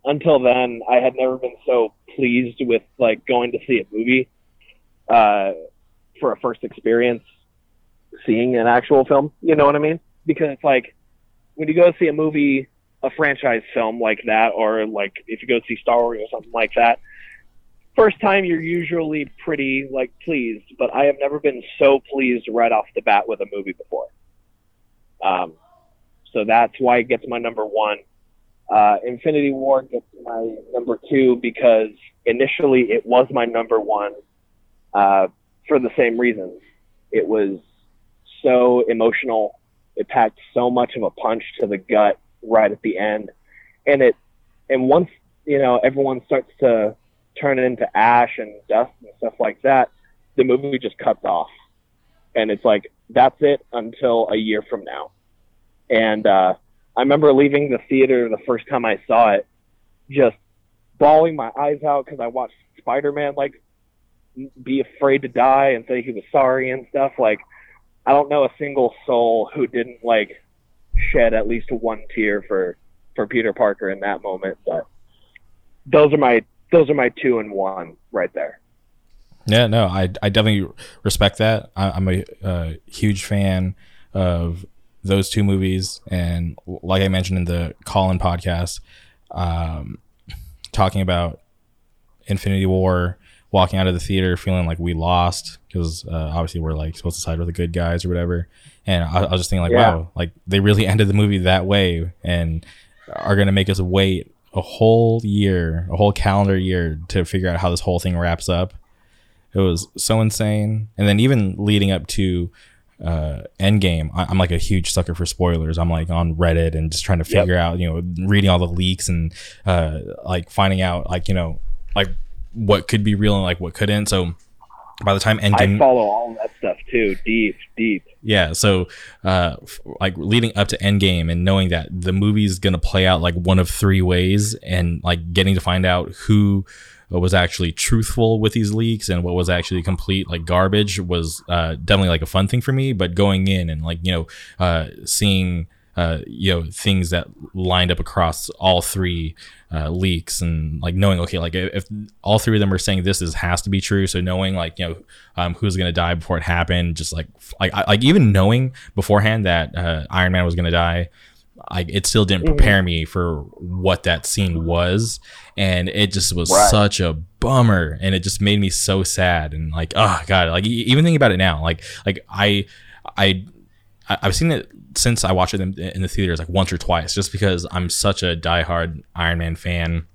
until then I had never been so pleased with like going to see a movie uh, for a first experience seeing an actual film. You know what I mean? Because it's like when you go see a movie, a franchise film like that, or like if you go see Star Wars or something like that, first time you're usually pretty like pleased. But I have never been so pleased right off the bat with a movie before. Um, so that's why it gets my number one. Uh, Infinity War gets my number two because initially it was my number one uh, for the same reasons. It was so emotional. It packed so much of a punch to the gut right at the end, and it and once you know everyone starts to turn it into ash and dust and stuff like that, the movie just cuts off, and it's like that's it until a year from now. And uh, I remember leaving the theater the first time I saw it, just bawling my eyes out because I watched Spider Man like be afraid to die and say he was sorry and stuff. Like, I don't know a single soul who didn't like shed at least one tear for for Peter Parker in that moment. But those are my those are my two and one right there. Yeah, no, I I definitely respect that. I, am a uh, huge fan of those two movies, and like I mentioned in the Colin podcast, um, talking about Infinity War walking out of the theater feeling like we lost because uh, obviously we're like supposed to side with the good guys or whatever. And I, I was just thinking like, yeah. wow, like they really ended the movie that way and are gonna make us wait a whole year, a whole calendar year to figure out how this whole thing wraps up. It was so insane. And then even leading up to uh, Endgame, I, am like a huge sucker for spoilers. I'm like on Reddit and just trying to figure yep. out, you know, reading all the leaks and uh, like finding out, like you know, like what could be real and like what couldn't. So by the time Endgame, I follow all that stuff too, deep, deep. Yeah, so uh, f- like leading up to Endgame and knowing that the movie's gonna play out like one of three ways, and like getting to find out who was actually truthful with these leaks and what was actually complete like garbage was uh, definitely like a fun thing for me. But going in and like you know uh, seeing uh, you know things that lined up across all three uh, leaks and like knowing okay like if all three of them are saying this is has to be true so knowing like you know um, who's gonna die before it happened just like like like even knowing beforehand that uh, Iron Man was gonna die like it still didn't mm-hmm. prepare me for what that scene was and it just was right. such a bummer and it just made me so sad and like oh god like even thinking about it now like like I I I've seen it since I watched it in, in, the theaters like once or twice, just because I'm such a diehard Iron Man fan.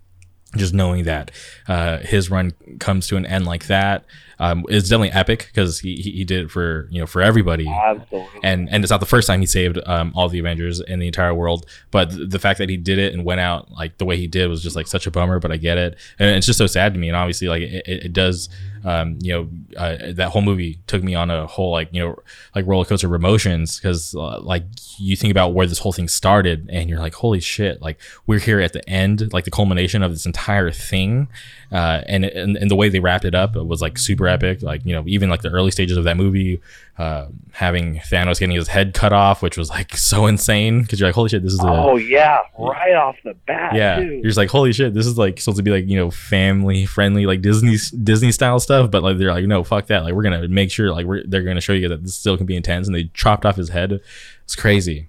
just knowing that uh, his run comes to an end like that um, is definitely epic because he, he did it for you know for everybody Absolutely. and and it's not the first time he saved um, all the Avengers in the entire world. But th- the fact that he did it and went out like the way he did was just like such a bummer. But I get it, and it's just so sad to me. And obviously, like it, it it does, um, you know, uh, that whole movie took me on a whole like you know like roller coaster of emotions because uh, like you think about where this whole thing started, and you're like, holy shit, like we're here at the end, like the culmination of this entire thing, uh, and, and and the way they wrapped it up was like super epic. Like you know, even like the early stages of that movie, uh, having Thanos getting his head cut off, which was like [LAUGHS] so insane because you're like, holy shit, this is a Oh yeah, right off the bat. yeah. too. You're just like, holy shit, this is like supposed to be like you know family friendly like Disney Disney style stuff, but like they're like, no, fuck that. Like we're gonna make sure like we're they're gonna show you that this still can be intense, and they chopped off his head. It's crazy.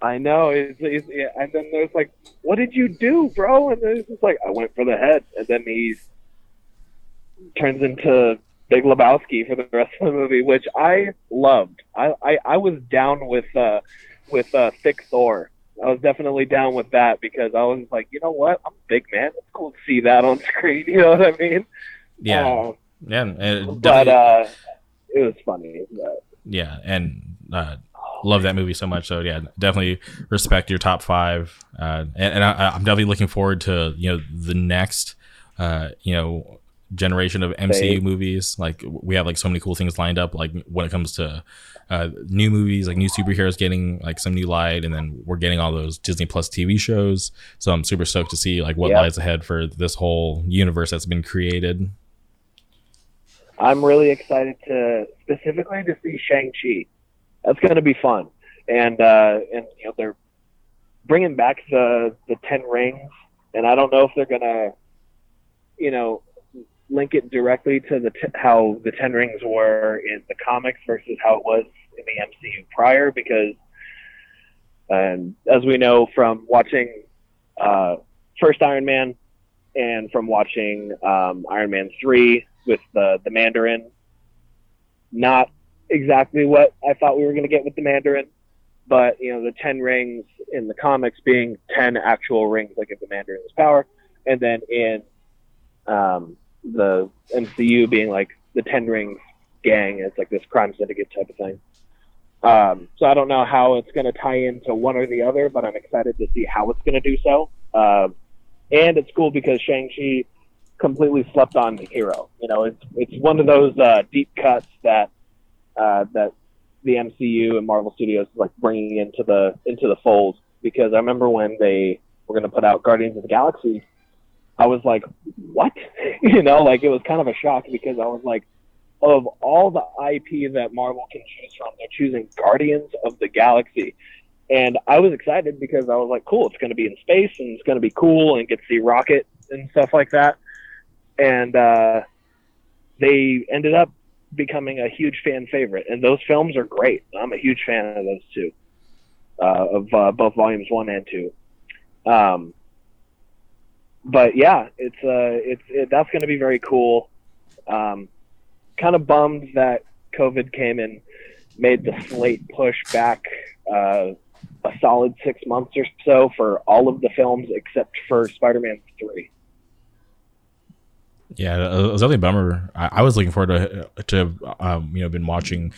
I know. It's, it's, yeah. And then there's like, what did you do, bro? And then it's just like, I went for the head. And then he turns into Big Lebowski for the rest of the movie, which I loved. I, I, I was down with uh, with uh, Thick Thor. I was definitely down with that because I was like, you know what? I'm a big man. It's cool to see that on [LAUGHS] screen. You know what I mean? Yeah, Uh, yeah, it but uh, it was funny. But, yeah, and uh, love that movie so much. So yeah, definitely respect your top five, uh, and, and I, I'm definitely looking forward to you know the next, uh, you know, generation of MCU movies. Like we have like so many cool things lined up. Like when it comes to uh, new movies, like new superheroes getting like some new light, and then we're getting all those Disney Plus TV shows. So I'm super stoked to see like what lies ahead for this whole universe that's been created. I'm really excited to specifically to see Shang Chi. That's going to be fun, and uh, and you know they're bringing back the the Ten Rings, and I don't know if they're gonna, you know, link it directly to the t- how the Ten Rings were in the comics versus how it was in the MCU prior, because, and as we know from watching uh, first Iron Man and from watching um, Iron Man three with the the Mandarin. Not exactly what I thought we were going to get with the Mandarin, but you know the ten rings in the comics being ten actual rings like give the Mandarin his power, and then in um, the MCU being like the ten rings gang. It's like this crime syndicate type of thing. Um, so I don't know how it's going to tie into one or the other, but I'm excited to see how it's going to do so. Um, and it's cool because Shang Chi completely slept on the hero. You know, it's it's one of those uh, deep cuts that uh, that the MCU and Marvel Studios like bringing into the into the fold. Because I remember when they were going to put out Guardians of the Galaxy, I was like, "What?" [LAUGHS] you know, like it was kind of a shock because I was like, of all the IP that Marvel can choose from, they're choosing Guardians of the Galaxy. And I was excited because I was like, cool, it's going to be in space and it's going to be cool and get to see Rocket and stuff like that. And uh, they ended up becoming a huge fan favorite. And those films are great. I'm a huge fan of those two, uh, of uh, both volumes one and two. Um, but yeah, it's uh, it's it, that's going to be very cool. Um, kind of bummed that COVID came and made the slate push back uh, a solid six months or so for all of the films except for Spider-Man three. Yeah, it was definitely a bummer. I, I was looking forward to to um, you know been watching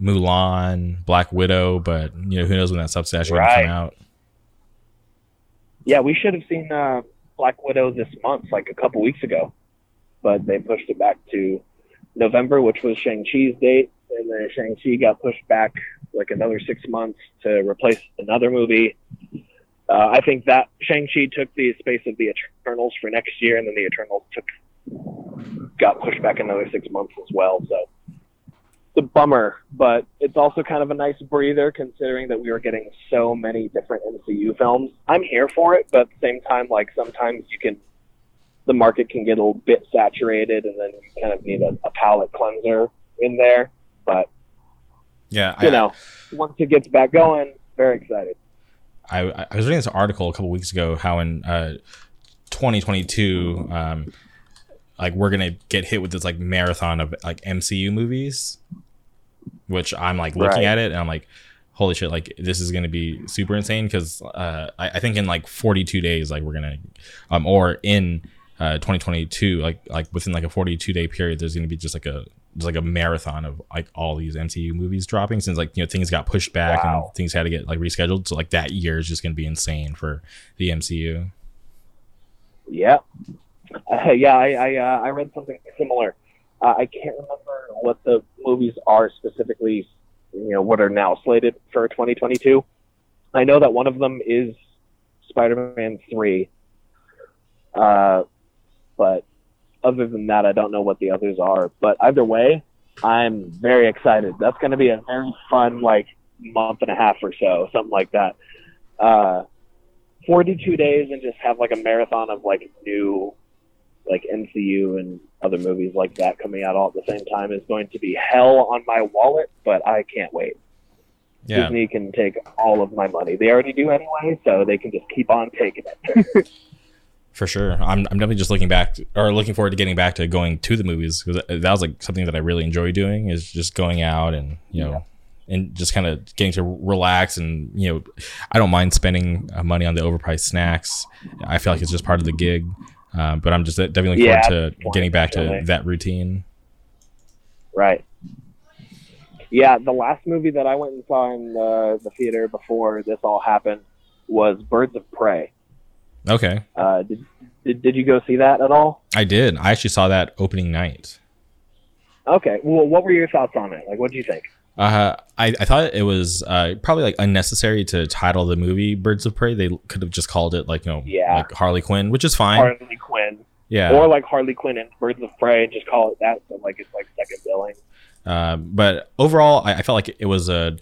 Mulan, Black Widow, but you know who knows when that stuff's actually Right. gonna come out. Yeah, we should have seen uh, Black Widow this month, like a couple weeks ago, but they pushed it back to November, which was Shang Chi's date, and then Shang Chi got pushed back like another six months to replace another movie. Uh, I think that Shang Chi took the space of the Eternals for next year, and then the Eternals took got pushed back another six months as well. So it's a bummer, but it's also kind of a nice breather considering that we were getting so many different MCU films. I'm here for it, but at the same time, like sometimes you can, the market can get a little bit saturated, and then you kind of need a, a palate cleanser in there. But Yeah, you I, know, once it gets back going, very excited. I, I was reading this article a couple weeks ago how in uh, 2022, um, like we're gonna get hit with this like marathon of like MCU movies, which I'm like looking Right. at it and I'm like, holy shit, like this is gonna be super insane because uh, I, I think in like 42 days, like we're gonna, um, or in uh 2022, like like within like a 42 day period, there's gonna be just like a just like a marathon of like all these MCU movies dropping since like you know things got pushed back Wow. and things had to get like rescheduled. So like that year is just gonna be insane for the MCU. Yeah, uh, yeah. I I, uh, I read something similar. Uh, I can't remember what the movies are specifically. You know what are now slated for 2022. I know that one of them is Spider-Man three. Uh, but other than that, I don't know what the others are. But either way, I'm very excited. That's going to be a very fun like month and a half or so, something like that. Uh, 42 days and just have like a marathon of like new like MCU and other movies like that coming out all at the same time is going to be hell on my wallet, but I can't wait. Yeah, Disney can take all of my money. They already do anyway, so they can just keep on taking it. [LAUGHS] for sure. I'm, I'm definitely just looking back or looking forward to getting back to going to the movies because that was like something that I really enjoy doing is just going out and you know and just kind of getting to relax and you know I don't mind spending uh, money on the overpriced snacks. I feel like it's just part of the gig. Um, but I'm just definitely looking Yeah, forward to getting back to that routine. Right. Yeah, the last movie that I went and saw in the, the theater before this all happened was Birds of Prey. Okay, Uh, did, did did you go see that at all? I did. I actually saw that opening night. Okay. Well, what were your thoughts on it? Like, what do you think? Uh, I, I thought it was uh, probably like unnecessary to title the movie Birds of Prey. They could have just called it like you know Yeah. like Harley Quinn, which is fine. Harley Quinn, yeah, or like Harley Quinn and Birds of Prey, and just call it that. So like it's like second billing. Uh, but overall, I, I felt like it was a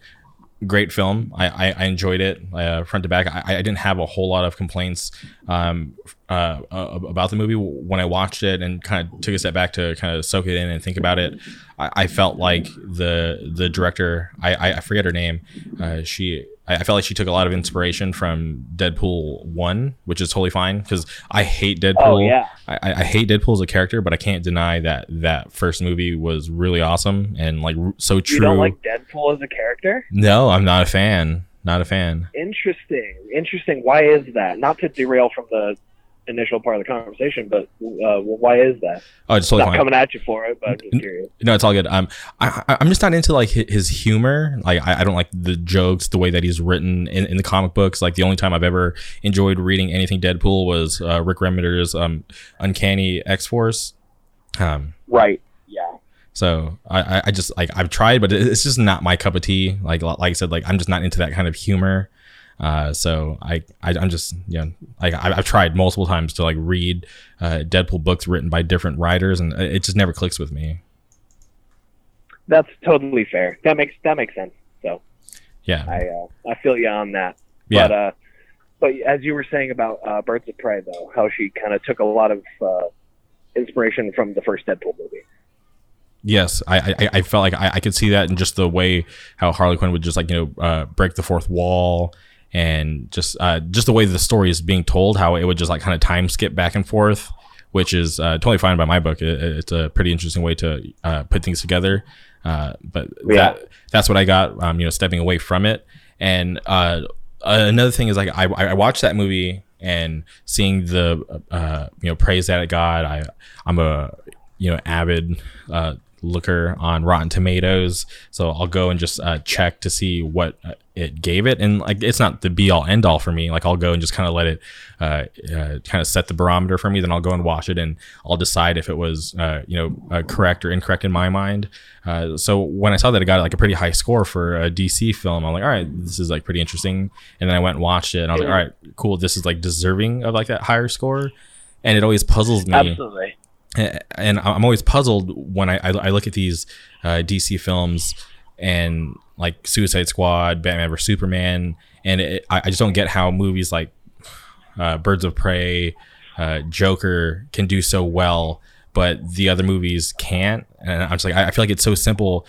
great film. I, I, I enjoyed it uh, front to back. I, I didn't have a whole lot of complaints um, uh, about the movie when I watched it and kind of took a step back to kind of soak it in and think about it. I, I felt like the the director, I, I forget her name, uh, she. I I felt like she took a lot of inspiration from Deadpool one, which is totally fine because I hate oh, Deadpool. Oh yeah, I, I hate Deadpool as a character, but I can't deny that that first movie was really awesome and like so true. you don't like Deadpool as a character? no, I'm not a fan. Not a fan. Interesting. Interesting. Why is that? Not to derail from the initial part of the conversation, but uh, why is that? Oh, it's totally Not fine. coming at you for it, but I'm just curious. No, it's all good. Um, I, I'm just not into like his humor. Like, I, I don't like the jokes, the way that he's written in, in the comic books. Like, the only time I've ever enjoyed reading anything Deadpool was uh, Rick Remender's um, Uncanny X Force. Um, Right. Yeah. So I, I- I just like I've tried, but it's just not my cup of tea. Like like I said, like I'm just not into that kind of humor. Uh, so I, I I'm just you know I, I've tried multiple times to like read uh, Deadpool books written by different writers, and it just never clicks with me. That's totally fair. That makes that makes sense. So Yeah, I uh, I feel you on that. yeah, But uh, but as you were saying about uh, Birds of Prey, though, how she kind of took a lot of uh, inspiration from the first Deadpool movie. yes. I, I I felt like I, I could see that in just the way how Harley Quinn would just like you know uh, break the fourth wall. And just, uh, just the way the story is being told, how it would just like kind of time skip back and forth, which is uh, totally fine by my book. It, it's a pretty interesting way to uh, put things together. Uh, but Yeah. that, that's what I got, um, you know, stepping away from it. And uh, another thing is like I, I watched that movie and seeing the uh, you know praise that it got. I I'm a you know avid uh, looker on Rotten Tomatoes, so I'll go and just uh, check to see what uh, it gave it, and like it's not the be all end all for me. Like I'll go and just kind of let it uh, uh, kind of set the barometer for me. Then I'll go and watch it, and I'll decide if it was uh, you know uh, correct or incorrect in my mind. Uh, so when I saw that it got like a pretty high score for a DC film, I'm like, all right, this is like pretty interesting. And then I went and watched it, and I was like, all right, cool, this is like deserving of like that higher score. And it always puzzles me Absolutely. And I'm always puzzled when I, I, look at these uh, DC films and like Suicide Squad, Batman vs Superman, and it, I just don't get how movies like uh, Birds of Prey, uh, Joker can do so well, but the other movies can't. And I'm just like, I feel like it's so simple,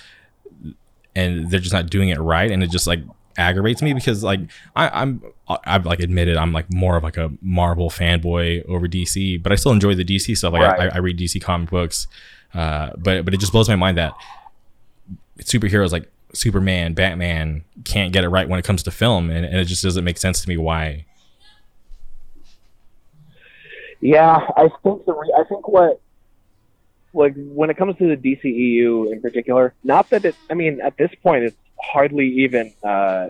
and they're just not doing it right, and it just like aggravates me because like I, I'm I've like admitted I'm like more of like a Marvel fanboy over DC, but I still enjoy the DC stuff. Like I, I read DC comic books, uh, but but it just blows my mind that superheroes like Superman, Batman can't get it right when it comes to film, and, and it just doesn't make sense to me why. Yeah, I think the re- I think what like when it comes to the DCEU in particular, not that it. I mean, at this point, it's hardly even uh,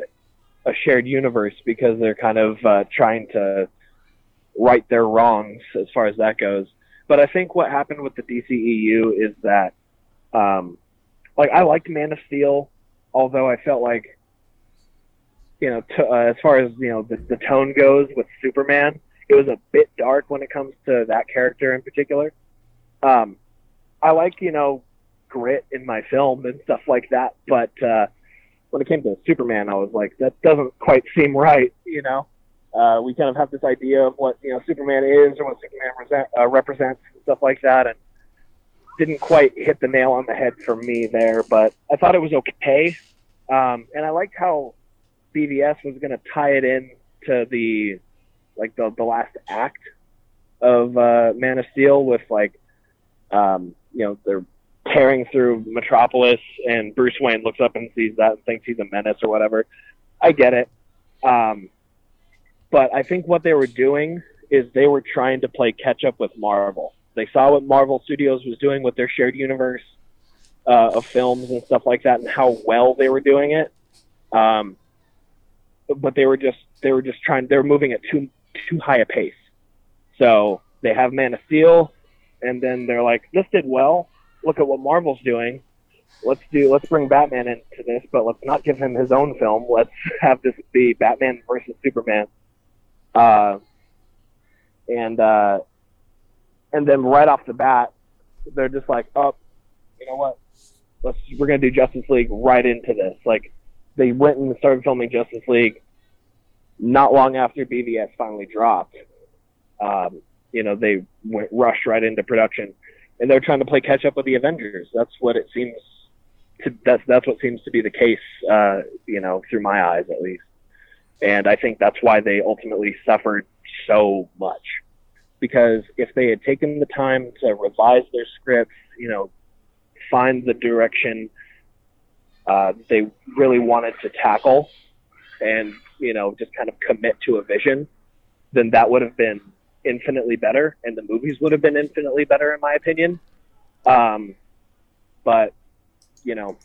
a shared universe because they're kind of uh, trying to right their wrongs as far as that goes. But I think what happened with the DCEU is that, um, like, I liked Man of Steel, although I felt like, you know, to, uh, as far as you know, the, the tone goes with Superman, it was a bit dark when it comes to that character in particular. Um, I like you know grit in my film and stuff like that, but uh, when it came to Superman, I was like, that doesn't quite seem right. You know, uh, we kind of have this idea of what you know Superman is or what Superman resent, uh, represents and stuff like that, and didn't quite hit the nail on the head for me there. But I thought it was okay, um, and I liked how BVS was going to tie it in to the like the the last act of uh, Man of Steel with like um, you know they're tearing through Metropolis, and Bruce Wayne looks up and sees that and thinks he's a menace or whatever. I get it, um, but I think what they were doing is they were trying to play catch up with Marvel. They saw what Marvel Studios was doing with their shared universe uh, of films and stuff like that, and how well they were doing it. Um, but they were just they were just trying they were moving at too too high a pace. So they have Man of Steel, and then they're like, "This did well. Look at what Marvel's doing. Let's do. Let's bring Batman into this, but let's not give him his own film. Let's [LAUGHS] have this be Batman versus Superman." Uh, and uh, and then right off the bat, they're just like, "Oh, you know what? Let's we're gonna do Justice League right into this." Like they went and started filming Justice League not long after BVS finally dropped. Um, you know, they went rushed right into production, and they're trying to play catch up with the Avengers. That's what it seems to. That's that's what seems to be the case. Uh, you know, through my eyes at least, and I think that's why they ultimately suffered so much. Because if they had taken the time to revise their scripts, you know, find the direction uh, they really wanted to tackle, and you know, just kind of commit to a vision, then that would have been infinitely better, and the movies would have been infinitely better, in my opinion. Um, but you know,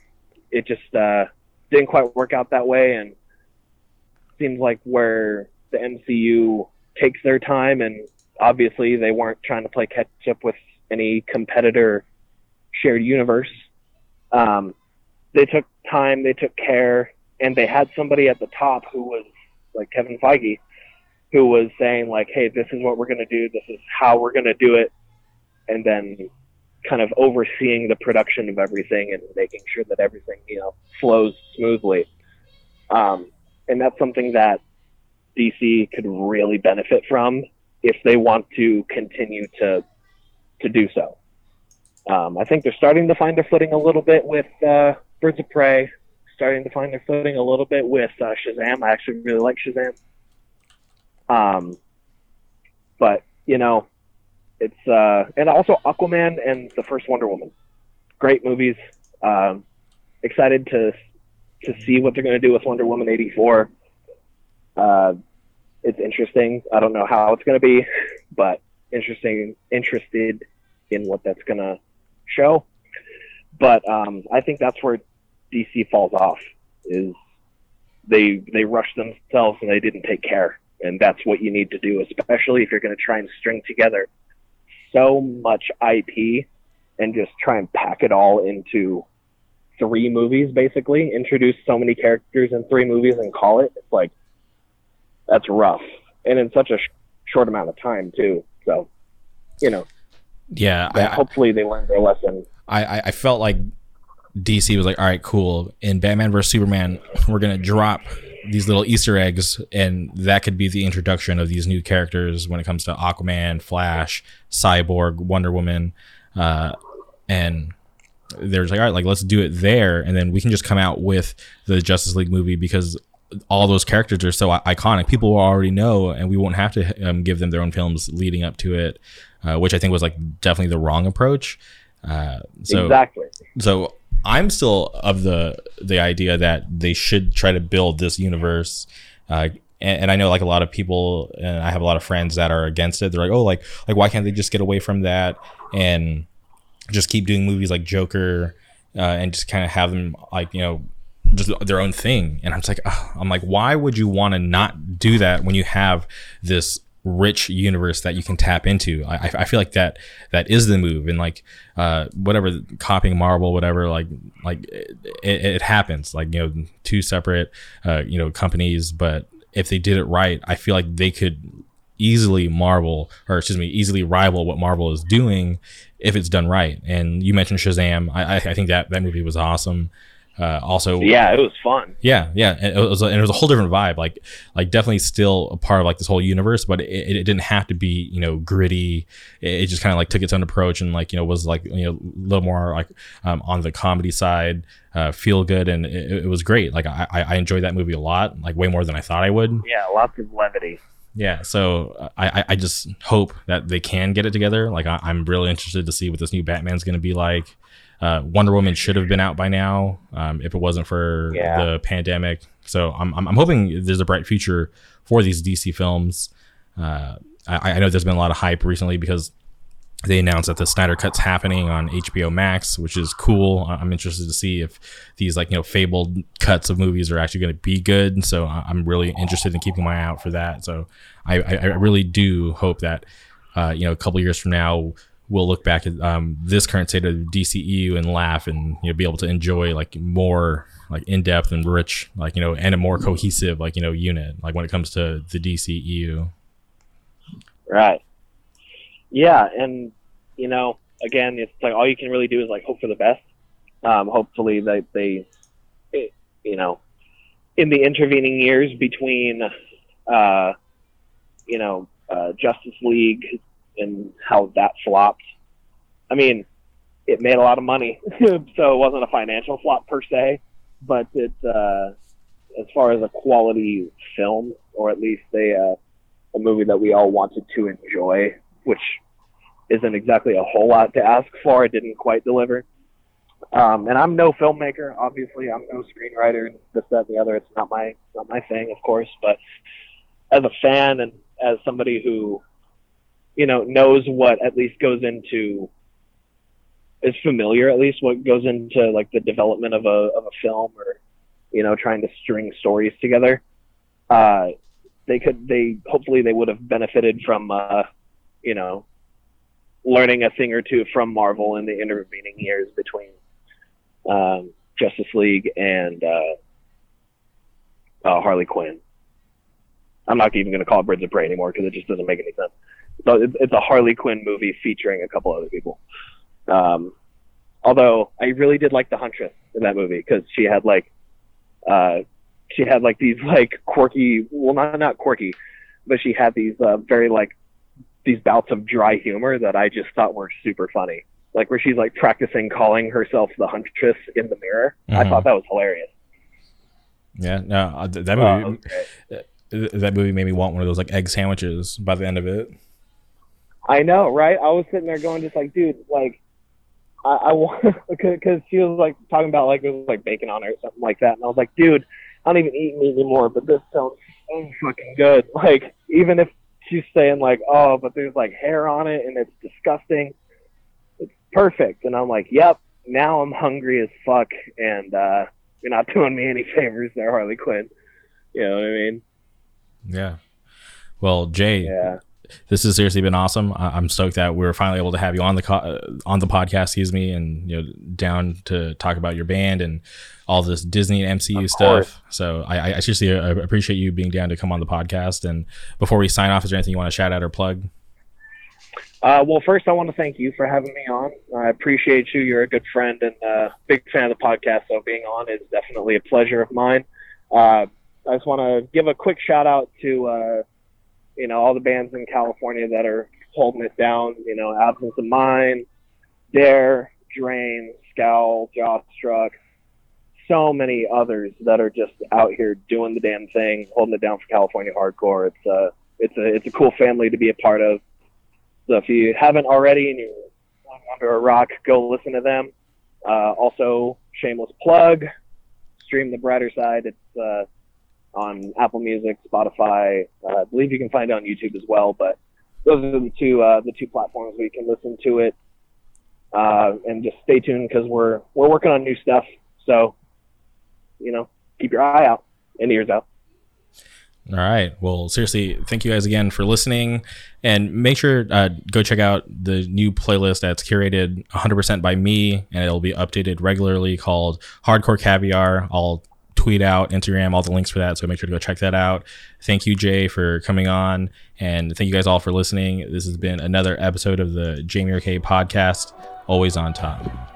it just uh, didn't quite work out that way, and seems like where the MCU takes their time, and obviously they weren't trying to play catch up with any competitor shared universe. Um, they took time, they took care, and they had somebody at the top who was like Kevin Feige, who was saying like, "Hey, this is what we're going to do. This is how we're going to do it," and then kind of overseeing the production of everything and making sure that everything you know flows smoothly. Um, and that's something that DC could really benefit from if they want to continue to to do so. Um, I think they're starting to find their footing a little bit with uh, Birds of Prey, starting to find their footing a little bit with uh, Shazam. I actually really like Shazam. Um, but you know, it's uh, and also Aquaman and the first Wonder Woman, great movies. Um, excited to to see what they're going to do with Wonder Woman eighty four. Uh, it's interesting. I don't know how it's going to be, but interesting. Interested in what that's going to show. But um, I think that's where DC falls off is they they rushed themselves and they didn't take care, and that's what you need to do, especially if you're going to try and string together so much IP and just try and pack it all into three movies. Basically, introduce so many characters in three movies and call it. It's like that's rough, and in such a sh- short amount of time too. So, you know, yeah. I, hopefully they learned their lesson. I I felt like DC was like, all right, cool. In Batman vs Superman, [LAUGHS] we're gonna drop these little Easter eggs, and that could be the introduction of these new characters when it comes to Aquaman, Flash, Cyborg, Wonder Woman, uh, and they're like, all right, like let's do it there, and then we can just come out with the Justice League movie because all those characters are so iconic. People will already know, and we won't have to um, give them their own films leading up to it, uh, which I think was like definitely the wrong approach. Uh, so exactly. So I'm still of the the idea that they should try to build this universe. Uh, and, and I know like a lot of people, and I have a lot of friends that are against it. They're like, oh, like like why can't they just get away from that and just keep doing movies like Joker uh, and just kind of have them like you know just their own thing. And I'm like, ugh. I'm like, why would you want to not do that when you have this rich universe that you can tap into? I, I feel like that that is the move. And like, uh, whatever copying Marvel, whatever, like like it, it happens. Like you know, two separate uh, you know companies, but if they did it right, I feel like they could easily Marvel or excuse me, easily rival what Marvel is doing if it's done right. And you mentioned Shazam. I, I think that that movie was awesome. Uh, also, yeah, it was fun. Yeah, yeah, it was, and it was a whole different vibe. Like, like definitely still a part of like this whole universe, but it, it didn't have to be you know gritty. It, it just kind of like took its own approach and like you know was like you know a little more like um, on the comedy side, uh, feel good, and it, it was great. Like I, I enjoyed that movie a lot, like way more than I thought I would. Yeah, lots of levity. Yeah, so I, I just hope that they can get it together. Like I, am really interested to see what this new Batman's going to be like. Uh, Wonder Woman should have been out by now um, if it wasn't for yeah. the pandemic. So I'm, I'm, I'm, hoping there's a bright future for these DC films. Uh, I, I, know there's been a lot of hype recently because they announced that the Snyder Cut's happening on HBO Max, which is cool. I'm interested to see if these like you know fabled cuts of movies are actually going to be good. So I'm really interested in keeping my eye out for that. So I, I, I really do hope that uh, you know a couple years from now we'll look back at um, this current state of DCEU and laugh and you know be able to enjoy like more like in depth and rich like you know and a more cohesive like you know unit like when it comes to the DCEU. Right. Yeah, and you know, again, it's like all you can really do is like hope for the best. Um, hopefully, that they, it, you know, in the intervening years between, uh, you know, uh, Justice League and how that flopped. I mean, it made a lot of money, [LAUGHS] so it wasn't a financial flop per se, but it, uh, as far as a quality film, or at least a, uh, a movie that we all wanted to enjoy, which isn't exactly a whole lot to ask for. It didn't quite deliver. Um, and I'm no filmmaker, obviously. I'm no screenwriter, this, that, and the other. It's not my not my thing, of course. But as a fan and as somebody who you know, knows what at least goes into is familiar at least what goes into like the development of a of a film or you know trying to string stories together. Uh, they could they hopefully they would have benefited from uh, you know learning a thing or two from Marvel in the intervening years between um, Justice League and uh, uh, Harley Quinn. I'm not even going to call it Birds of Prey anymore because it just doesn't make any sense. It's a Harley Quinn movie featuring a couple other people. Um, although I really did like the Huntress in that movie because she had like, uh, she had like these like quirky, well not not quirky, but she had these uh, very like these bouts of dry humor that I just thought were super funny. Like where she's like practicing calling herself the Huntress in the mirror. Mm-hmm. I thought that was hilarious. Yeah, no, uh, that movie, oh, okay. that movie made me want one of those like egg sandwiches by the end of it. I know, right? I was sitting there going, just like, dude, like, I, I want because [LAUGHS] she was like talking about like it was like bacon on it or something like that, and I was like, dude, I don't even eat meat anymore, but this sounds so fucking good. [LAUGHS] Like, even if she's saying like, oh, but there's like hair on it and it's disgusting, it's perfect. And I'm like, yep. Now I'm hungry as fuck, and uh, you're not [LAUGHS] doing me any favors there, Harley Quinn. You know what I mean? Yeah. Well, Jay, yeah this has seriously been awesome. I- am stoked that we're finally able to have you on the co- uh, on the podcast, excuse me, and you know down to talk about your band and all this Disney and MCU stuff. So I, I seriously uh, appreciate you being down to come on the podcast. And before we sign off, is there anything you want to shout out or plug? Uh, well, first, I want to thank you for having me on. I appreciate you. You're a good friend and a uh, big fan of the podcast, so being on is definitely a pleasure of mine. Uh, I just want to give a quick shout out to uh, you know, all the bands in California that are holding it down, you know, Absence of Mind, Dare, Drain, Scowl, Jawstruck, so many others that are just out here doing the damn thing, holding it down for California hardcore. It's a, it's a, it's a cool family to be a part of. So if you haven't already and you're under a rock, go listen to them. Uh, also, shameless plug, stream the brighter side. It's uh, on Apple Music, Spotify. Uh, I believe you can find it on YouTube as well. But those are the two uh, the two platforms where you can listen to it. Uh, and just stay tuned because we're we're working on new stuff. So, you know, keep your eye out and ears out. All right. Well, seriously, thank you guys again for listening, and make sure uh, go check out the new playlist that's curated 100% by me, and it'll be updated regularly called Hardcore Caviar. I'll tweet out Instagram all the links for that, so make sure to go check that out. Thank you, Jay, for coming on, and thank you guys all for listening. This has been another episode of the Jamie Arcade podcast. Always on top.